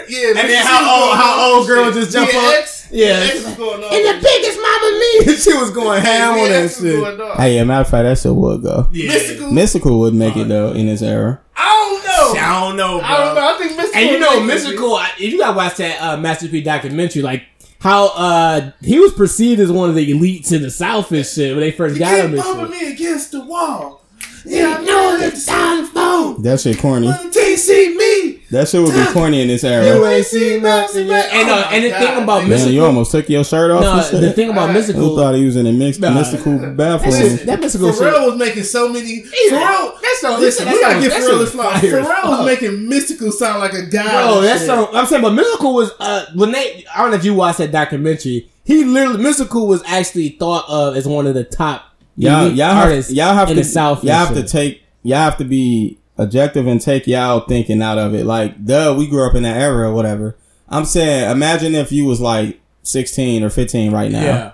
Yeah, And then how old, how old girl just jump up? Yeah. X is going on. And the biggest mama me. <laughs> she was going ham on that X is shit. going on. Hey, yeah, matter of fact, that shit would go. Yeah. Mystikal. Mystikal would make it, though, in this era. I don't know. I don't know, bro. I don't know. I think Mystikal. And you know, make Mystikal, I- if you gotta watch that uh, Master P documentary, like how uh he was perceived as one of the elites in the South and shit when they first You got him keep and bumping shit. me against the wall. Yeah, I know it's time phone. That shit corny. Until you see me, That shit would be corny in this You era. ain't seen nothing yet. And, uh, and the my thing about nigga. Man, you almost took your shirt off no, and the thing about Alright. Who Mystikal, thought he was in a mix, Nah. Mystikal that, bathroom? shit, that Mystikal shit. Pharrell was making so many. Pharrell, That's so. listen, that we gotta song- get that Pharrell shit his flowers. fire as Pharrell was making Mystikal sound like a guy. Bro, that's shit. so. I'm saying, but Mystikal was uh when they. I don't know if you watched that documentary. He literally Mystikal was actually thought of as one of the top Y'all, y'all have, y'all have in to, the South. y'all and have to take, y'all have to be objective and take y'all thinking out of it. Like, duh, we grew up in that era or whatever. I'm saying, imagine if you was like 16 or 15 right now, yeah.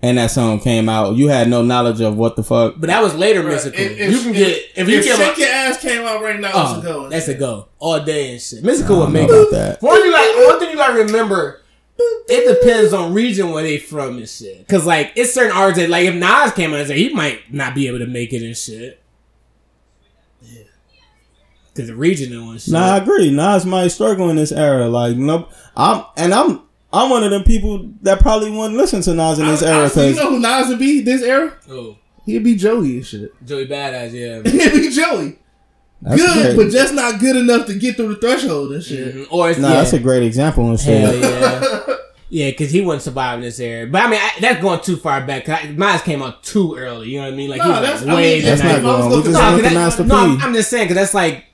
and that song came out. You had no knowledge of what the fuck. But that was later Bruh, Mystikal. if- if- you can get if you if get Shake Your Ass came out right now, oh, it's a go. that's a go all day and shit. Mystikal would make know about that. One thing, like one thing you gotta remember, it depends on region where they from and shit. Cause like it's certain artists that like if Nas came out and said he might not be able to make it and shit. Yeah. Cause the region and shit. Nah, I agree. Nas might struggle in this era. Like, no, I'm, and I'm, I'm one of them people that probably wouldn't listen to Nas in this I- era I- you know who Nas would be this era? Oh, He'd be Joey and shit. Joey Badass, yeah. <laughs> He'd be Joey. That's good, great. but just not good enough to get through the threshold and shit. Mhm. Or it's, Nah, yeah. that's a great example and shit. Hell yeah. <laughs> Yeah, because he wouldn't survive in this era. But I mean, I, that's going too far back. Cause I, Miles came out too early. You know what I mean? Like No, he was that's- like, I way mean, That's behind. not I was going. We looking- just No, went 'cause to Master no, I'm, P. I'm just saying because that's like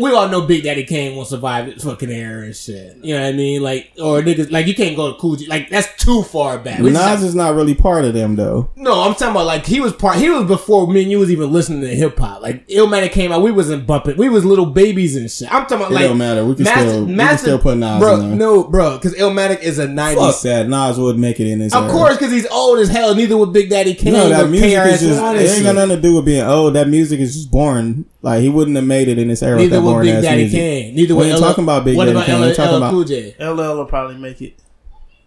we all know Big Daddy Kane won't survive this fucking era and shit. You know what I mean? Like or niggas like you can't go to Kool G. Like that's too far back. Nas is not really part of them though. no, I'm talking about like he was part. He was before me and you was even listening to hip hop. Like Illmatic came out, we wasn't bumping. We was little babies and shit. I'm talking about It like don't matter. We can Master- still, we can still put Nas bro. in there. No, bro, because Illmatic is a '90s. Fuck that. Nas would make it in this. Of era. course, because he's old as hell. Neither would Big Daddy Kane. No, that music is KRS-One just. It ain't got nothing to do with being old. That music is just boring. Like he wouldn't have made it in this era. Neither that will Big Daddy music. Kane. Neither We will ain't LL talking about Big What Daddy about Kane. LL, talking LL about- Cool J? LL will probably make it.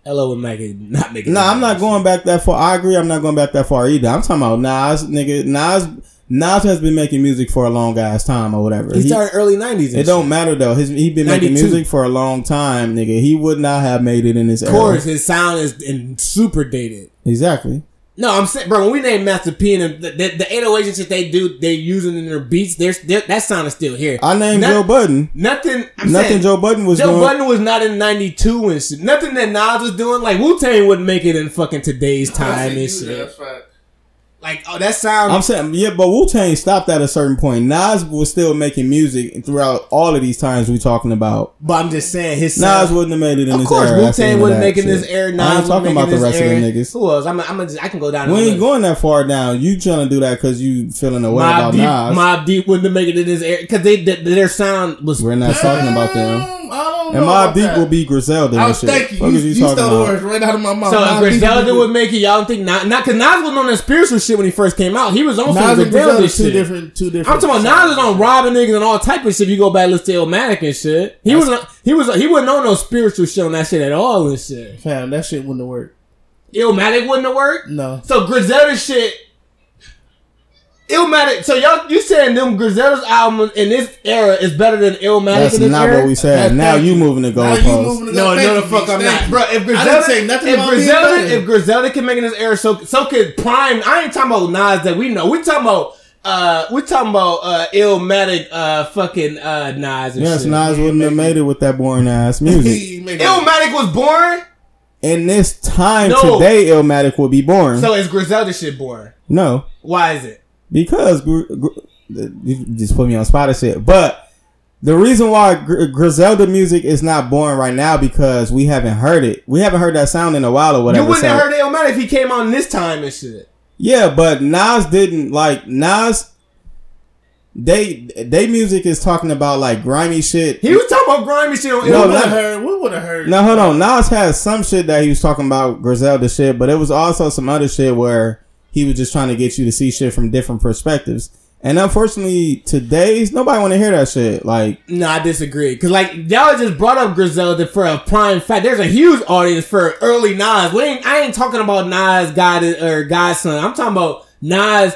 LL would make it not make it. No, I'm not going back that far. I agree. I'm not going back that far either. I'm talking about Nas, nigga. Nas, Nas has been making music for a long ass time or whatever. He He- started early '90s. it don't matter though. His he been making music for a long time, nigga. He would not have made it in this Of era. course, his sound is in super dated. Exactly. No, I'm saying, bro. When we name Master P and the, the, the 808s and shit they do, they using in their beats. There's there, that sound is still here. I named Not- Joe Budden. Nothing. I'm Nothing saying, Joe Budden was Joe doing. Budden was not in '92 and shit. Nothing that Nas was doing. Like Wu Tang wouldn't make it in fucking today's time and shit. Like, oh, that sound. I'm saying, yeah, but Wu Tang stopped at a certain point. Nas was still making music throughout all of these times we talking about. but I'm just saying his Nas wouldn't have made it in of this course, era. Wu That's the Tang wasn't making shit. this air. Nas I ain't wasn't talking about the rest this of the niggas. Who else? I'm. I'm. Just, I can go down. We the ain't list. going that far down. You trying to do that because you feeling away Mobb about Deep, Nas. Mobb Deep wouldn't have made it in this air because they, th- their sound was. We're not talking about them. I don't And know Mobb about Deep will be Griselda I was shit. you. Fuck You, is you you talking stole the about? words right out of my mouth. So if Mobb Deep Griselda would make it, y'all don't think not? Not because Nas wasn't on that spiritual shit when he first came out. He was on some Griselda Griselda two shit. different, two different. I'm talking about Nas was on robbing niggas and all type of shit. If you go back and listen to Illmatic and shit, he was he was he wasn't on no spiritual shit on that shit at all and shit. Fam, that shit wouldn't have worked. Illmatic wouldn't have worked. No. So Griselda shit. Illmatic. So y'all, you saying them Griselda's album in this era is better than Illmatic That's in this not era? what we said. That- now you you. moving the Now you moving the No, Thank no, the you, fuck I'm Thank not, you. bro. If I Griselda, say nothing if about Griselda, if Griselda can make it in this era, so so could Prime. I ain't talking about Nas that we know. We talking about uh, we talking about uh, Illmatic, uh, fucking uh, Nas. And Yes, shit. Nas wouldn't have made it with that boring ass music. He. Illmatic was born, In this time No. today, Illmatic would be boring. so is Griselda shit born? no, Why is it? Because Gr- Gr- you just put me on spot and shit. But the reason why Gr- Griselda music is not boring right now because we haven't heard it. We haven't heard that sound in a while or whatever. you wouldn't so- have heard Illmatic if he came on this time and shit. Yeah, but Nas didn't like Nas. They they music is talking about like grimy shit. He was talking about grimy shit on We No, would Illmatic. have heard. We would have heard. No, hold on, Nas has some shit that he was talking about Griselda shit, but it was also some other shit where he was just trying to get you to see shit from different perspectives. And unfortunately, today's nobody want to hear that shit. Like, No, I disagree. Cause like y'all just brought up Griselda for a prime fact. There's a huge audience for early Nas. We ain't, I ain't talking about Nas God or Godson. I'm talking about Nas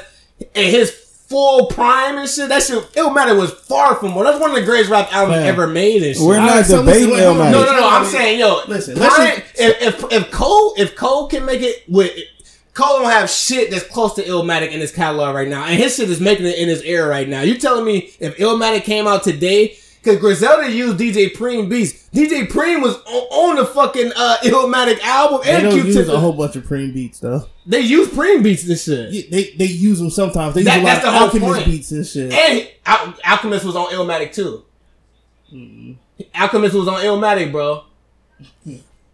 and his full prime and shit. That shit, Illmatic was far from one. That's one of the greatest rap albums Man. ever made and shit. we're not right, so debating listen, wait, hold on. Illmatic. no, no, no. I'm saying, yo, Listen, Prime, listen. if, if if Cole if Cole can make it with Cole don't have shit that's close to Illmatic in his catalog right now, and his shit is making it in his era right now. You telling me if Illmatic came out today? Cause Griselda used DJ Preem beats. DJ Preem was on, on the fucking uh, Illmatic album They and don't use a whole bunch of preem beats though. They use Preem beats and shit. Yeah, They they use them sometimes. They use That- a lot that's of the whole Alchemist point. beats and shit. And Al- Alchemist was on Illmatic too. Alchemist was on Illmatic, bro.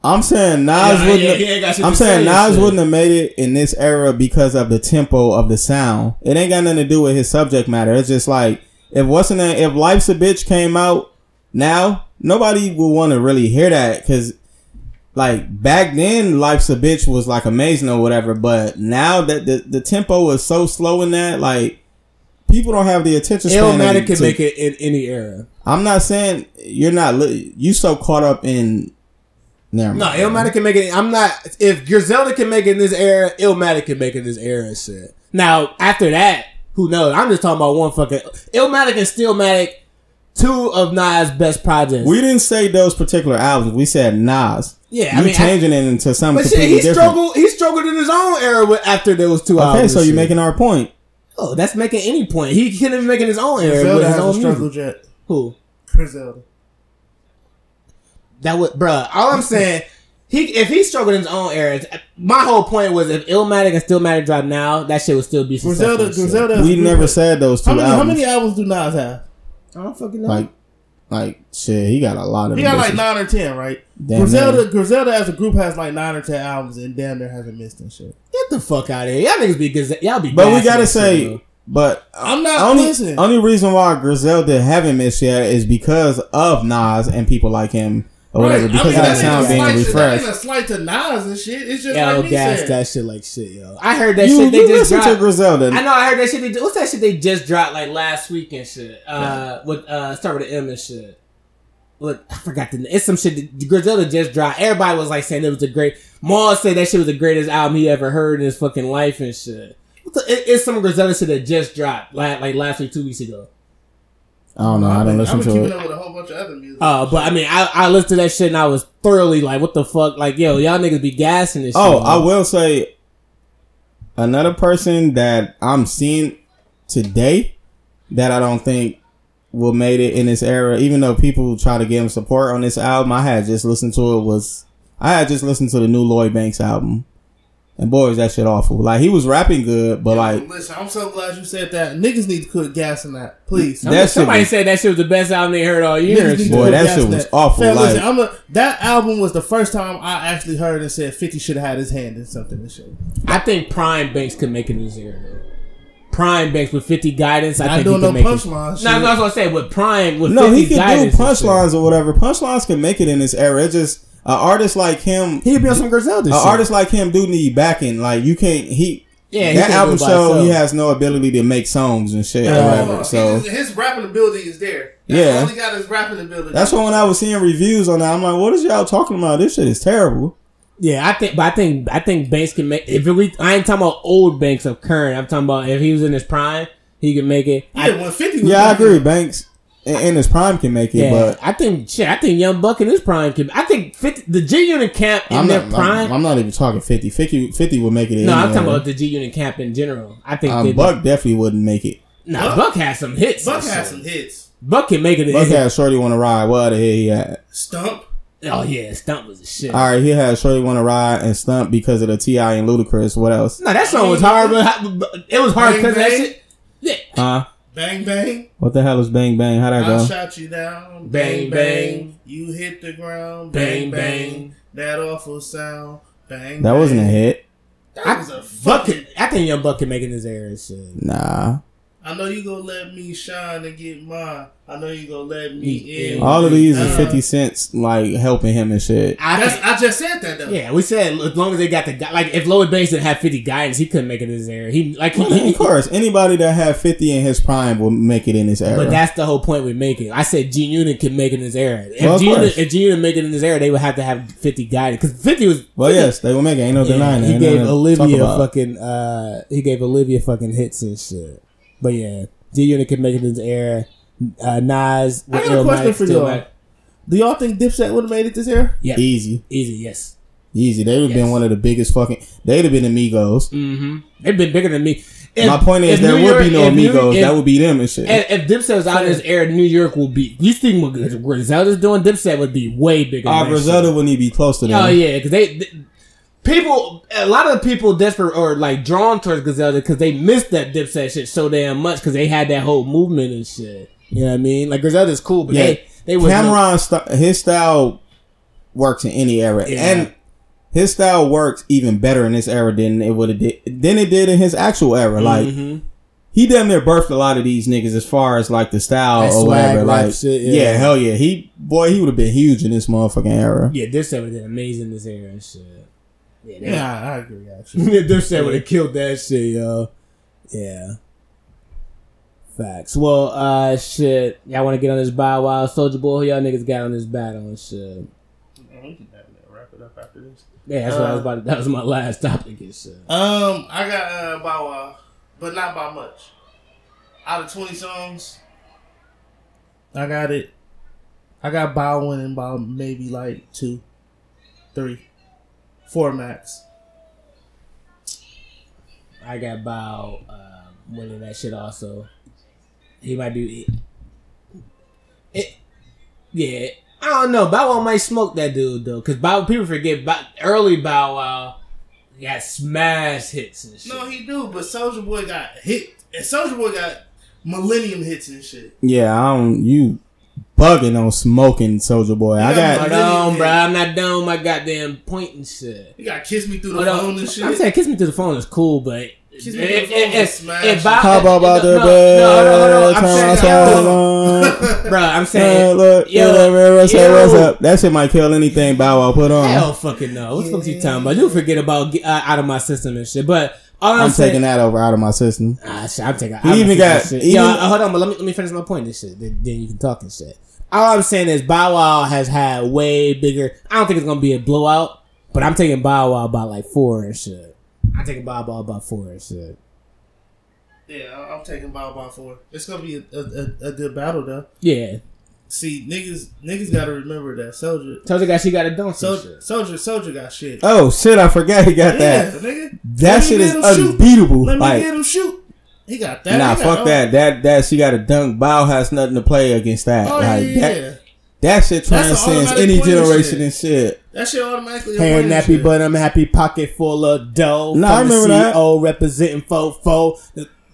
I'm saying Nas wouldn't. yeah, he ain't got shit I'm saying Nas shit. wouldn't have made it in this era because of the tempo of the sound. It ain't got nothing to do with his subject matter. It's just like if what's the name? If Life's a Bitch came out now, nobody would want to really hear that because. Like back then, Life's a Bitch was like amazing or whatever, but now that the, the tempo is so slow in that, like people don't have the attention span. Illmatic can to- make it in any era. I'm not saying you're not. Li- you so caught up in. Never No, mind. Illmatic can make it. I'm not. If Griselda can make it in this era, Illmatic can make it in this era and shit. Now, after that, who knows? I'm just talking about one fucking Illmatic and Stillmatic, two of Nas' best projects. We didn't say those particular albums. We said Nas. Yeah, I you mean, changing it into something but shit, he different. struggled. He struggled in his own era with, after those two Okay, albums. Okay, so you're shit. making our point. Oh, that's making any point. He couldn't even make it his own era with his own music. yet. Who? Griselda. That would, bruh. All I'm saying, he if he struggled in his own era, my whole point was if Illmatic and Stillmatic dropped now, that shit would still be successful. Griselda. Griselda. We never of- said those two How many, how albums. many albums do Nas have? I don't fucking know. like, like shit. He got a lot of. He got like nine or ten, right? Damn Griselda. near. Griselda as a group has like nine or ten albums, and damn near hasn't missed and shit. Get the fuck out of here. Y'all niggas be good. Y'all be. But we gotta say, shit, but I'm not only listening. only reason why Griselda haven't missed yet is because of Nas and people like him. Or whatever Right. because I mean, of that ain't sound a being slight to- that refreshed. a slight to Nas and shit. It's just Yo, like me gas that shit like shit, yo. I heard that You, shit they you just listen to dropped. Griselda. I know I heard that shit. They, what's that shit they just dropped like last week and shit? Uh, with uh, start with the M and shit. Look, I forgot the name. It's some shit that Griselda just dropped. Everybody was like saying it was a great. Maul said that shit was the greatest album he ever heard in his fucking life and shit. It- it's some Griselda shit that just dropped like, like last week, two weeks ago. I don't know. I I've don't listen I've been to keeping it. up with a whole bunch of other music. Uh, but I mean, I, I listened to that shit and I was thoroughly like, what the fuck? Like, yo, y'all niggas be gassing this Oh, shit. I man. will say another person that I'm seeing today that I don't think will made it in this era, even though people try to give him support on this album. I had just listened to it was I had just listened to the new Lloyd Banks album. And boy, is that shit awful. Like he was rapping good, but like Listen, I'm so glad you said that. Niggas need to quit gassing that, please. that shit Somebody was- said that shit was the best album they heard all year. and Niggas need shit. to Boy, that shit was awful, Fam, listen, like- I'm a, that album was the first time I actually heard and said 50 should have had his hand in something and shit. I think Prime Banks could make it in this era though. Prime Banks with 50 guidance, I Not think doing he no could make punchline it. shit. No, no, I was gonna say with Prime with no, 50 he could do guidance. and shit. punchlines or whatever. Punchlines can make it in this era. It just an artist like him He'd be on some Griselda an shit. artist like him do need backing. Like you can't he Yeah, that can't album do show he has no ability to make songs and shit or Yeah. whatever. So his, his rapping ability is there. That's Yeah. all he got his rapping ability. that's why when I was seeing reviews on that, I'm like, what is y'all talking about? This shit is terrible. Yeah, I think, but I think, I think Banks can make. If we, I ain't talking about old Banks of current. I'm talking about if he was in his prime, he could make it. yeah, I, when 50 was Yeah, I agree. Banks in, in his prime can make it, yeah, but I think shit. I think Young Buck in his prime can. I think 50, the G Unit camp in I'm their not. prime. I'm, I'm not even talking 50. 50, 50 would make it. no, I'm anyway. talking about the G Unit camp in general. I think Um, they, Buck definitely wouldn't make it. Nah, Buck- Buck has some hits. Buck has some hits. Buck can make it. Buck in- had Shorty Want to Ride. What the hell he had? Stump. oh yeah, Stump was a shit. All right, he had Shorty Want to Ride and Stump because of the T.I. and Ludacris. What else? No, that song was hard, but but it was hard because that shit. Yeah. Huh? Bang, bang. What the hell is Bang Bang? How that I go? I shot you down. Bang, Bang, bang. bang. You hit the ground. Bang, Bang, bang. bang. That awful sound. Bang, That wasn't a hit. That was a fucking. I think Young Buck can make it in his era and shit. Nah. I know you gonna let me shine and get mine. I know you gonna let me in. All of these are Uh, 50 cents like helping him and shit. I That's, I just said that though. yeah, we said as long as they got the guy, like if Lloyd Banks didn't have fifty guidance, he couldn't make it in his era. He like he, he- of course, anybody that had 50 in his prime will make it in his era. but that's the whole point we're making. I said G Unit can make it in his era. If Well, of G Unit course. if G Unit make it in his era, they would have to have fifty guidance because fifty was well, yes, they will make it. Ain't no Yeah, denying that. he Ain't gave nothing to Olivia about. fucking uh he gave Olivia fucking hits and shit. But yeah, G Unit can make it in his era. Uh, Nas, I got a question Mike for y'all. make- Do y'all think Dipset would have made it this year? Yeah, Easy. easy, yes. Easy. They would have been one of the biggest fucking. They'd have been Amigos. Mm-hmm. They've been bigger than me. If- My point is, there New would be no if New- Amigos. if- that would be them and shit. If, if Dipset was out in this era, New York will be. You think what Griselda's doing? Dipset would be way bigger. Ah, than Griselda wouldn't even be close to them. Oh yeah, because they, they- people, a lot of people desperate or like drawn towards Griselda because they missed that Dipset shit so damn much because they had that whole movement and shit. You know what I mean? Like Griselda's cool, but Yeah. they they was Cam'ron, st- his style works in any era, Yeah. and his style works even better in this era than it would have did than it did in his actual era. Like Mhm. he damn near birthed a lot of these niggas as far as like the style That or whatever. Like shit, yeah. yeah. hell yeah, he boy he would have been huge in this motherfucking era. yeah, Dipset would have done amazing this era and shit. Yeah, they- Yeah, I agree. Actually, Dipset would have killed that shit, yo. Yeah. Facts. Well, uh, shit. Y'all want to get on this Bow Wow Soulja Boy? Who y'all niggas got on this battle and shit? wrap it up after this. Yeah, that's what I was Uh, about. To, that was my last topic and shit. Um, I got uh, Bow Wow, but not by much. Out of twenty songs, I got it. I got Bow winning by maybe like two, three, four max. I got Bow uh, winning that shit also. He might be. It, yeah, I don't know. Bow Wow might smoke that dude though, because Bow people forget Bow, early Bow Wow got smash hits and shit. No, he do, but Soulja Boy got hit, and Soulja Boy got Millennium hits and shit. Yeah, I don't you bugging on smoking Soulja Boy. I Yeah, got but- Hold on, bro. I'm not done with my goddamn point and shit. You got Kiss Me Through the Hold on. Phone and shit. I'm saying kiss me through the phone is cool, but Kiss If- me if- with the if- smash if it. Bow- How about about No, the no, bed? no, no, no, I'm Turn saying- on. <laughs> Bro, I'm saying, look, yo, yo, mirror, what's up. That shit might kill anything Bow Wow put on. hell fucking no. What the fuck you talking about? You forget about get, uh, out of my system and shit. But all I'm, I'm saying, taking that over out of my system. Ah, shit, I'm taking. He I'm even taking got- that shit. even- Yo, uh, hold on, but let me let me finish my point. This shit, then, then you can talk and shit. All I'm saying is Bow Wow has had way bigger. I don't think it's gonna be a blowout, but I'm taking Bow Wow about like four and shit. I'm taking Bow Wow about four and shit. Yeah, I- I'm taking Bow Wow four. It's gonna be a, a, a, a good battle though. Yeah, See, niggas niggas gotta remember that Soulja Soulja guy, she got a dunk. Soulja. Soulja Soulja got shit. Oh shit, I forgot he got yeah, that. nigga. That Let shit is get him shoot. unbeatable. Let me Like, get him shoot. He got that. nah, He got fuck all- that. That that she got a dunk. Bow has nothing to play against that. Oh like yeah, that, yeah. that shit transcends any point generation shit. and shit. That shit automatically. a Hair nappy, shit. but I'm happy. Pocket full of dough. Nah, I From the remember that. CEO representing fofo.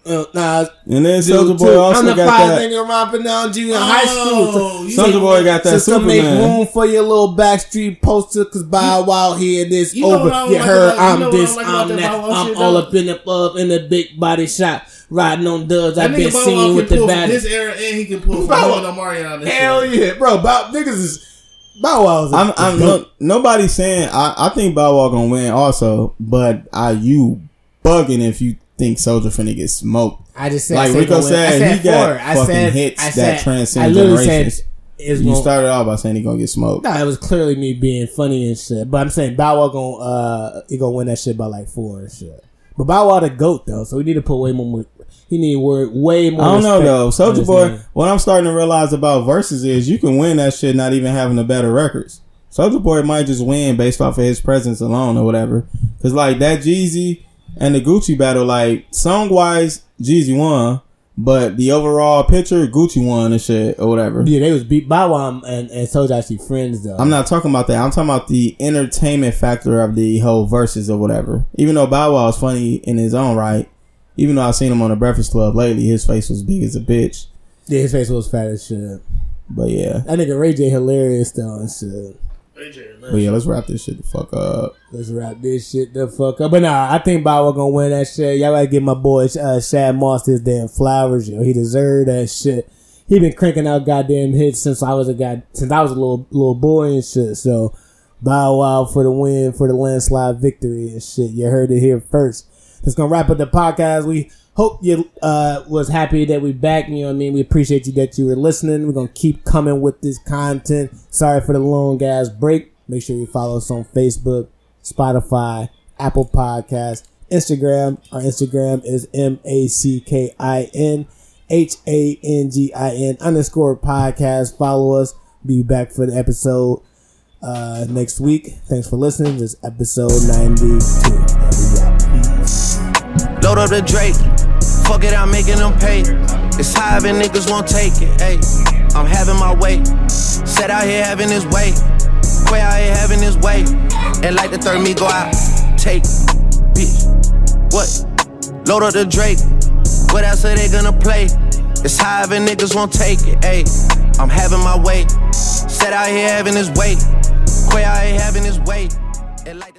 Uh, nah, And then Soulja Boy also I'm the got that. nigga romping down you in Oh, high school. you- Soulja Boy got that So to make room for your little backstreet poster, cause Bow Wow here this you know over. what I don't You like heard you I'm know what I this, like I'm that that. I'm shit, all though? up in the up in the big body shop, riding on dubs. I've been Bow Wow seen with the bad. this era, and he can pull from Bro, Lil Omarion. and Hell yeah, bro. Bow niggas is Bow Wow. I'm, I'm no, nobody's saying I, I think Bow Wow gonna win also, but are you bugging if you think Soulja finna get smoked? I just said Like said Rico said, said he got. I fucking said, hits I that transcend generations. said is You started off by saying he gonna get smoked. Nah, it was clearly me being funny and shit. But I'm saying Bow Wow gonna uh he gonna win that shit by like four and shit. But Bow Wow the goat though, so we need to put way more. He need word way more. I don't know though. Soulja Boy, name. what I'm starting to realize about verses is you can win that shit not even having the better records. Soulja Boy might just win based off of his presence alone or whatever. Cause like that Jeezy and the Gucci battle, like song wise, Jeezy won, but the overall picture, Gucci won and shit or whatever. Yeah, they was beat by Wow and and Soulja actually friends though. I'm not talking about that. I'm talking about the entertainment factor of the whole verses or whatever. Even though Bow Wow is funny in his own right, even though I've seen him on the Breakfast Club lately, his face was big as a bitch. Yeah, his face was fat as shit. But yeah. That nigga Ray J hilarious though and shit. AJ, But yeah, let's wrap this shit the fuck up. Let's wrap this shit the fuck up. But nah, I think Bow Wow gonna win that shit. Y'all gotta give my boy uh, Shad Moss his damn flowers. Yo, he deserved that shit. He been cranking out goddamn hits since I was a guy since I was a little little boy and shit. So Bow Wow for the win for the landslide victory and shit. You heard it here first. That's gonna wrap up the podcast. We hope you uh was happy that we back. You know what I mean? We appreciate you that you were listening. We're gonna keep coming with this content. Sorry for the long ass break. Make sure you follow us on Facebook, Spotify, Apple Podcast, Instagram. Our Instagram is M A C K I N H A N G I N underscore podcast. Follow us. Be back for the episode uh next week. Thanks for listening. This is episode 92. And we out. Peace. Load up the Drake. Fuck it, I'm making them pay. It's high and niggas won't take it. Ayy, I'm having my way. Set out here having his way. Quay out here having his way. And like the third me go out. Take, bitch. What? Load up the Drake. What else are they gonna play? It's high and niggas won't take it. Ayy, I'm having my way. Set out here having his way. Quay out here having his way. And like